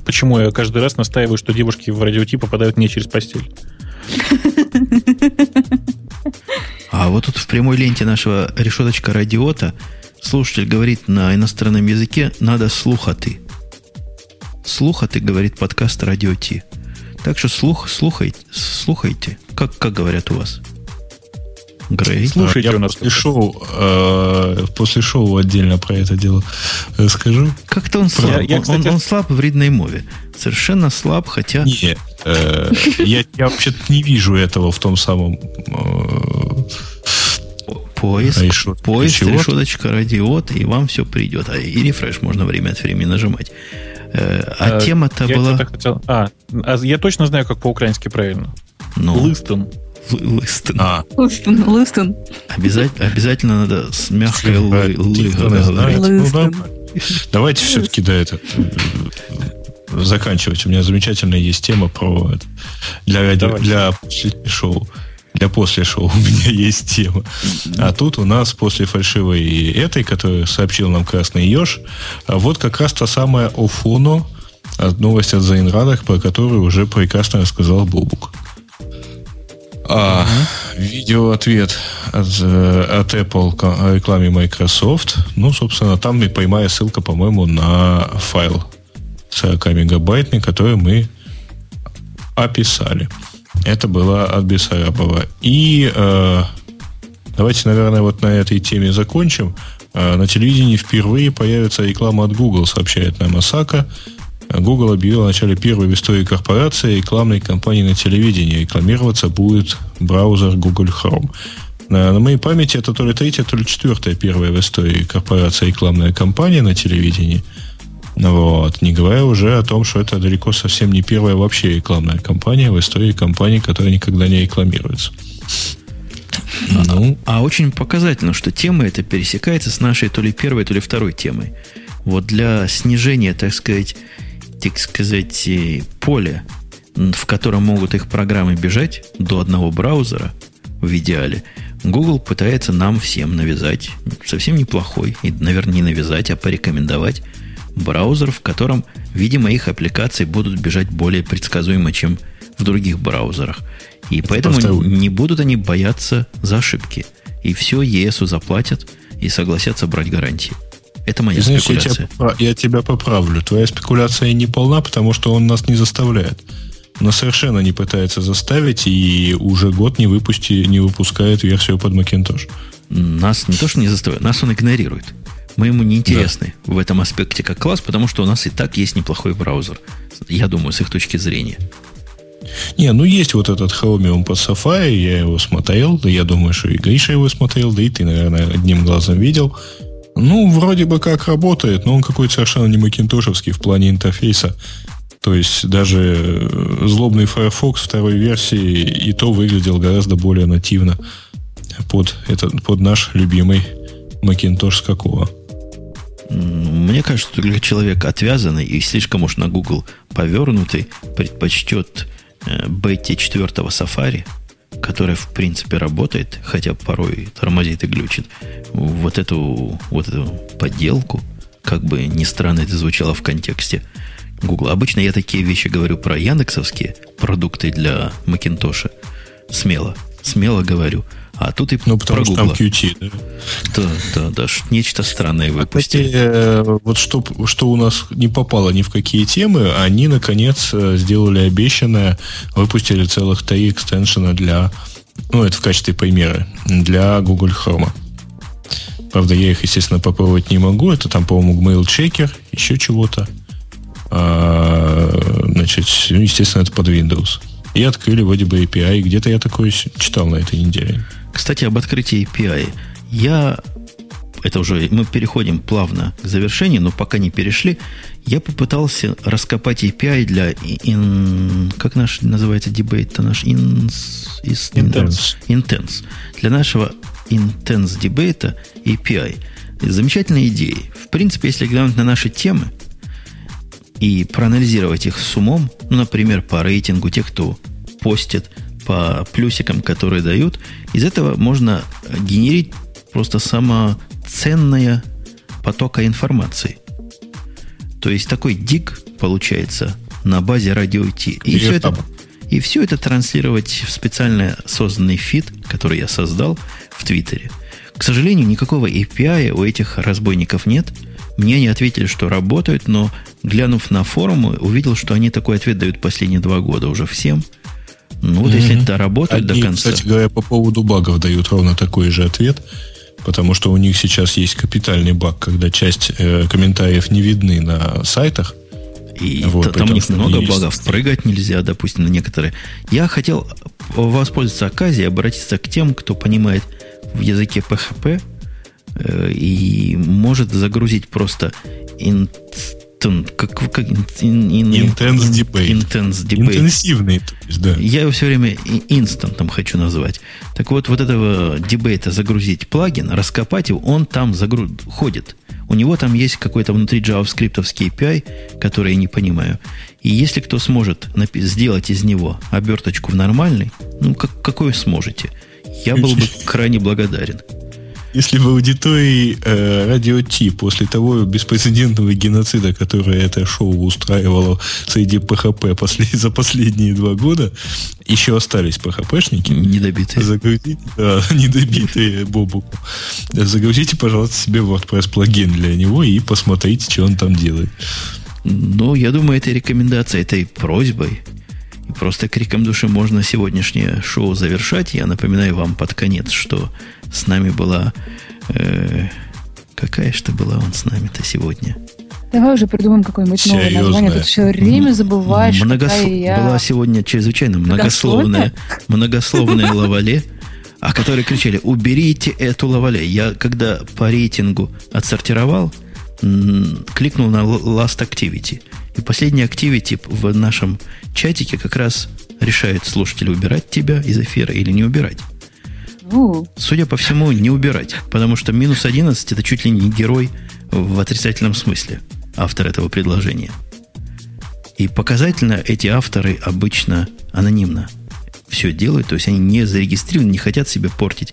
почему я каждый раз настаиваю, что девушки в радиоти попадают не через постель. А вот тут в прямой ленте нашего решеточка радиота слушатель говорит на иностранном языке «надо слухаты». Слухаты, говорит подкаст Радио Ти. Так что слух, слухайте, слухайте. Как, как говорят у вас? Грей. Слушайте а, я у нас после шоу, э, после шоу отдельно про это дело расскажу. Как-то он слаб. Я, я, кстати... он, он слаб в вредной мове. Совершенно слаб, хотя... Не, э, я, я вообще-то не вижу этого в том самом... Э, поиск, решет, поиск решеточка радиот, и вам все придет. А и рефреш можно время от времени нажимать. Э, а, а тема-то была... Хотел... А, а, я точно знаю, как по-украински правильно. Ну. Лыстон. Лыстон. А. Лыстон, Лыстон. Обязательно, обязательно надо с мягкой лы, лы говорить. Ну, давайте все-таки, да, это заканчивать. У меня замечательная есть тема про это. Для, радио, для шоу для после шоу *laughs* у меня есть тема. А тут у нас после фальшивой этой, которую сообщил нам Красный Еж, а вот как раз та самая Офоно, новость от Зайнрадах, про которую уже прекрасно рассказал Бобук. А, uh-huh. Видео-ответ от, э, от Apple о рекламе Microsoft. Ну, собственно, там и прямая ссылка, по-моему, на файл 40 мегабайтный, который мы описали. Это было от Бессарабова. И э, давайте, наверное, вот на этой теме закончим. Э, на телевидении впервые появится реклама от Google, сообщает нам Осака. Google объявил о начале первой в истории корпорации рекламной кампании на телевидении. Рекламироваться будет браузер Google Chrome. На, на моей памяти это то ли третья, то ли четвертая первая в истории корпорация рекламная кампания на телевидении. Вот. Не говоря уже о том, что это далеко совсем не первая вообще рекламная кампания в истории компании, которая никогда не рекламируется. Ну. А, а очень показательно, что тема эта пересекается с нашей то ли первой, то ли второй темой. Вот для снижения, так сказать, так сказать, поля, в котором могут их программы бежать до одного браузера, в идеале, Google пытается нам всем навязать совсем неплохой, и, наверное, не навязать, а порекомендовать браузер, в котором, видимо, их аппликации будут бежать более предсказуемо, чем в других браузерах. И Это поэтому просто... не будут они бояться за ошибки. И все ЕСу заплатят и согласятся брать гарантии. Это моя Знаешь, спекуляция. Я тебя, я тебя поправлю. Твоя спекуляция не полна, потому что он нас не заставляет. Но совершенно не пытается заставить и уже год не, выпусти, не выпускает версию под Macintosh. Нас не то, что не заставляет, нас он игнорирует. Мы ему не интересны да. в этом аспекте как класс, потому что у нас и так есть неплохой браузер. Я думаю, с их точки зрения. Не, ну есть вот этот Chromium под Safari, я его смотрел, да я думаю, что и Гриша его смотрел, да и ты, наверное, одним глазом видел. Ну, вроде бы как работает, но он какой-то совершенно не макинтошевский в плане интерфейса. То есть даже э, злобный Firefox второй версии и то выглядел гораздо более нативно под, этот, под наш любимый Macintosh какого. Мне кажется, что только человек отвязанный и слишком уж на Google повернутый предпочтет э, бете 4 Safari, которая в принципе работает, хотя порой тормозит и глючит, вот эту, вот эту подделку, как бы ни странно это звучало в контексте Google. Обычно я такие вещи говорю про яндексовские продукты для Макинтоша. Смело. Смело говорю. А тут и ну, потому что там QT, да? Да, да, да. Нечто странное выпустили. Кстати, э, вот что, что у нас не попало ни в какие темы, они, наконец, э, сделали обещанное, выпустили целых три экстеншена для, ну, это в качестве примера, для Google Chrome. Правда, я их, естественно, попробовать не могу. Это там, по-моему, Mail Checker, еще чего-то. А, значит, ну, естественно, это под Windows. И открыли вроде бы API. Где-то я такое читал на этой неделе. Кстати, об открытии API. Я это уже мы переходим плавно к завершению, но пока не перешли, я попытался раскопать API для in, как наш называется дебейт-то наш ins, is, intense. intense. Для нашего intense дебейта API. Замечательная идея. В принципе, если глянуть на наши темы и проанализировать их с умом, ну, например, по рейтингу тех, кто постит по плюсикам, которые дают, из этого можно генерить просто самоценная потока информации. То есть такой дик получается на базе радио T. И все, это, и все это транслировать в специально созданный фид, который я создал в Твиттере. К сожалению, никакого API у этих разбойников нет. Мне они ответили, что работают, но глянув на форумы, увидел, что они такой ответ дают последние два года уже всем – ну, вот mm-hmm. если это работает Одни, до конца. Кстати говоря, по поводу багов дают ровно такой же ответ, потому что у них сейчас есть капитальный баг, когда часть э, комментариев не видны на сайтах. И вот, там у них много есть. багов, прыгать нельзя, допустим, на некоторые. Я хотел воспользоваться оказией, обратиться к тем, кто понимает в языке PHP э, и может загрузить просто inst как, как, intense debate. Intense debate. Интенсивный, то есть, да. Я его все время инстантом хочу назвать. Так вот, вот этого дебейта загрузить плагин, раскопать его, он там загруз... ходит. У него там есть какой-то внутри JavaScript API, который я не понимаю. И если кто сможет сделать из него оберточку в нормальный, ну, как, какой сможете, я был бы *laughs* крайне благодарен. Если в аудитории э, радио Ти после того беспрецедентного геноцида, который это шоу устраивало среди ПХП после, *laughs* за последние два года, еще остались ПХПшники. Недобитые. Загрузите, да, *laughs* недобитые Бобуку. Загрузите, пожалуйста, себе WordPress плагин для него и посмотрите, что он там делает. Ну, я думаю, этой рекомендацией, этой просьбой и просто криком души можно сегодняшнее шоу завершать. Я напоминаю вам под конец, что с нами была... Э, какая что была он с нами-то сегодня? Давай уже придумаем какое-нибудь новое название. Тут все время забываешь. Многос... Я... Была сегодня чрезвычайно многословная, многословная *laughs* лавале, а которые кричали, уберите эту лавале. Я когда по рейтингу отсортировал, кликнул на Last Activity. И последний Activity в нашем чатике как раз решает слушатель, убирать тебя из эфира или не убирать. Судя по всему, не убирать. Потому что минус 11 это чуть ли не герой в отрицательном смысле. Автор этого предложения. И показательно эти авторы обычно анонимно все делают. То есть они не зарегистрированы, не хотят себе портить,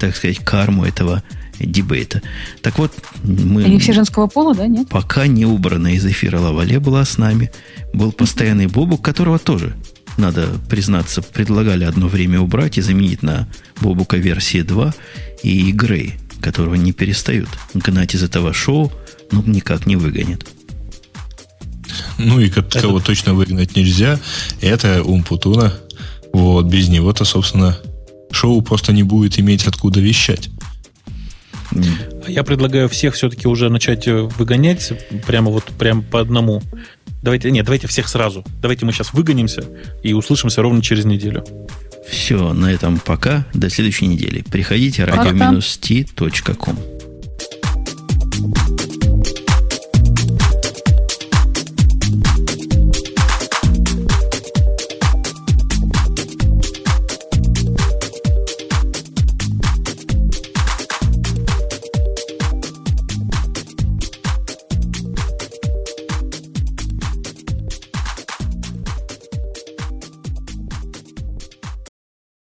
так сказать, карму этого дебейта. Так вот, мы... Они все женского пола, да, нет? Пока не убрана из эфира Лавале была с нами. Был постоянный Бобук, которого тоже, надо признаться, предлагали одно время убрать и заменить на Бобука версии 2 и Грей, которого не перестают гнать из этого шоу, ну, никак не выгонят. Ну и как, кого точно выгнать нельзя, это Умпутуна. Вот, без него-то, собственно, шоу просто не будет иметь откуда вещать. Я предлагаю всех все-таки уже начать э, выгонять прямо вот прямо по одному. Давайте, нет, давайте всех сразу. Давайте мы сейчас выгонимся и услышимся ровно через неделю. Все, на этом пока. До следующей недели. Приходите radio-t.com.